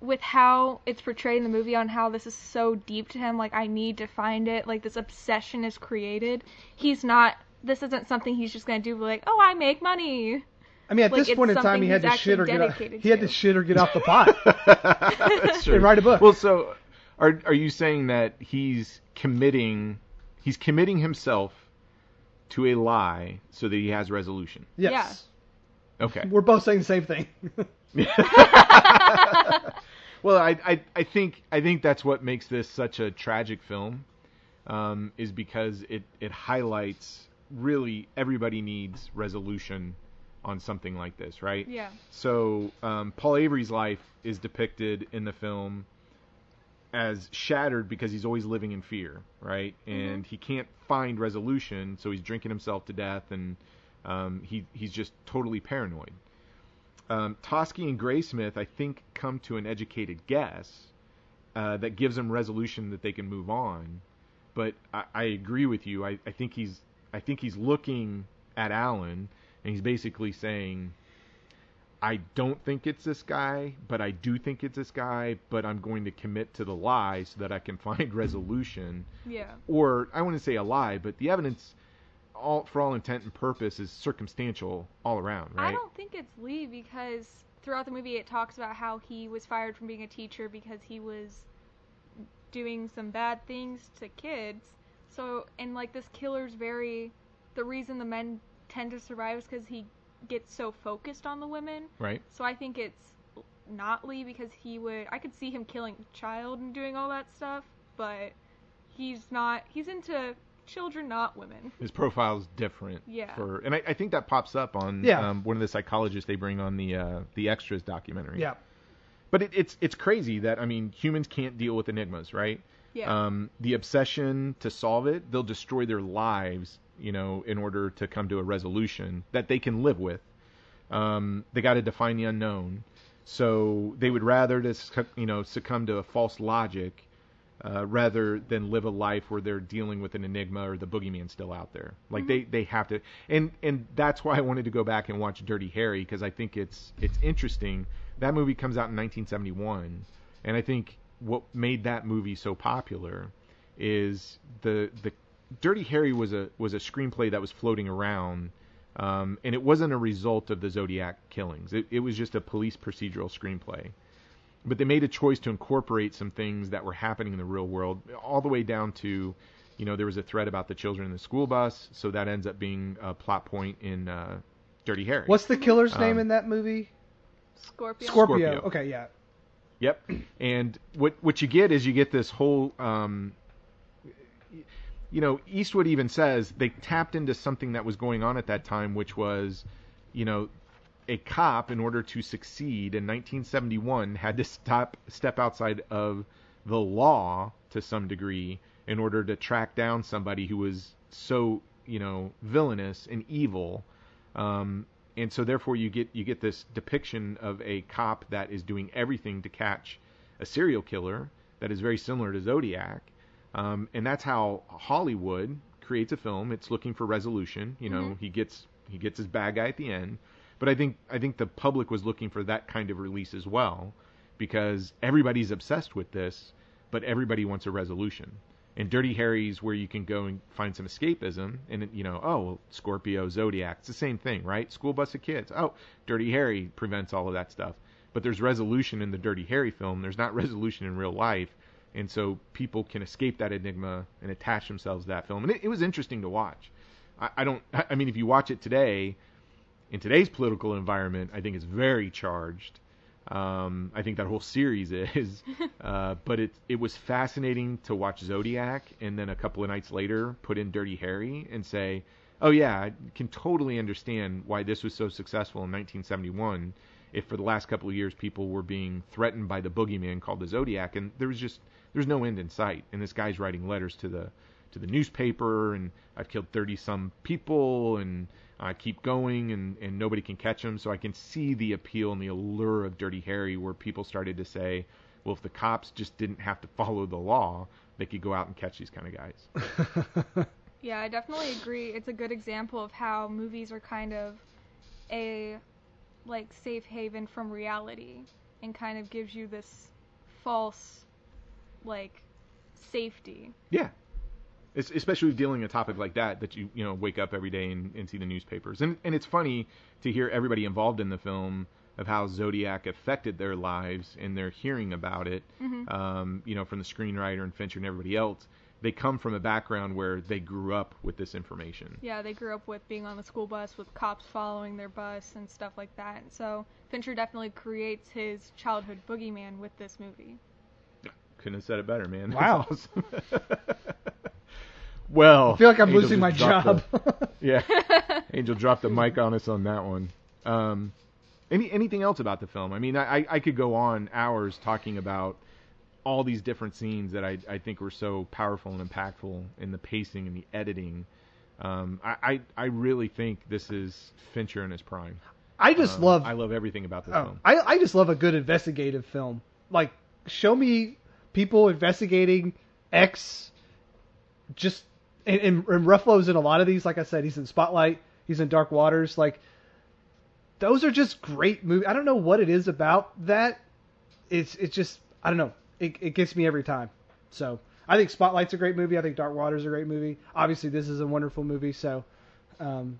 with how it's portrayed in the movie on how this is so deep to him, like I need to find it, like this obsession is created. He's not. This isn't something he's just gonna do. Like, oh, I make money. I mean, at Like, this point in time, he had to shit or get off, dedicated he had to to. shit or get off the pot. That's true. And write a book. Well, so are are you saying that he's committing he's committing himself to a lie so that he has resolution? yes. Okay. We're both saying the same thing. Well, I, I I think I think that's what makes this such a tragic film, um, is because it it highlights really everybody needs resolution on something like this, right? Yeah. So um, Paul Avery's life is depicted in the film as shattered because he's always living in fear, right? And he can't find resolution, so he's drinking himself to death, and um, he he's just totally paranoid. Um, Toschi and Graysmith, I think, come to an educated guess uh, that gives them resolution that they can move on. But I, I agree with you. I, I think he's I think he's looking at Allen, and he's basically saying, I don't think it's this guy, but I do think it's this guy, but I'm going to commit to the lie so that I can find resolution. Yeah. Or I wouldn't say a lie, but the evidence, all for all intent and purpose, is circumstantial all around, right? I don't think it's Lee because throughout the movie it talks about how he was fired from being a teacher because he was doing some bad things to kids. So and like this killer's very the reason the men tend to survive is because he gets so focused on the women. Right. So I think it's not Lee because he would I could see him killing a child and doing all that stuff, but he's not he's into children, not women. His profile's different. Yeah. For and I, I think that pops up on Yeah. um, one of the psychologists they bring on the uh, the extras documentary. Yeah. But it, it's it's crazy that I mean humans can't deal with enigmas, right? Yeah. Um, the obsession to solve it, they'll destroy their lives, you know, in order to come to a resolution that they can live with. Um, they got to define the unknown, so they would rather just you know succumb to a false logic uh, rather than live a life where they're dealing with an enigma or the boogeyman still out there. Like they they have to, and and that's why I wanted to go back and watch Dirty Harry because I think it's it's interesting. That movie comes out in 1971, and I think what made that movie so popular is the the Dirty Harry was a was a screenplay that was floating around, um, and it wasn't a result of the Zodiac killings. It, it was just a police procedural screenplay but they made a choice to incorporate some things that were happening in the real world, all the way down to, you know, there was a threat about the children in the school bus, so that ends up being a plot point in uh, Dirty Harry. What's the killer's name Um, in that movie? Scorpio. Scorpio. Scorpio. Okay, yeah. Yep. And what what you get is you get this whole um you know, Eastwood even says they tapped into something that was going on at that time which was, you know, a cop in order to succeed in 1971 had to stop step outside of the law to some degree in order to track down somebody who was so, you know, villainous and evil. Um, and so therefore you get you get this depiction of a cop that is doing everything to catch a serial killer that is very similar to Zodiac, um, and that's how Hollywood creates a film. It's looking for resolution. You know, he gets he gets his bad guy at the end, but I think I think the public was looking for that kind of release as well, because everybody's obsessed with this, but everybody wants a resolution. And Dirty Harry's where you can go and find some escapism, and you know, oh, Scorpio, Zodiac, it's the same thing, right? School bus of kids. Oh, Dirty Harry prevents all of that stuff. But there's resolution in the Dirty Harry film. There's not resolution in real life, and so people can escape that enigma and attach themselves to that film. And it, it was interesting to watch. I, I don't. I mean, if you watch it today, in today's political environment, I think it's very charged. Um, I think that whole series is, uh, but it it was fascinating to watch Zodiac and then a couple of nights later put in Dirty Harry and say, oh yeah, I can totally understand why this was so successful in 1971. If for the last couple of years people were being threatened by the boogeyman called the Zodiac, and there was just there's no end in sight, and this guy's writing letters to the to the newspaper, and I've killed 30 some people, and I keep going, and, and nobody can catch him. So I can see the appeal and the allure of Dirty Harry, where people started to say, well, if the cops just didn't have to follow the law, they could go out and catch these kind of guys. Yeah, I definitely agree. It's a good example of how movies are kind of a like safe haven from reality and kind of gives you this false like safety. Yeah. Es- especially dealing a topic like that that you you know wake up every day and, and see the newspapers and and it's funny to hear everybody involved in the film of how Zodiac affected their lives and they're hearing about it um, you know from the screenwriter and Fincher and everybody else they come from a background where they grew up with this information Yeah, they grew up with being on the school bus with cops following their bus and stuff like that. And so Fincher definitely creates his childhood boogeyman with this movie. couldn't have said it better man Wow. Awesome. well I feel like I'm Angel losing my job. the- Yeah. Angel dropped the mic on us on that one. Um, any anything else about the film? I mean, I, I could go on hours talking about all these different scenes that I, I think were so powerful and impactful in the pacing and the editing. Um, I, I, I really think this is Fincher in his prime. I just Um, love I love everything about this Oh, film. I, I just love a good investigative film. Like, show me people investigating X. Just and, and, and Ruffalo's in a lot of these. Like I said, he's in Spotlight. He's in Dark Waters. Like those are just great movies. I don't know what it is about that. It's it's just I don't know. It it gets me every time. So I think Spotlight's a great movie. I think Dark Waters a great movie. Obviously, this is a wonderful movie. So um,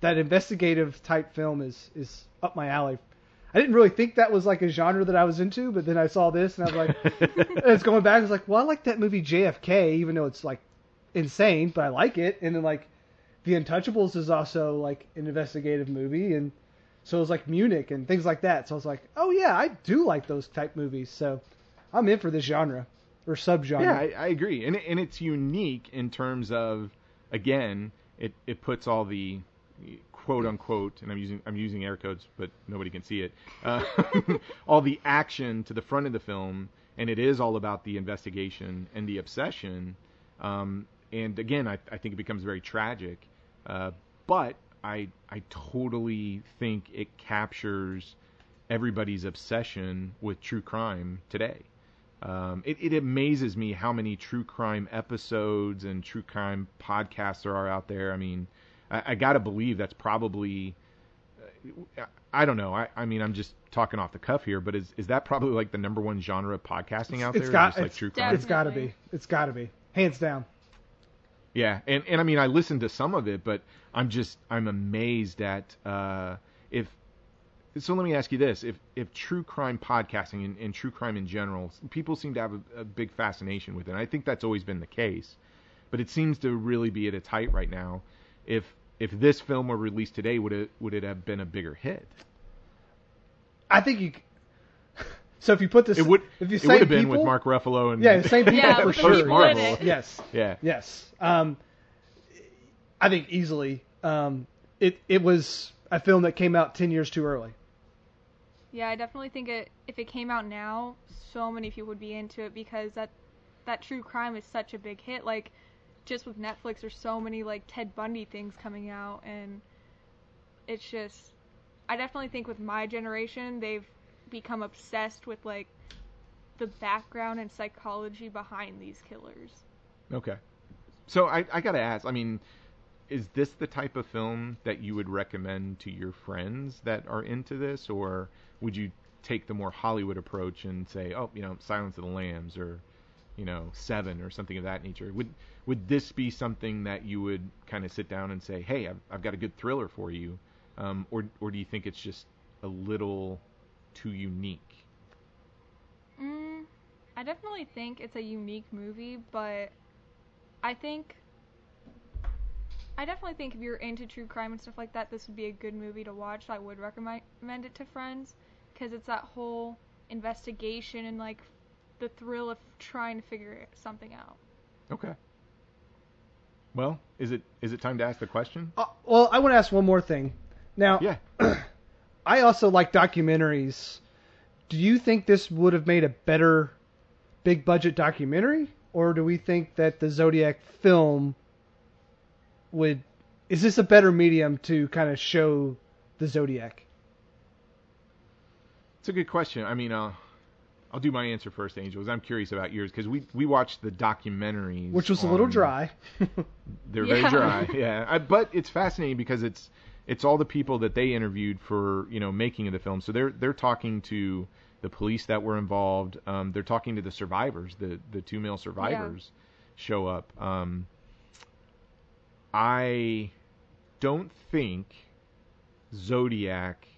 that investigative type film is is up my alley. I didn't really think that was like a genre that I was into, but then I saw this and I was like, it's going back. I was like, well, I like that movie JFK, even though it's like insane, but I like it. And then like The Untouchables is also like an investigative movie, and so it was like Munich and things like that. So I was like, oh yeah, I do like those type movies. So I'm in for this genre or subgenre. Yeah, I, I agree, and it- and it's unique in terms of again, it it puts all the quote unquote, and I'm using I'm using air quotes, but nobody can see it. Uh, all the action to the front of the film, and it is all about the investigation and the obsession. Um, and again, I, I think it becomes very tragic, uh, but I I totally think it captures everybody's obsession with true crime today. Um, it, it amazes me how many true crime episodes and true crime podcasts there are out there. I mean, I, I got to believe that's probably. uh, I don't know. I, I mean, I'm just talking off the cuff here, but is is that probably like the number one genre of podcasting out It's there? got- just like it's- true crime. It's got to be. It's got to be. Hands down. Yeah, and and I mean I listened to some of it, but I'm just I'm amazed at uh, if. So let me ask you this: if if true crime podcasting and, and true crime in general, people seem to have a, a big fascination with it. And I think that's always been the case, but it seems to really be at its height right now. If if this film were released today, would it would it have been a bigger hit? I think you. So if you put this, It would. If you it would have been people, with Mark Ruffalo and Yeah, the same people Yeah, for sure. Marvel. Yes. Yeah. Yes. Um, I think easily. Um, it it was a film that came out ten years too early. Yeah, I definitely think it if it came out now, so many people would be into it because that that true crime is such a big hit. Like just with Netflix there's so many like Ted Bundy things coming out and it's just I definitely think with my generation they've become obsessed with like the background and psychology behind these killers. Okay. So I, I got to ask, I mean, is this the type of film that you would recommend to your friends that are into this, or would you take the more Hollywood approach and say, oh, you know, Silence of the Lambs or, you know, Seven or something of that nature? Would would this be something that you would kind of sit down and say, hey, I've, I've got a good thriller for you, um, or or do you think it's just a little too unique? Mm, I definitely think it's a unique movie, but I think I definitely think if you're into true crime and stuff like that, this would be a good movie to watch. I would recommend it to friends because it's that whole investigation and like the thrill of trying to figure something out. Okay. Well, is it is it time to ask the question? Uh, well, I want to ask one more thing. Now, Yeah. I also like documentaries. Do you think this would have made a better big budget documentary, or do we think that the Zodiac film would? Is this a better medium to kind of show the Zodiac? It's a good question. I mean, uh, I'll do my answer first, Angels. I'm curious about yours because we we watched the documentaries, Which was a little dry. They're Yeah. very dry, yeah. I, but it's fascinating because it's it's all the people that they interviewed for you know making of the film. So they're they're talking to the police that were involved. Um, they're talking to the survivors. The the two male survivors show up. Um, I don't think Zodiac,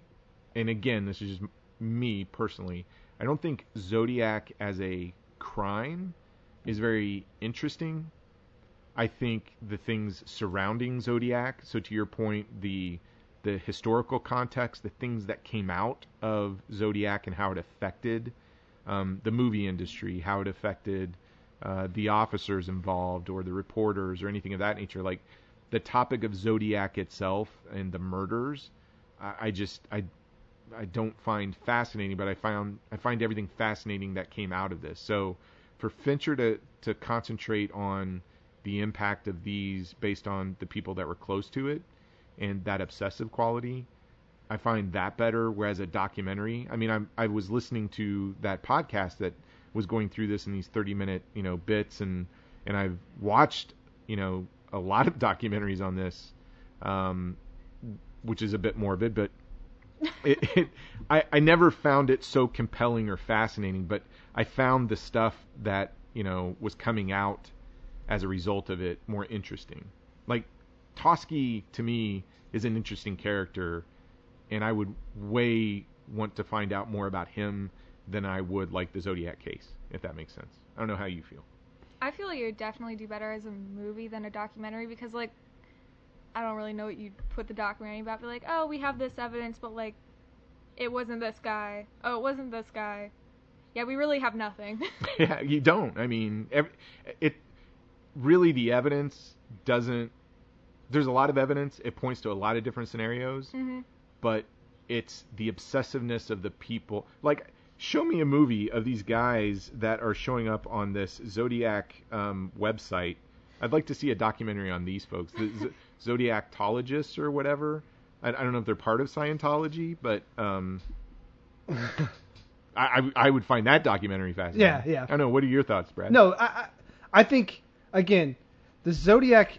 and again, this is just me personally. I don't think Zodiac as a crime is very interesting. I think the things surrounding Zodiac, so to your point, the the historical context, the things that came out of Zodiac and how it affected um, the movie industry, how it affected uh, the officers involved or the reporters or anything of that nature. Like the topic of Zodiac itself and the murders, I, I just I I don't find fascinating, but I found I find everything fascinating that came out of this. So for Fincher to to concentrate on the impact of these based on the people that were close to it and that obsessive quality, I find that better. Whereas a documentary, I mean, I'm, I was listening to that podcast that was going through this in these 30 minute, you know, bits, and and I've watched, you know, a lot of documentaries on this, um, which is a bit morbid, but it, it I, I never found it so compelling or fascinating. But I found the stuff that you know was coming out as a result of it more interesting. Like Toschi to me is an interesting character, and I would way want to find out more about him than I would like the Zodiac case, if that makes sense. I don't know how you feel. I feel like you would definitely do better as a movie than a documentary because, like, I don't really know what you'd put the documentary about. Be like, oh, we have this evidence, but like, it wasn't this guy. Oh, it wasn't this guy. Yeah, we really have nothing. yeah, you don't. I mean, every, it really the evidence doesn't. There's a lot of evidence. It points to a lot of different scenarios, hmm but it's the obsessiveness of the people. Like, show me a movie of these guys that are showing up on this Zodiac um, website. I'd like to see a documentary on these folks, the Z- Zodiactologists or whatever. I, I don't know if they're part of Scientology, but um, I, I I would find that documentary fascinating. Yeah, yeah. I don't know. What are your thoughts, Brad? No, I, I, I think again, the Zodiac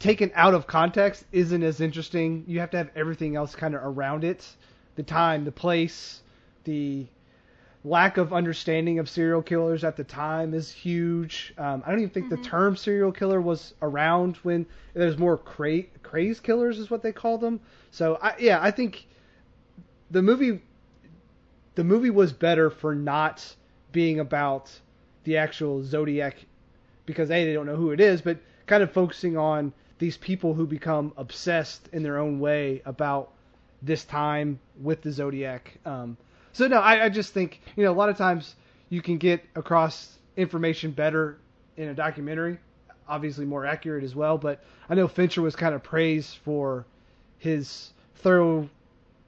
taken out of context isn't as interesting. You have to have everything else kind of around it, the time, the place, the lack of understanding of serial killers at the time is huge. Um, I don't even think the term serial killer was around when there's more cra- craze killers is what they call them. So I, yeah, I think the movie the movie was better for not being about the actual Zodiac because a they don't know who it is, but kind of focusing on these people who become obsessed in their own way about this time with the Zodiac. Um, so no, I, I just think you know a lot of times you can get across information better in a documentary, obviously more accurate as well. But I know Fincher was kind of praised for his thorough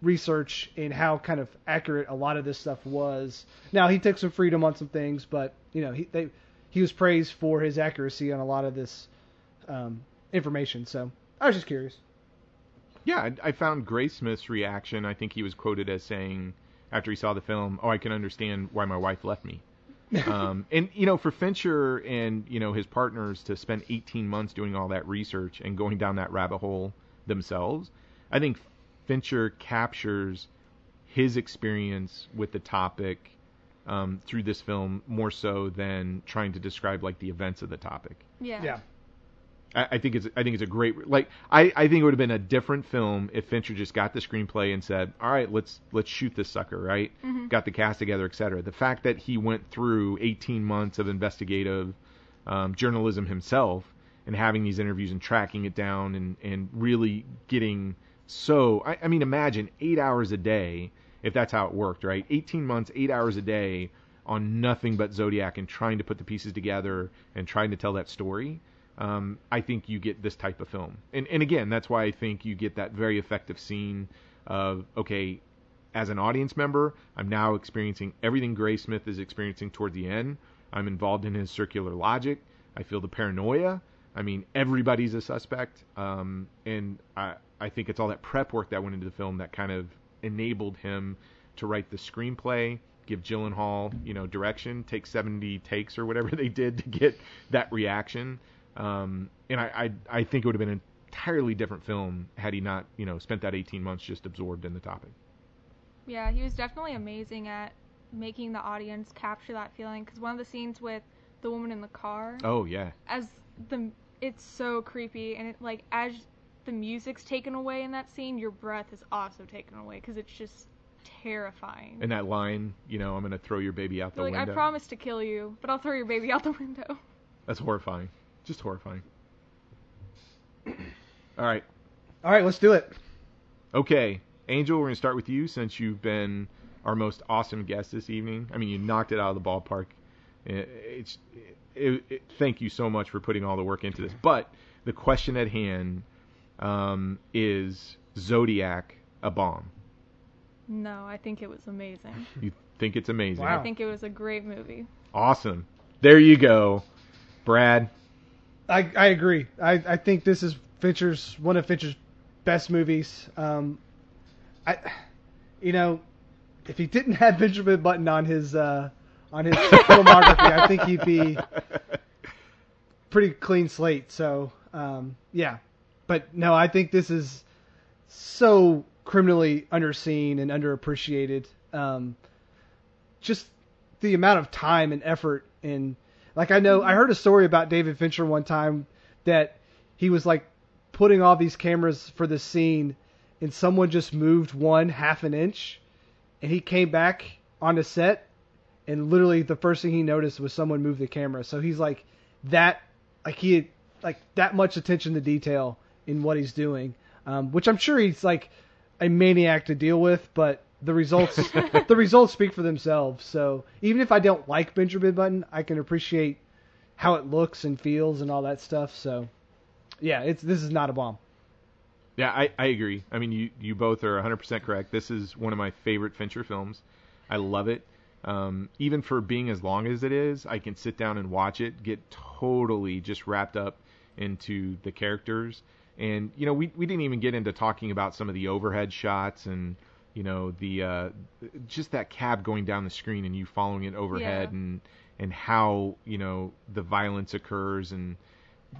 research and how kind of accurate a lot of this stuff was. Now he took some freedom on some things, but you know he they he was praised for his accuracy on a lot of this um, information. So I was just curious. Yeah, I, I found Graysmith's reaction. I think he was quoted as saying after he saw the film, "Oh, I can understand why my wife left me." um, and you know, for Fincher and you know his partners to spend 18 months doing all that research and going down that rabbit hole themselves, I think Fincher captures his experience with the topic um, through this film more so than trying to describe like the events of the topic. Yeah. Yeah. I, I think it's I think it's a great like I, I think it would have been a different film if Fincher just got the screenplay and said, all right, let's let's shoot this sucker, right? Got the cast together, etc. The fact that he went through 18 months of investigative um, journalism himself and having these interviews and tracking it down and and really getting so I, I mean imagine eight hours a day if that's how it worked, right? 18 months, eight hours a day on nothing but Zodiac and trying to put the pieces together and trying to tell that story um, I think you get this type of film. And and again, that's why I think you get that very effective scene of okay, as an audience member, I'm now experiencing everything Graysmith is experiencing toward the end. I'm involved in his circular logic. I feel the paranoia. I mean, everybody's a suspect. Um, and I I think it's all that prep work that went into the film that kind of enabled him to write the screenplay, give Gyllenhaal, you know, direction, take 70 takes or whatever they did to get that reaction. Um, and I, I, I think it would have been an entirely different film had he not, you know, spent that 18 months just absorbed in the topic. Yeah, he was definitely amazing at making the audience capture that feeling. Because one of the scenes with the woman in the car, Oh yeah, as the it's so creepy, and it like as the music's taken away in that scene, your breath is also taken away because it's just terrifying. and that line, you know, I'm gonna throw your baby out the You're like. I promise to kill you, but I'll throw your baby out the window. That's horrifying. Just horrifying. All right. All right, let's do it. Okay, Angel, we're gonna start with you since you've been our most awesome guest this evening. I mean, you knocked it out of the ballpark. It's it, it, thank you so much for putting all the work into this. But the question at hand um, is Zodiac a bomb? No, I think it was amazing. You think it's amazing? Wow. I think it was a great movie. Awesome. There you go, Brad. I, I agree. I, I think this is Fincher's one of Fincher's best movies. Um, I, you know, if he didn't have Benjamin Button on his uh, on his filmography, I think he'd be pretty clean slate. So um, yeah, but no, I think this is so criminally underseen and underappreciated. Um, just the amount of time and effort and like I know I heard a story about David Fincher one time that he was like putting all these cameras for this scene and someone just moved one half an inch and he came back on the set and literally the first thing he noticed was someone moved the camera. So he's like that like he had like that much attention to detail in what he's doing. Um, which I'm sure he's like a maniac to deal with, but the results the results speak for themselves. So even if I don't like Benjamin Button, I can appreciate how it looks and feels and all that stuff. So yeah, it's this is not a bomb. Yeah, I, I agree. I mean, you, you both are 100% correct. This is one of my favorite Fincher films. I love it. Um, even for being as long as it is, I can sit down and watch it, get totally just wrapped up into the characters. And, you know, we, we didn't even get into talking about some of the overhead shots and, you know, the uh, just that cab going down the screen and you following it overhead Yeah. and, and how, you know, the violence occurs. And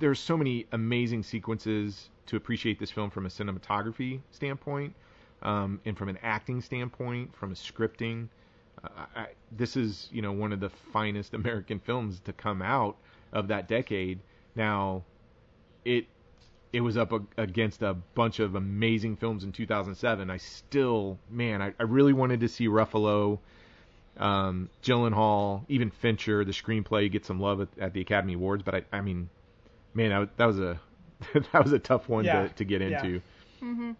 there's so many amazing sequences to appreciate this film from a cinematography standpoint, um, and from an acting standpoint, from a scripting. Uh, I, this is, you know, one of the finest American films to come out of that decade. Now, it it was up a, against a bunch of amazing films in 2007. I still, man, I, I really wanted to see Ruffalo, um, Gyllenhaal, even Fincher. The screenplay get some love at, at the Academy Awards, but I, I mean, man, that, was- that was a that was a tough one Yeah. to, to get Yeah. into. Mm-hmm.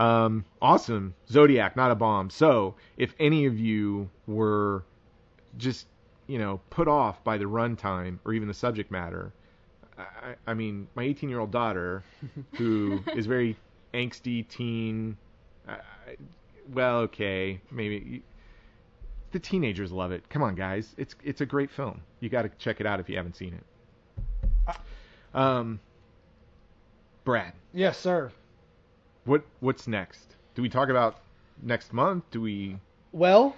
Um, awesome. Zodiac, not a bomb. So, if any of you were just, you know, put off by the runtime or even the subject matter, I, I mean, my 18 year old daughter, who is very angsty teen, I, well, okay, maybe. The teenagers love it. Come on, guys. It's it's a great film. You got to check it out if you haven't seen it. Um, Brad, Yes, sir. what what's next? Do we talk about next month? Do we? Well,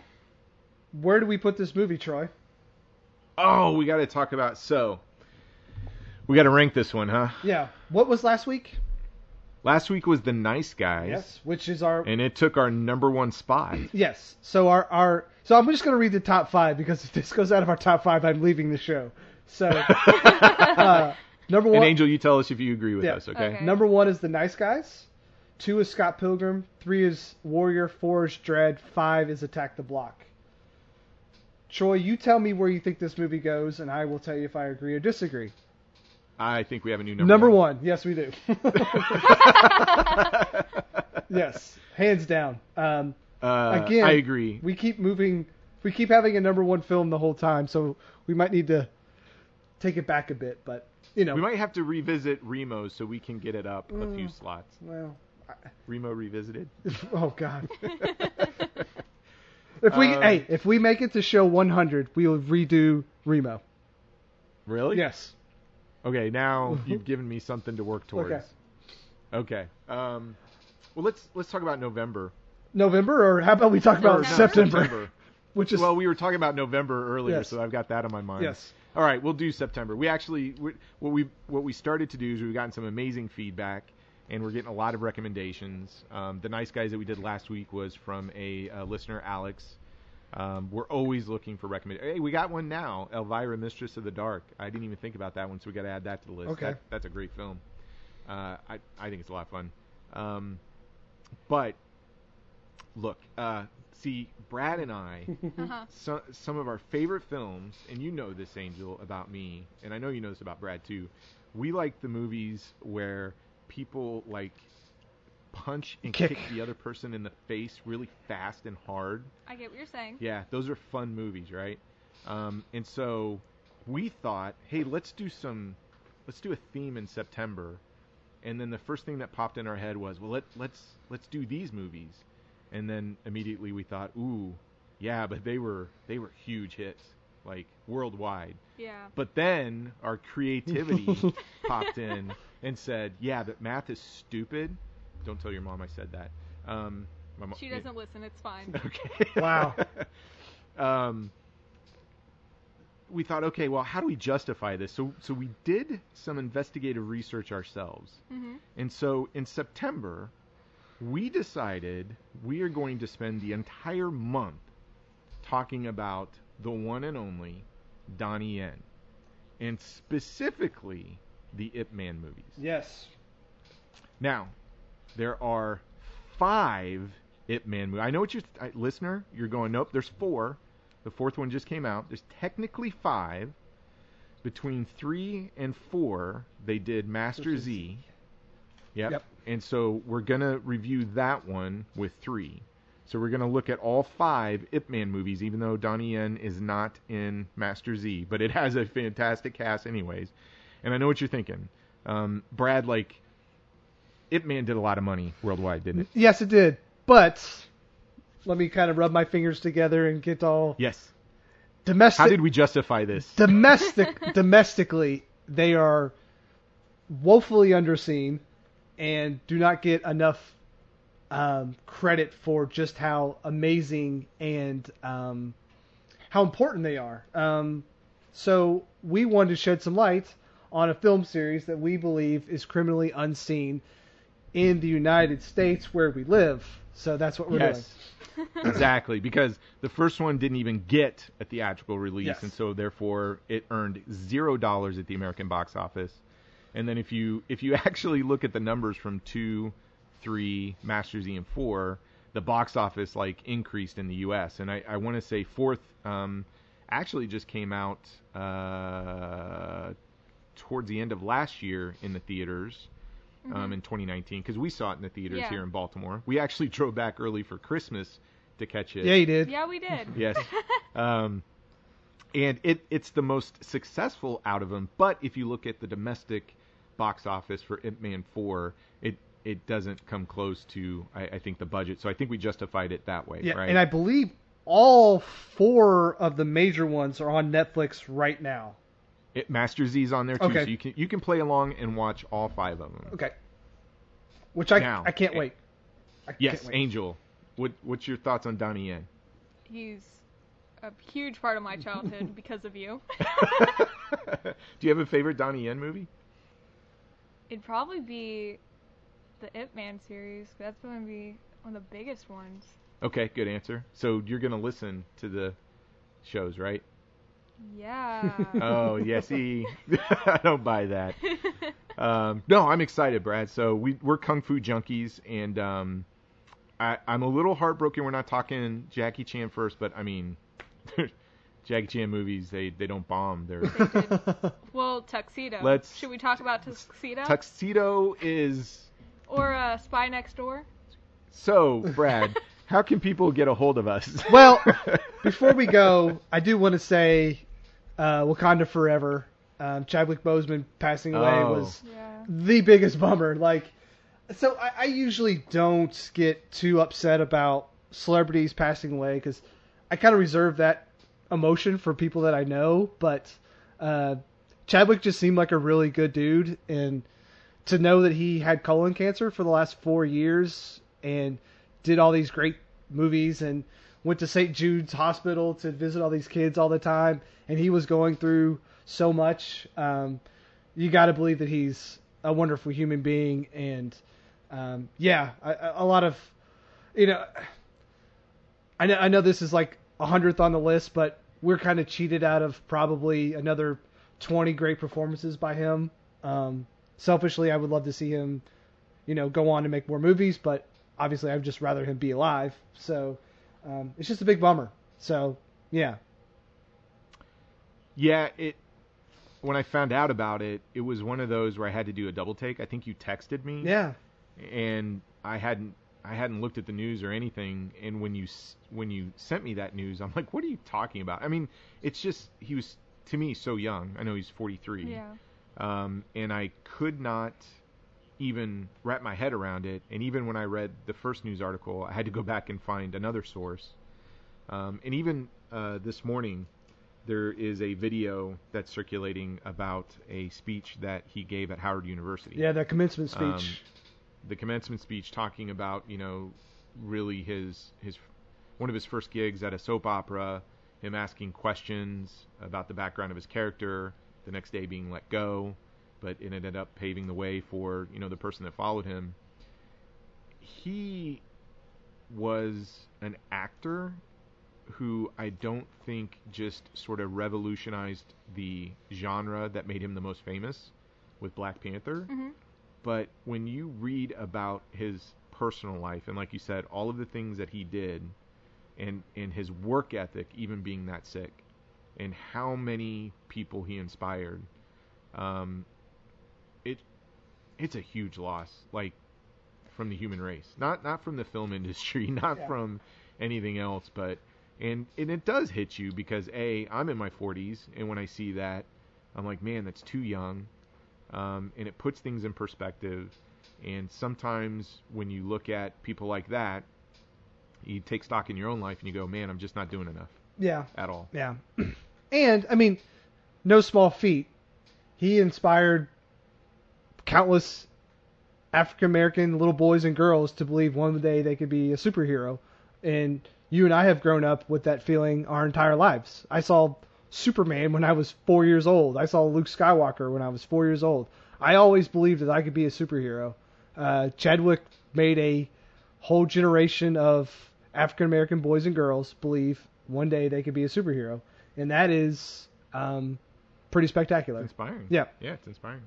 where do we put this movie, Troy? Oh, we got to talk about so. We got to rank this one, huh? Yeah. What was last week? Last week was the Nice Guys, Yes, which is our and it took our number one spot. Yes. So our our so I'm just going to read the top five because if this goes out of our top five, I'm leaving the show. So uh, number and one, Angel, you tell us if you agree with Yeah. us, okay? Okay. number one is the Nice Guys. Two is Scott Pilgrim. Three is Warrior. Four is Dredd. Five is Attack the Block. Troy, you tell me where you think this movie goes, and I will tell you if I agree or disagree. I think we have a new number, Number one. Yes, we do. yes, hands down. Um, Uh, Again, I agree. we keep moving. We keep having a number one film the whole time, so we might need to take it back a bit. But you know, We might have to revisit Remo so we can get it up a Mm. few slots. well, Remo revisited. oh god. if we Um, hey, if we make it to show 100, we will redo Remo. Really? Yes. Okay, now you've given me something to work towards. Okay. Okay. Um, well, let's let's talk about November. November, or how about we talk about Or, no, September, which is well, we were talking about November earlier, Yes. so I've got that on my mind. yes. All right, we'll do September. We actually we, what we what we started to do is we've gotten some amazing feedback, and we're getting a lot of recommendations. Um, the nice guys that we did last week was from a, uh listener, Alex. Um, we're always looking for recommendations. Hey, we got one now, Elvira, Mistress of the Dark. I didn't even think about that one, so we got to add that to the list. Okay. That, that's a great film. Uh, I I think it's a lot of fun. Um, but look, uh, see, Brad and I Uh-huh. so, some of our favorite films, and you know this, Angel, about me, and I know you know this about Brad too. We like the movies where people like punch and Kick. kick, the other person in the face really fast and hard. I get what you're saying. Yeah, those are fun movies, right? Um, and so we thought, hey, let's do some, let's do a theme in September. And then the first thing that popped in our head was, well, let let's let's do these movies. And then immediately we thought, ooh, yeah, but they were they were huge hits, like worldwide. Yeah. But then our creativity popped in and said, yeah, but math is stupid. Don't tell your mom I said that. Um, my mo- She doesn't listen. It's fine. Okay. Wow. um, we thought, okay, well, how do we justify this? So so we did some investigative research ourselves, hmm and so in September, we decided we are going to spend the entire month talking about the one and only Donnie Yen, and specifically the Ip Man movies. Yes. Now, there are five Ip Man movies. I know what you're, uh, listener, you're going, nope, there's four. The fourth one just came out. There's technically five. Between three and four, they did Master Z. Yep. Yep. And so we're going to review that one with three. So we're going to look at all five Ip Man movies, even though Donnie Yen is not in Master Z, but it has a fantastic cast, anyways. And I know what you're thinking. Um, Brad, like, Ip Man did a lot of money worldwide, didn't it? Yes, it did. But let me kind of rub my fingers together and get all Yes. domestic. How did we justify this? domestic domestically they are woefully underseen and do not get enough um, credit for just how amazing and um, how important they are. Um, so we wanted to shed some light on a film series that we believe is criminally unseen in the United States where we live. So that's what we're doing. Yes. exactly, because the first one didn't even get a theatrical release, Yes. and so therefore it earned zero dollars at the American box office. And then if you if you actually look at the numbers from two, three, Masters Z, and four, the box office like increased in the U.S. And I, I want to say fourth um, actually just came out uh, towards the end of last year in the theaters. Um, in 2019, because we saw it in the theaters Yeah. here in Baltimore. We actually drove back early for Christmas to catch it. Yeah, you did. Yeah, we did. Yes. um, and it it's the most successful out of them. But if you look at the domestic box office for Ip Man Four, it it doesn't come close to I, I think the budget. So I think we justified it that way, Yeah, right? and I believe all four of the major ones are on Netflix right now. It, Master Z's on there too, Okay. so you can you can play along and watch all five of them. Okay. Which I Now, I can't wait. I Yes, can't wait. Angel. What what's your thoughts on Donnie Yen? He's a huge part of my childhood because of you. Do you have a favorite Donnie Yen movie? It'd probably be the Ip Man series. That's going to be one of the biggest ones. Okay, good answer. So you're gonna listen to the shows, right? Yeah. Oh, yes, see, I don't buy that. Um, no, I'm excited, Brad. So we we're kung fu junkies, and um, I, I'm a little heartbroken. We're not talking Jackie Chan first, but I mean, Jackie Chan movies they they don't bomb. They're well, Tuxedo. Let's- Should we talk about Tuxedo? Tuxedo is or uh, Spy Next Door? so Brad. how can people get a hold of us? Well, before we go, I do want to say uh, Wakanda Forever. Um, Chadwick Boseman passing away Oh. was Yeah. the biggest bummer. Like, so I, I usually don't get too upset about celebrities passing away because I kind of reserve that emotion for people that I know. But uh, Chadwick just seemed like a really good dude, and to know that he had colon cancer for the last four years and did all these great movies and went to St. Jude's Hospital to visit all these kids all the time, and he was going through so much. Um, you got to believe that he's a wonderful human being, and um, yeah, a, lot of, you know, I know I know this is like a hundredth on the list, but we're kind of cheated out of probably another twenty great performances by him. Um, selfishly, I would love to see him, you know, go on and make more movies, but obviously, I'd just rather him be alive. So um, it's just a big bummer. So yeah, Yeah, it. When I found out about it, it was one of those where I had to do a double take. I think you texted me. yeah, and I hadn't I hadn't looked at the news or anything. And when you when you sent me that news, I'm like, what are you talking about? I mean, it's just he was to me so young. I know he's 43. Yeah. Um, and I could not even wrap my head around it. And even when I read the first news article, I had to go back and find another source. Um, and even uh, this morning, there is a video that's circulating about a speech that he gave at Howard University yeah, the commencement speech. Um, the commencement speech talking about you know really his his one of his first gigs at a soap opera him asking questions about the background of his character, the next day being let go, but it ended up paving the way for you know the person that followed him. He was an actor who I don't think just sort of revolutionized the genre that made him the most famous with Black Panther. Mhm. But when you read about his personal life and like you said, all of the things that he did and and his work ethic even being that sick and how many people he inspired, um, it's a huge loss. Like from the human race, not not from the film industry, not Yeah. from anything else, but and and it does hit you because a I'm in my 40s, and when I see that, I'm like, man, that's too young, um, and it puts things in perspective. And sometimes when you look at people like that, you take stock in your own life and you go, man, I'm just not doing enough Yeah, at all. yeah. And I mean, no small feat. He inspired countless African American little boys and girls to believe one day they could be a superhero. And you and I have grown up with that feeling our entire lives. I saw Superman when I was four years old. I saw Luke Skywalker when I was four years old. I always believed that I could be a superhero. Uh, Chadwick made a whole generation of African American boys and girls believe one day they could be a superhero, and that is um, pretty spectacular. Inspiring. Yeah. Yeah, it's inspiring.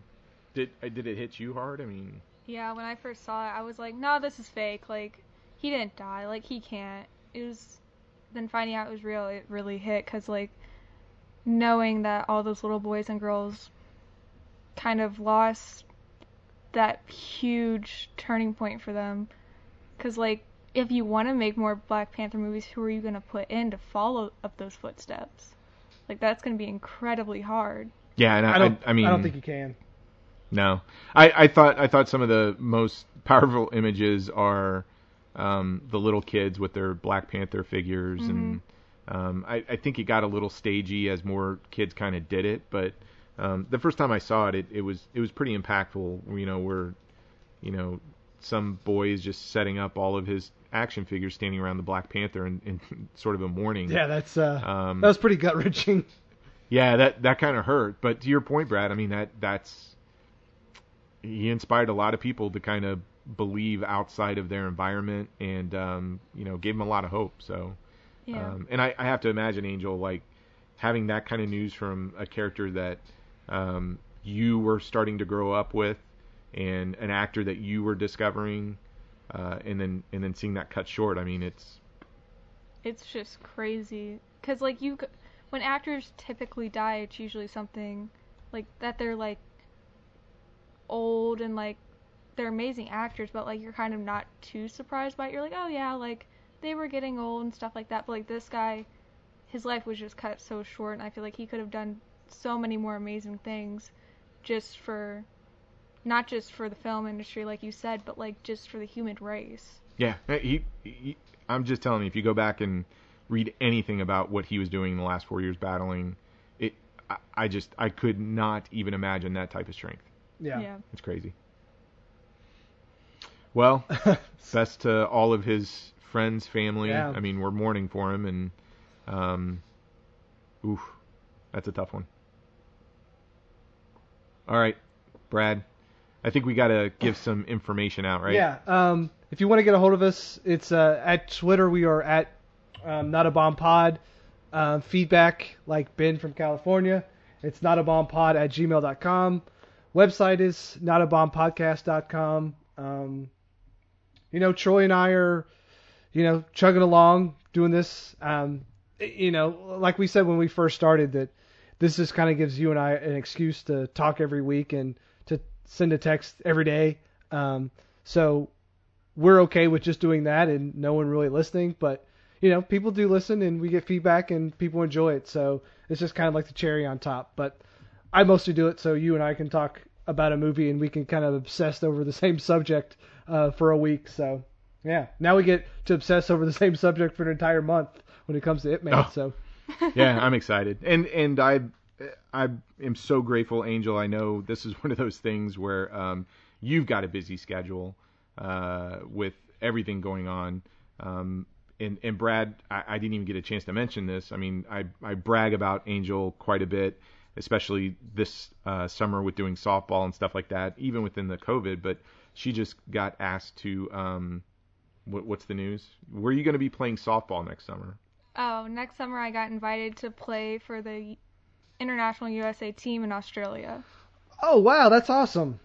Did uh, did it hit you hard? I mean, Yeah, when I first saw it, I was like, no, this is fake. Like, he didn't die. Like, he can't. It was. Then finding out it was real, it really hit because, like, knowing that all those little boys and girls kind of lost that huge turning point for them. Because, like, if you want to make more Black Panther movies, who are you going to put in to follow up those footsteps? Like, that's going to be incredibly hard. yeah, and I, I don't. I, mean, I don't think you can. No, I, I thought I thought some of the most powerful images are um, the little kids with their Black Panther figures, and um, I, I think it got a little stagey as more kids kind of did it. But um, the first time I saw it, it, it was it was pretty impactful. You know, where you know some boys just setting up all of his action figures standing around the Black Panther in, in sort of a mourning. Yeah, that's uh, Um, that was pretty gut wrenching. Yeah, that that kind of hurt. But to your point, Brad, I mean that that's he inspired a lot of people to kind of believe outside of their environment, and um, you know, gave them a lot of hope. So, Yeah. um, and I, I have to imagine Angel like having that kind of news from a character that um, you were starting to grow up with, and an actor that you were discovering, uh, and then and then seeing that cut short. I mean, it's it's just crazy because like you when actors typically die it's usually something like that they're like old and like they're amazing actors but like you're kind of not too surprised by it you're like oh yeah like they were getting old and stuff like that but like this guy his life was just cut so short and i feel like he could have done so many more amazing things just for not just for the film industry like you said but like just for the human race Yeah, he, he. I'm just telling you, if you go back and read anything about what he was doing in the last four years battling, it. I, I just I could not even imagine that type of strength. Yeah. yeah. It's crazy. Well, best to all of his friends, family. Yeah. I mean, we're mourning for him, and um, oof, that's a tough one. All right, Brad. I think we got to give some information out, right? Yeah. Um, if you want to get a hold of us, it's uh, at Twitter. We are at um, Not a Bomb Pod. Um, feedback, like Ben from California, it's not a bomb pod at gmail.com. Website is notabombpodcast.com. Um, you know, Troy and I are, you know, chugging along doing this. Um, you know, like we said when we first started, that this just kind of gives you and I an excuse to talk every week and to send a text every day. Um, so we're okay with just doing that and no one really listening, but you know, people do listen and we get feedback and people enjoy it. So it's just kind of like the cherry on top. But I mostly do it so you and I can talk about a movie and we can kind of obsess over the same subject uh, for a week. So yeah, now we get to obsess over the same subject for an entire month when it comes to Ip Man. Oh. So yeah, I'm excited, and and I I am so grateful, Angel. I know this is one of those things where um, you've got a busy schedule uh, with everything going on, um, and and Brad, I, I didn't even get a chance to mention this. I mean, I I brag about Angel quite a bit, especially this uh, summer with doing softball and stuff like that, even within the COVID. But she just got asked to. Um, what, what's the news? Where are you going to be playing softball next summer? Oh, next summer I got invited to play for the international USA team in Australia. Oh wow, that's awesome.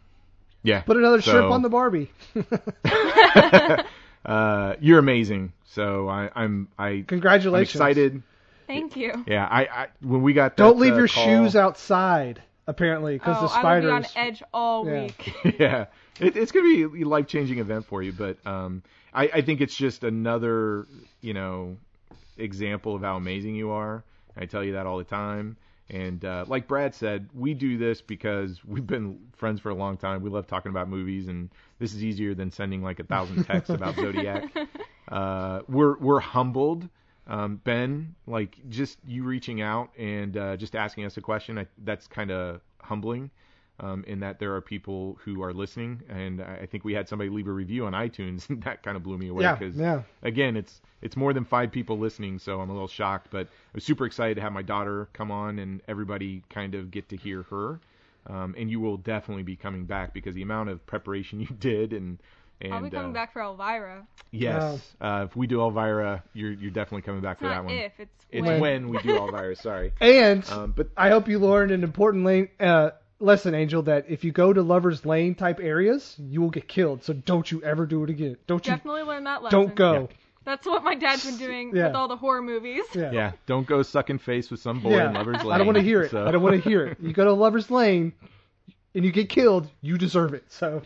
Yeah. Put another So- shrimp on the Barbie. uh, you're amazing. So I, I'm I I'm Congratulations. excited. Thank you. Yeah, I, I when we got that, Don't leave uh, your call- shoes outside, apparently, because oh, the I will be on edge all Yeah. week. yeah, it, it's gonna be a life changing event for you. But um, I, I think it's just another you know example of how amazing you are. I tell you that all the time. And uh, like Brad said, we do this because we've been friends for a long time. We love talking about movies, and this is easier than sending like a thousand texts about Zodiac. Uh, we're we're humbled, um, Ben. Like just you reaching out and uh, just asking us a question. I, that's kind of humbling. Um, in that there are people who are listening, and I think we had somebody leave a review on iTunes, and that kind of blew me away. Yeah, 'cause yeah. again, it's it's more than five people listening, so I'm a little shocked. But I was super excited to have my daughter come on and everybody kind of get to hear her. Um, and you will definitely be coming back because the amount of preparation you did and and I'll be coming uh, back for Elvira. Yes, uh, if we do Elvira, you're you're definitely coming back It's for that one. if, it's, it's when. when. we do Elvira. Sorry. And Um, but I hope you learned an important lane, uh, lesson, Angel, that if you go to Lover's Lane type areas, you will get killed. So don't you ever do it again. Don't you? Definitely learn that lesson. Don't go. That's what my dad's been doing Yeah. with all the horror movies. Yeah. yeah, don't go sucking face with some boy Yeah. in Lover's Lane. I don't want to hear it. So- I don't want to hear it. You go to Lover's Lane, and you get killed. You deserve it. So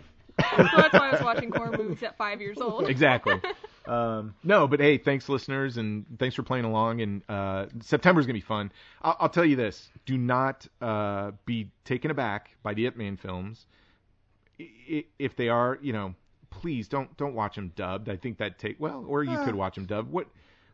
So that's why I was watching horror movies at five years old. exactly. Um, no, but hey, thanks listeners, and thanks for playing along. And uh, September's gonna be fun. I'll, I'll tell you this: do not uh, be taken aback by the Ip Man films. If they are, you know, please don't don't watch them dubbed. I think that take well, or you could watch them dubbed. What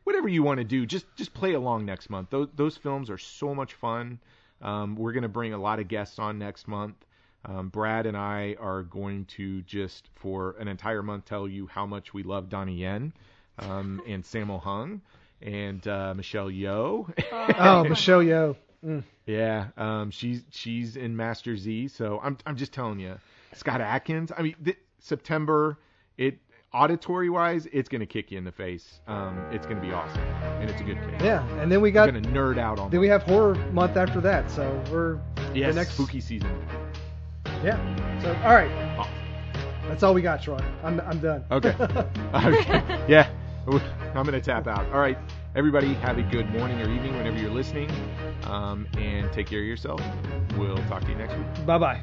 whatever you want to do, just just play along next month. Those those films are so much fun. Um, we're gonna bring a lot of guests on next month. Um, Brad and I are going to just for an entire month tell you how much we love Donnie Yen um, and Sammo Hung and uh, Michelle Yeoh. oh, Michelle Yeoh. yeah, um, she's she's in Master Z. So I'm I'm just telling you, Scott Adkins. I mean, th- September it auditory wise, it's gonna kick you in the face. Um, it's gonna be awesome, and it's a good kick. Yeah, and then we I'm got gonna nerd out on. then we have horror month after that. So we're yes, the next spooky season. Yeah. So all right, Awesome. that's all we got, Troy. I'm I'm done. Okay. okay. Yeah. I'm going to tap out. All right. Everybody, have a good morning or evening whenever you're listening. Um, and take care of yourself. We'll talk to you next week. bye bye.